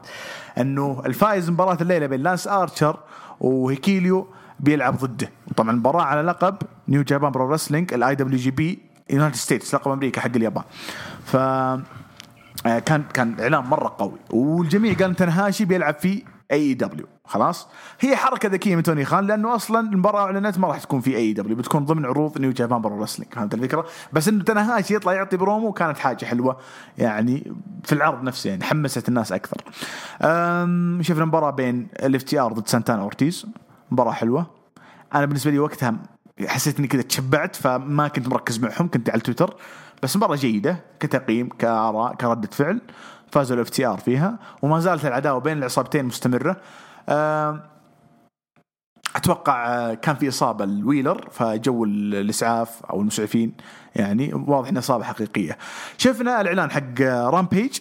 أنه الفائز مباراة الليلة بين لانس ارشر وهيكوليو بيلعب ضده. طبعا المباراه على لقب New Japan Pro-Wrestling ال IWGP United States لقب أمريكا حق اليابان. ف آه، كان كان إعلان مرة قوي. والجميع قال تاناهاشي بيلعب في AEW خلاص؟ هي حركة ذكية من توني خان لأنه أصلا المباراة أعلنت ما راح تكون في AEW بتكون ضمن عروض New Japan Pro-Wrestling فهمت الفكرة؟ بس إنه تاناهاشي يطلع يعطي برومو كانت حاجة حلوة يعني في العرض نفسه يعني حمست الناس أكثر. شفنا مباراة بين ال FTR ضد سانتانا أورتيز. مباراة حلوة. أنا بالنسبة لي وقتها حسيت إني كذا تشبعت فما كنت مركز معهم كنت على تويتر. بس مباراة جيدة كتقييم كآراء كردة فعل فازوا ال FTR فيها وما زالت العداوة بين العصابتين مستمرة أتوقع آه، كان في إصابة لويلر فجو ال- الإسعاف أو المسعفين يعني واضح انها إصابة حقيقية. شفنا الإعلان حق Rampage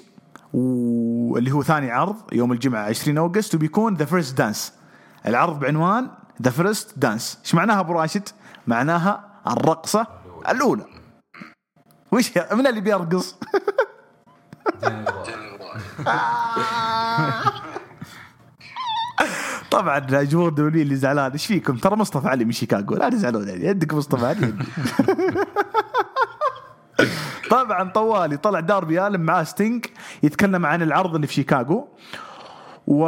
واللي هو ثاني عرض يوم الجمعة 20 August وبيكون The First Dance. العرض بعنوان The First Dance، إيش معناها أبو راشد؟ معناها الرقصة الأولى. وش؟ من اللي بيرقص؟ طبعا جمهور دولي اللي زعلان. إيش فيكم؟ ترى مصطفى علي من شيكاغو. لا تزعلون يعني عندك مصطفى علي. طبعا طوالي. طلع داربي ألن معاه ستينج يتكلم عن العرض اللي في شيكاغو. و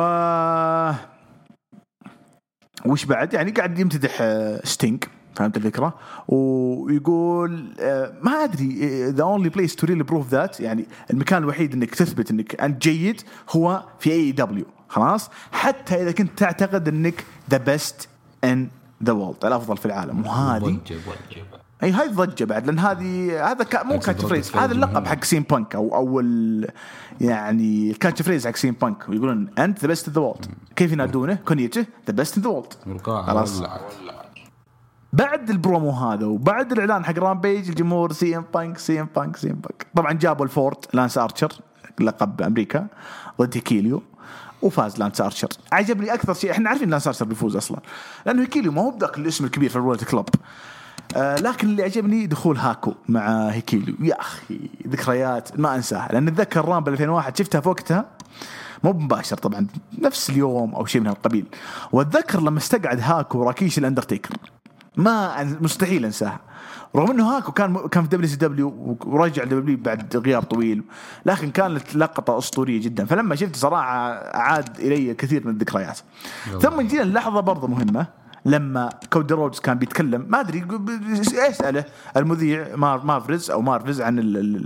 وش بعد؟ يعني قاعد يمتدح آه، ستينج فهمت الفكرة؟ ويقول آه، ما أدري the only place to really prove that يعني المكان الوحيد إنك تثبت إنك أنت جيد هو في اي دبليو خلاص؟ حتى إذا كنت تعتقد إنك the best in the world الأفضل في العالم وهذه أي هذه ضجة بعد لأن هذه هذا كا مو أقصد catchphrase هذا اللقب. حق سي إم بانك أو أو ال- يعني ال catchphrase حق سي إم بانك ويقولون أنت the best in the world كيف ينادونه؟ كنيته the best the والقاعة خلاص. بعد البرومو هذا وبعد الإعلان حق رامبيج الجمهور سي إم بانك سي إم بانك سي إم بانك. طبعا جابوا الفورد لانس آرشر لقب أمريكا ضد هيكيليو وفاز لانس آرشر. عجبني أكثر شيء إحنا عارفين لانس آرشر بيفوز أصلا لأنه هيكيليو ما هو بذاك الاسم الكبير في البولت كلوب. آه لكن اللي عجبني دخول هاكو مع هيكيليو. يا أخي ذكريات ما أنساها لأن أتذكر رامبل 2001 شفتها في وقتها مو مباشر طبعا نفس اليوم أو شيء من هالقبيل. وأتذكر لما استقعد هاكو راكيش الأندرتيكر. ما مستحيل أنساها. رغم إنه هاكو كان كان في دبليو سي دبليو ورجع دبليو بعد غياب طويل لكن كانت لقطة أسطورية جدا. فلما شفت صراحة عاد إلي كثير من الذكريات. ثم جينا اللحظه برضه مهمة لما كودي رودز كان بيتكلم ما أدري يسأله المذيع مار مافرز أو مارفز عن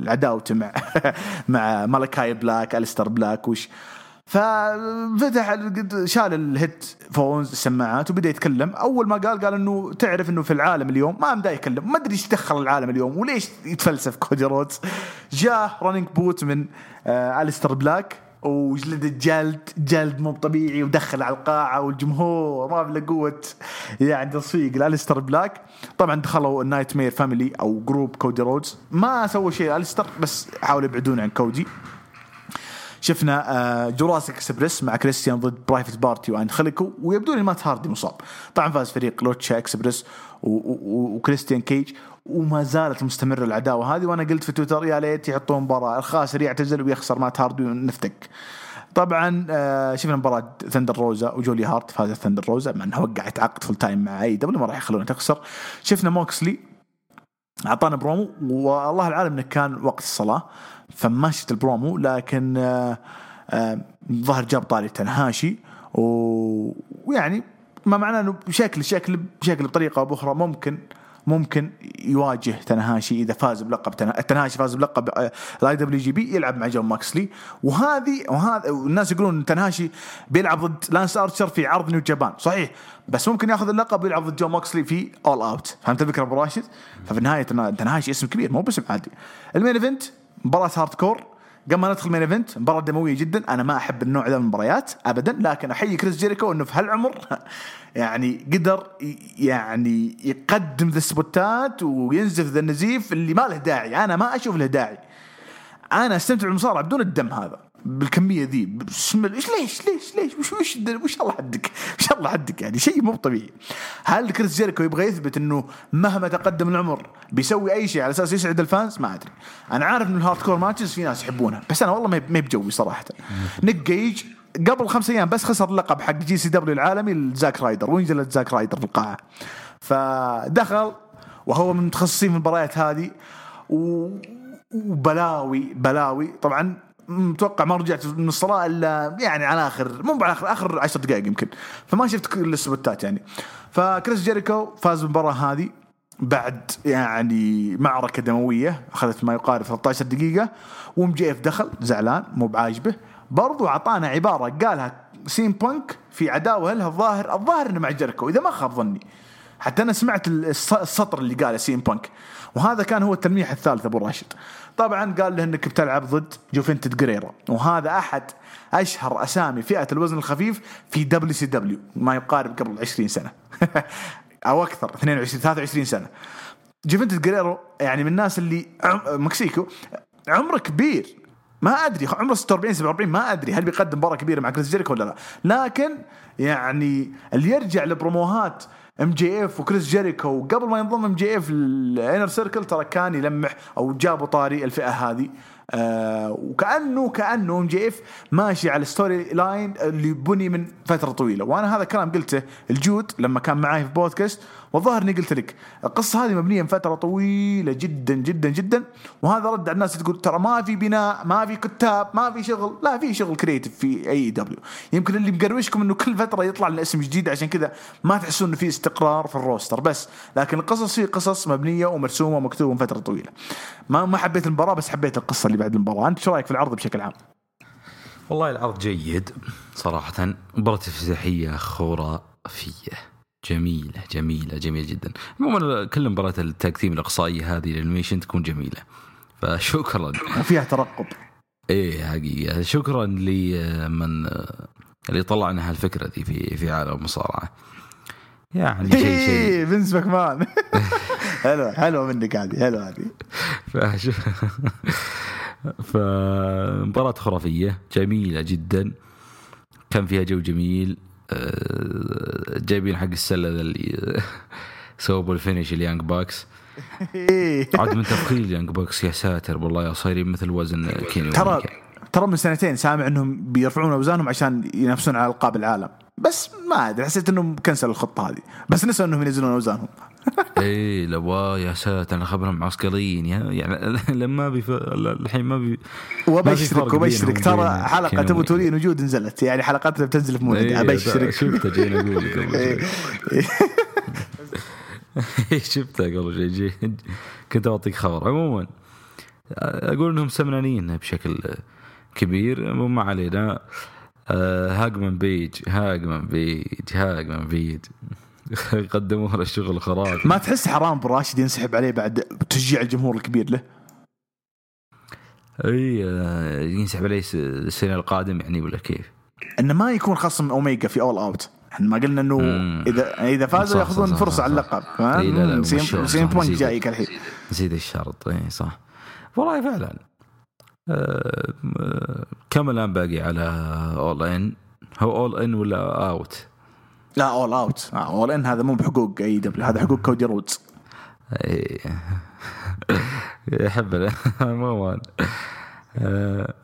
عداوته مع مع مالكاي بلاك الستر بلاك وش ففتح شال ال headphones السماعات وبدأ يتكلم. أول ما قال قال إنه تعرف إنه في العالم اليوم ما بدا يتكلم. ما أدري إيش دخل العالم اليوم وليش يتفلسف كودي رودز. جاء running boot من آه الستر بلاك وجلد جلد جلد مو طبيعي ودخل على القاعة والجمهور ما بلا قوة يعني تصفيق لالستر بلاك طبعا دخلوا النايت مير فاميلي أو group كودي رودز. ما سووا شيء الستر بس حاولوا يبعدون عن كودي. شفنا آه، جوراسيك إكسبريس مع كريستيان ضد برايفت بارتي وأنخليكو ويبدو لي مات هاردي مصاب. طبعا فاز فريق لوتشا إكسبريس وكريستيان كيج وما زالت مستمرة العداوة هذه وأنا قلت في تويتر يا ليت يحطون مباراة الخاسر يعتزل ويخسر مات هاردي ونفتك. طبعا آه، شفنا مباراة ثندر روزا وجوليا هارت فازت ثندر روزا مع إنها وقعت عقد full time مع اي دبليو ما راح يخلونها تخسر. شفنا موكسلي أعطانا برومو والله العالم إنه كان وقت الصلاة. فما شفت البرومو لكن آه، آه، ظهر جاب طاري تنهاشي ويعني ما معناه إنه بشكل شكل بشكل بطريقة أو بأخرى ممكن ممكن يواجه تنهاشي إذا فاز بلقب تنهاشي فاز بلقب الآي دبليو جي بي يلعب مع جون ماكسلي. وهذه وهذا والناس يقولون تنهاشي بيلعب ضد لانس ارشر في عرض نيو جابان. صحيح بس ممكن ياخذ اللقب ويلعب ضد جون ماكسلي في All Out فهمت الفكرة أبو راشد؟ ففي النهاية تنهاشي اسم كبير مو باسم عادي. ال main event مباراة hardcore قبل ما ندخل main event مباراة دموية جدا. أنا ما أحب النوع ذا من المباريات ابدا لكن أحيي كريس جيريكو إنه في هالعمر يعني قدر يعني يقدم ذا السبوتات وينزف ذا النزيف اللي ما له داعي. أنا ما أشوف له داعي. أنا أستمتع بالمصارعة بدون الدم هذا. بالكمية ذي. بسم الله- إيش ليش ليش ليش؟ وش وش وش الله حدك؟ وش الله حدك يعني؟ شيء مو طبيعي. هل كريس جيريكو يبغى يثبت إنه مهما تقدم العمر بيسوي أي شيء على أساس يسعد ال fans؟ ما أدري. أنا عارف ان ال hardcore matches في ناس يحبونها بس أنا والله ما بجوي صراحة. نيك جيج قبل خمس أيام بس خسر اللقب حق جي سي دبليو العالمي لزاك رايدر وانجلد زاك رايدر في القاعة. فدخل وهو من المتخصصين في المباريات هذه و... وبلاوي بلاوي. طبعا متوقع ما رجعت من الصلاة إلا يعني على آخر مو على آخر آخر 10 دقائق يمكن. فما شفت كل السبوتات يعني. فكريس جيريكو فاز بالمباراة هذه بعد يعني معركة دموية أخذت ما يقارب 13 دقيقة وام جي إف دخل زعلان مو بعاجبه. برضو أعطانا عبارة قالها سي إم بانك في عداوة لها الظاهر الظاهر إنه مع جيريكو إذا ما خاب ظني. حتى أنا سمعت السطر اللي قاله سي إم بانك وهذا كان هو التلميح الثالث أبو راشد. طبعا قال له إنك بتلعب ضد جوفنتود جريرا وهذا أحد أشهر أسامي فئة الوزن الخفيف في دبليو سي دبليو ما يقارب قبل 20 سنة. أو أكثر 22 23 سنة. جوفنتود جريرو يعني من الناس اللي مكسيكو عمره كبير. ما أدري عمره 46 47 ما أدري هل بيقدم مباراة كبيرة مع كريس جيريكو ولا لا. لكن يعني اللي يرجع لبروموهات ام جي اف وكريس جيريكو قبل ما ينضم ام جي اف الانر سيركل ترى كان يلمح أو جابوا طاري الفئة هذه. آه وكانه كأنه ام جي اف ماشي على ال storyline اللي بني من فترة طويلة. وأنا هذا الكلام قلته الجود لما كان معاي في بودكاست والظاهر إني قلت لك القصة هذه مبنية من فترة طويلة جدا جدا جدا وهذا رد على الناس تقول ترى ما في بناء ما في كتاب ما في شغل لا في شغل creative في اي دبليو يمكن اللي مقروشكم إنه كل فترة يطلع لنا اسم جديد عشان كذا ما تحسون إنه في استقرار في ال roster بس. لكن القصص في قصص مبنية ومرسومة ومكتوبة من فترة طويلة. ما ما حبيت المباراة بس حبيت القصة اللي بعد المباراة. أنت شو رأيك في العرض بشكل عام؟ والله العرض جيد صراحة. مباراة افتتاحية خرافية. جميلة جميلة جميلة جدا. عموما كل مباراة ال tag team الإقصائية هذه الانيميشن تكون جميلة. فشكرا. وفيها ترقب. إيه حقيقة. شكرا لمن اللي طلع لنا هالفكرة دي في في عالم المصارعة. يعني شيء شيء إيه، فينس ماكمان حلوة حلوة منك هذه حلوة هذه. فمباراة خرافية جميلة جدا. كان فيها جو جميل. جايبين حق السلة ذا اللي سووا ال finish ال Young Bucks. إيه. عاد من تفخيل اليانج باكس يا ساتر والله صايرين مثل وزن كيني ترى. ترى من سنتين سامع إنهم بيرفعون أوزانهم عشان ينافسون على ألقاب العالم. بس ما أدري حسيت إنهم كنسلوا الخطة هذه. بس نسوا إنهم ينزلون أوزانهم. إيه لو يا ساتر أنا خبرهم معسكريين يا يعني لما بي الحين ما بي وبشرك وبشرك. ترى حلقة ابو أوميجا. تولين وجود نزلت. يعني حلقاتنا بتنزل في مولد إيه، أبشرك. شفته جينا أقول قبل إيه. شفته قبل شوي. جي كنت أعطيك خبر. عموما أقول إنهم سمنانين بشكل كبير. ما علينا. آه، هانجمان بيج هانجمان بيج هانجمان بيج. قدموا له الشغل خرافي ما تحس حرام ابو راشد ينسحب عليه بعد تشجيع الجمهور الكبير له إي آه، ينسحب عليه الس- السنة القادم يعني ولا كيف؟ إنه ما يكون خصم اوميجا في All Out إحنا ما قلنا إنه. اذا إذا فازوا ياخذون فرصة على. اللقب؟ سين بونك نسيت. جايك الحين نسيت الشرط إي صح والله فعلا آه، آه، كم الآن باقي على اول ان هو اول ان ولا اوت لا اول اوت اول ان هذا مو بحقوق اي دبليو هذا حقوق كودي رودز إيه. يحب عموما آه،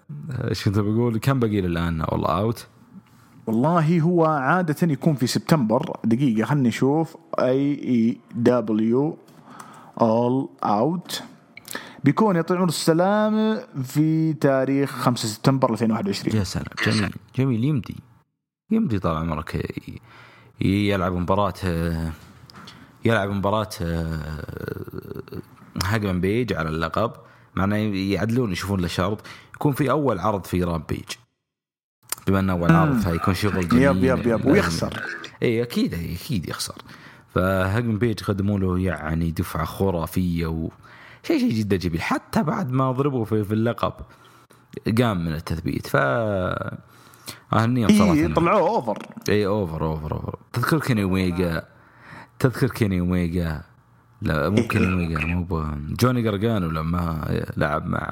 إيش كنت بقول؟ كم باقي الان اول اوت والله هو عادة يكون في سبتمبر. دقيقة خلني نشوف AEW All Out بيكون يطلعون السلام في تاريخ 5 سبتمبر 2021 يا سلام. جميل. جميل. يمدي. يمدي طال عمرك. يلعب مباراة آه، يلعب مباراة آه، هانجمان بيج على اللقب. معناه يعدلون يشوفون له شرط. يكون في أول عرض في Rampage. بما إنه أول عرض فيكون شغل جميل yep yep. yep ويخسر. إي أكيد أكيد يخسر. فهانجمان بيج قدموا له يعني دفعة خرافية و شيء شيء جدا جميل. حتى بعد ما ضربوا في, في اللقب قام من التثبيت. ف اهنيهم صراحة. اي طلعوه over اي over over over تذكر كيني اوميجا تذكر كيني اوميجا لا مو كيني اوميجا مو ب- جوني جرجانو لما لعب مع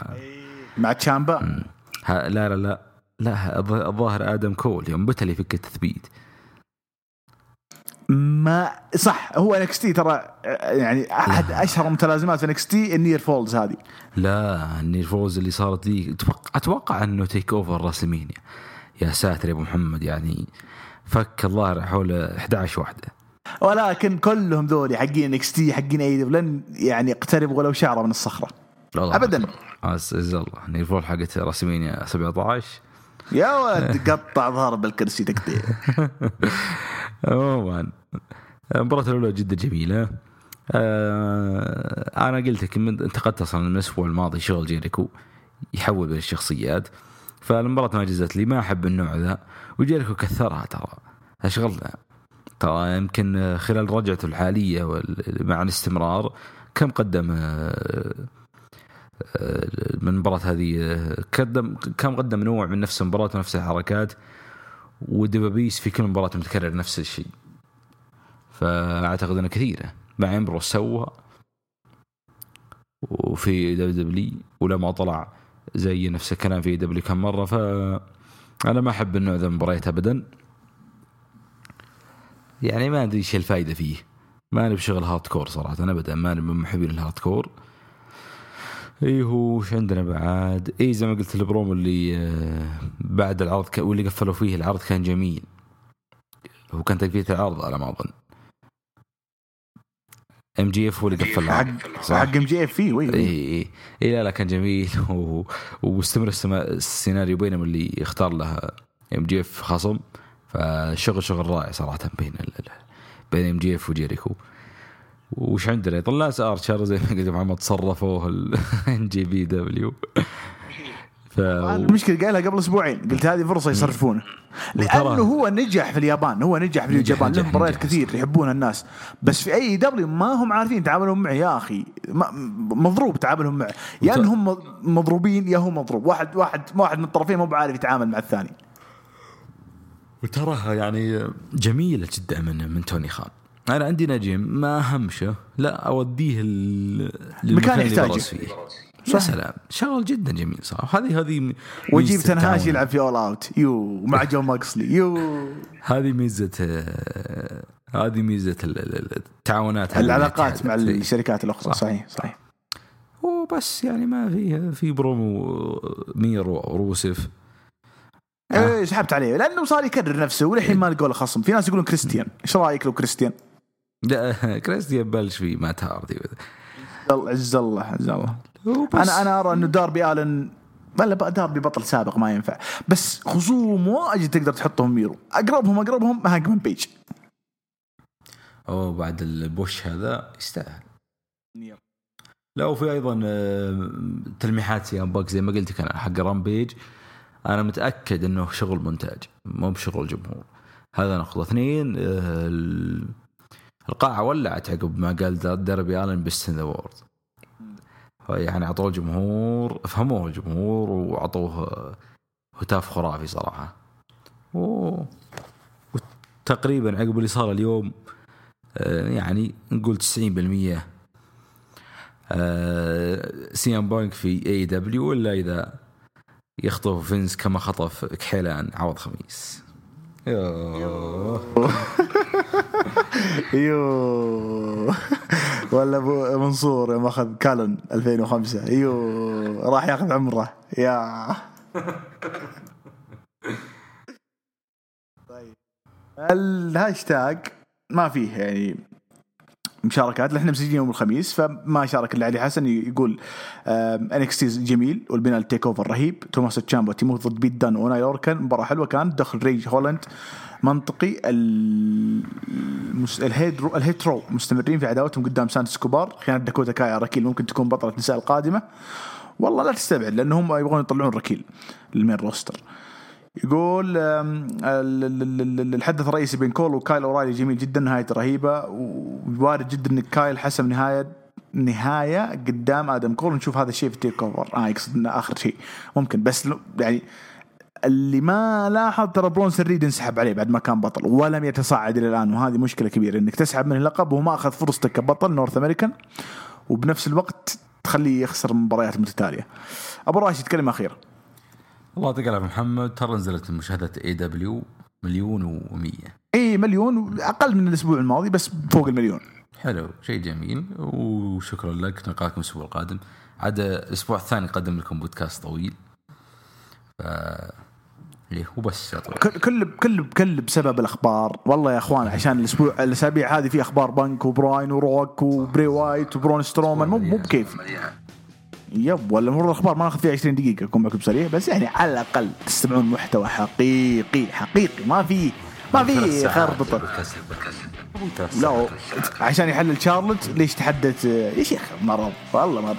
مع تشامبا. لا لا لا. لا الظ- الظاهر آدم كول يوم بتل يفك التثبيت ما صح هو NXT ترى آه، يعني أحد أشهر متلازمات NXT ال near falls هذه. لا ال near falls اللي صارت ذي أتوقع, أتوقع إنه TakeOver WrestleMania. يا ساتر يا أبو محمد يعني فك الظاهر حول 11 واحدة. ولكن كلهم ذولي حقين NXT حقين أي لن يعني يقتربوا ولو شعرة من الصخرة. والله أبداً. عز الله. ال near fall حقت WrestleMania 17 يا ولد قطع ظهر بالكرسي تقطيع عموما. المباراة الأولى جدا جميلة. آه أنا قلت لك انتقدت أصلا من الأسبوع الماضي شغل جيريكو يحول بين الشخصيات. فالمباراة ما جزت لي ما أحب النوع ذا وجيريكو كثرها ترى. أشغلنا. ترى يمكن خلال رجعته الحالية مع الاستمرار كم قدم آه، آه، من المباراة هذه آه، قدم كم قدم نوع من نفس المباراة ونفس الحركات ودبابيس في كل مباراة متكرر نفس الشيء. فأعتقد انها كثيرة. مع امبروس سوى وفي دبليو ولما طلع زي نفس الكلام في دبليو كم مرة ف أنا ما أحب النوع ذا المباريات ابدا. يعني ما أدري إيش الفائده فيه. ما أنا بشغل hardcore صراحة أنا ابدا ما أنا من محبين ال hardcore إي هو وش عندنا بعد؟ إي زي ما قلت البرومو اللي آه، بعد العرض. واللي قفلوا فيه العرض كان جميل. هو كان تقفية العرض على ما أظن. MJF هو اللي قفل حق صح؟ حق MJF فيه وي اي اي اي لا لا كان جميل. و... واستمر. السيناريو بينهم اللي اختار لها MJF خصم. فشغل شغل رائع صراحة بين ال... بين MJF وجيريكو. وش عندنا؟ طلعت ارشر زي ما قلت محمد صرفوه ال NJPW ف المشكلة قايلها قبل أسبوعين. قلت هذه فرصة يصرفونه لأنه هو نجح في اليابان. هو نجح في اليابان. له مباريات. كثير يحبونها الناس. بس في AEW ما هم عارفين يتعاملون معه يا أخي مضروب تعاملهم معه يا وت- إنهم مضروبين يا هو مضروب. واحد واحد واحد من الطرفين مو بعارف يتعامل مع الثاني. وتراها يعني جميلة جدا من من توني خان. أنا عندي نجم ما أهمشه لا أوديه ال- للمكان اللي يحتاجه. يا سلام. شغل جدا جميل صراحة. هذه هذه ويجيب تاناهاشي يلعب في All Out يو مع جون موكسلي. يو. هذه ميزة آه، هذه ال- التعاونات العلاقات مع الاتحاد. الشركات الأخرى. صح. صحيح صحيح. وبس يعني ما في في برومو ميرو روسيف إيه سحبت عليه. لأنه صار يكرر نفسه وللحين ما لقوا له خصم. في ناس يقولون كريستيان. إيش رأيك لو كريستيان؟ لا كريستيان بلش في مات هاردي عز الله عز الله. أنا أنا أرى إنه داربي الن بقى داربي بطل سابق ما ينفع. بس خصوم واجد تقدر تحطهم ميرو. اقربهم أقربهم هانجمان بيج. أوه بعد ال push هذا يستاهل. لا وفي أيضا آه، تلميحات سي إم بانك زي ما قلت لك أنا حق Rampage أنا متأكد إنه شغل مونتاج مو بشغل جمهور. هذا نقطة. اثنين آه، ال- القاعة ولعت عقب ما قال دا- ديربي آلن best in the world يعني أعطوه الجمهور فهموه الجمهور وأعطوه آه، هتاف خرافي صراحة و... وتقريبا عقب اللي صار اليوم آه، يعني نقول 90% آه، سي إم بانك في AEW الا إذا يخطف فينس كما خطف كحيلان عوض خميس. أيوه ولا أبو منصور يوم أخذ كالن 2005 أيوه راح ياخذ عمره. يا. طيب. الهاشتاج ما فيه يعني مشاركات. إحنا مسجلين يوم الخميس فما شارك إلا علي حسن. يقول NXT جميل والبناء ال TakeOver رهيب. توماسو تشامبا تيموثي ضد بيت دان وأوني لوركن مباراة حلوة كانت دخل ريج هولاند. منطقي الهيدرو الهيترو مستمرين في عداوتهم قدام سانتوس إسكوبار خيانه داكوتا كاي ركيل ممكن تكون بطلة النساء القادمة. والله لا تستبعد لأنهم يبغون يطلعون ركيل لل main roster. يقول الحدث الرئيسي بين كول وكايل أورايلي جميل جدا نهايته رهيبة. ووارد جدا إن كايل حسم نهايه نهاية قدام آدم كول. نشوف هذا الشيء في ال TakeOver آه يقصد إنه آخر شيء. ممكن بس يعني اللي ما لاحظ ترى برونسون ريد انسحب عليه بعد ما كان بطل ولم يتصاعد إلى الآن وهذه مشكلة كبيرة إنك تسحب من اللقب وهو ما أخذ فرصته كبطل North American وبنفس الوقت تخليه يخسر مباريات متتالية. أبو راشد كلمه اخيره. الله يعطيك العافية محمد. ترى نزلت مشاهدات AEW مليون و100 إي مليون أقل من الأسبوع الماضي بس فوق المليون. حلو شيء جميل وشكرا لك نلقاكم الأسبوع القادم. عاد الأسبوع الثاني قدم لكم بودكاست طويل. ف وبس يا طويل. كل كل كل بسبب الأخبار. والله يا أخوان عشان الأسبوع الأسابيع هذه في أخبار بنك وبراين وروك وبري وايت وبرون سترومان. مو مو بكيف. يب ولا المفروض الأخبار ما ناخذ فيها 20 دقيقة أكون معكم سريع بس يعني على الأقل تستمعون محتوى حقيقي حقيقي. ما في ما في خربطة. لا عشان يحلل شارلوت ليش تحدث؟ يا شيخ مرض. والله مرض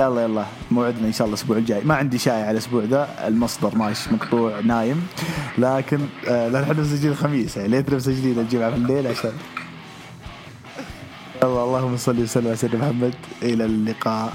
يلا يلا. موعدنا إن شاء الله الأسبوع الجاي. ما عندي شاي على الأسبوع ذا المصدر ماشي مقطوع نايم. لكن آه لا إحنا مسجلين الخميس. يعني ليتنا مسجلين الجمعة في الليل عشان. يلا اللهم صل وسلم على سيدنا محمد. إلى اللقاء.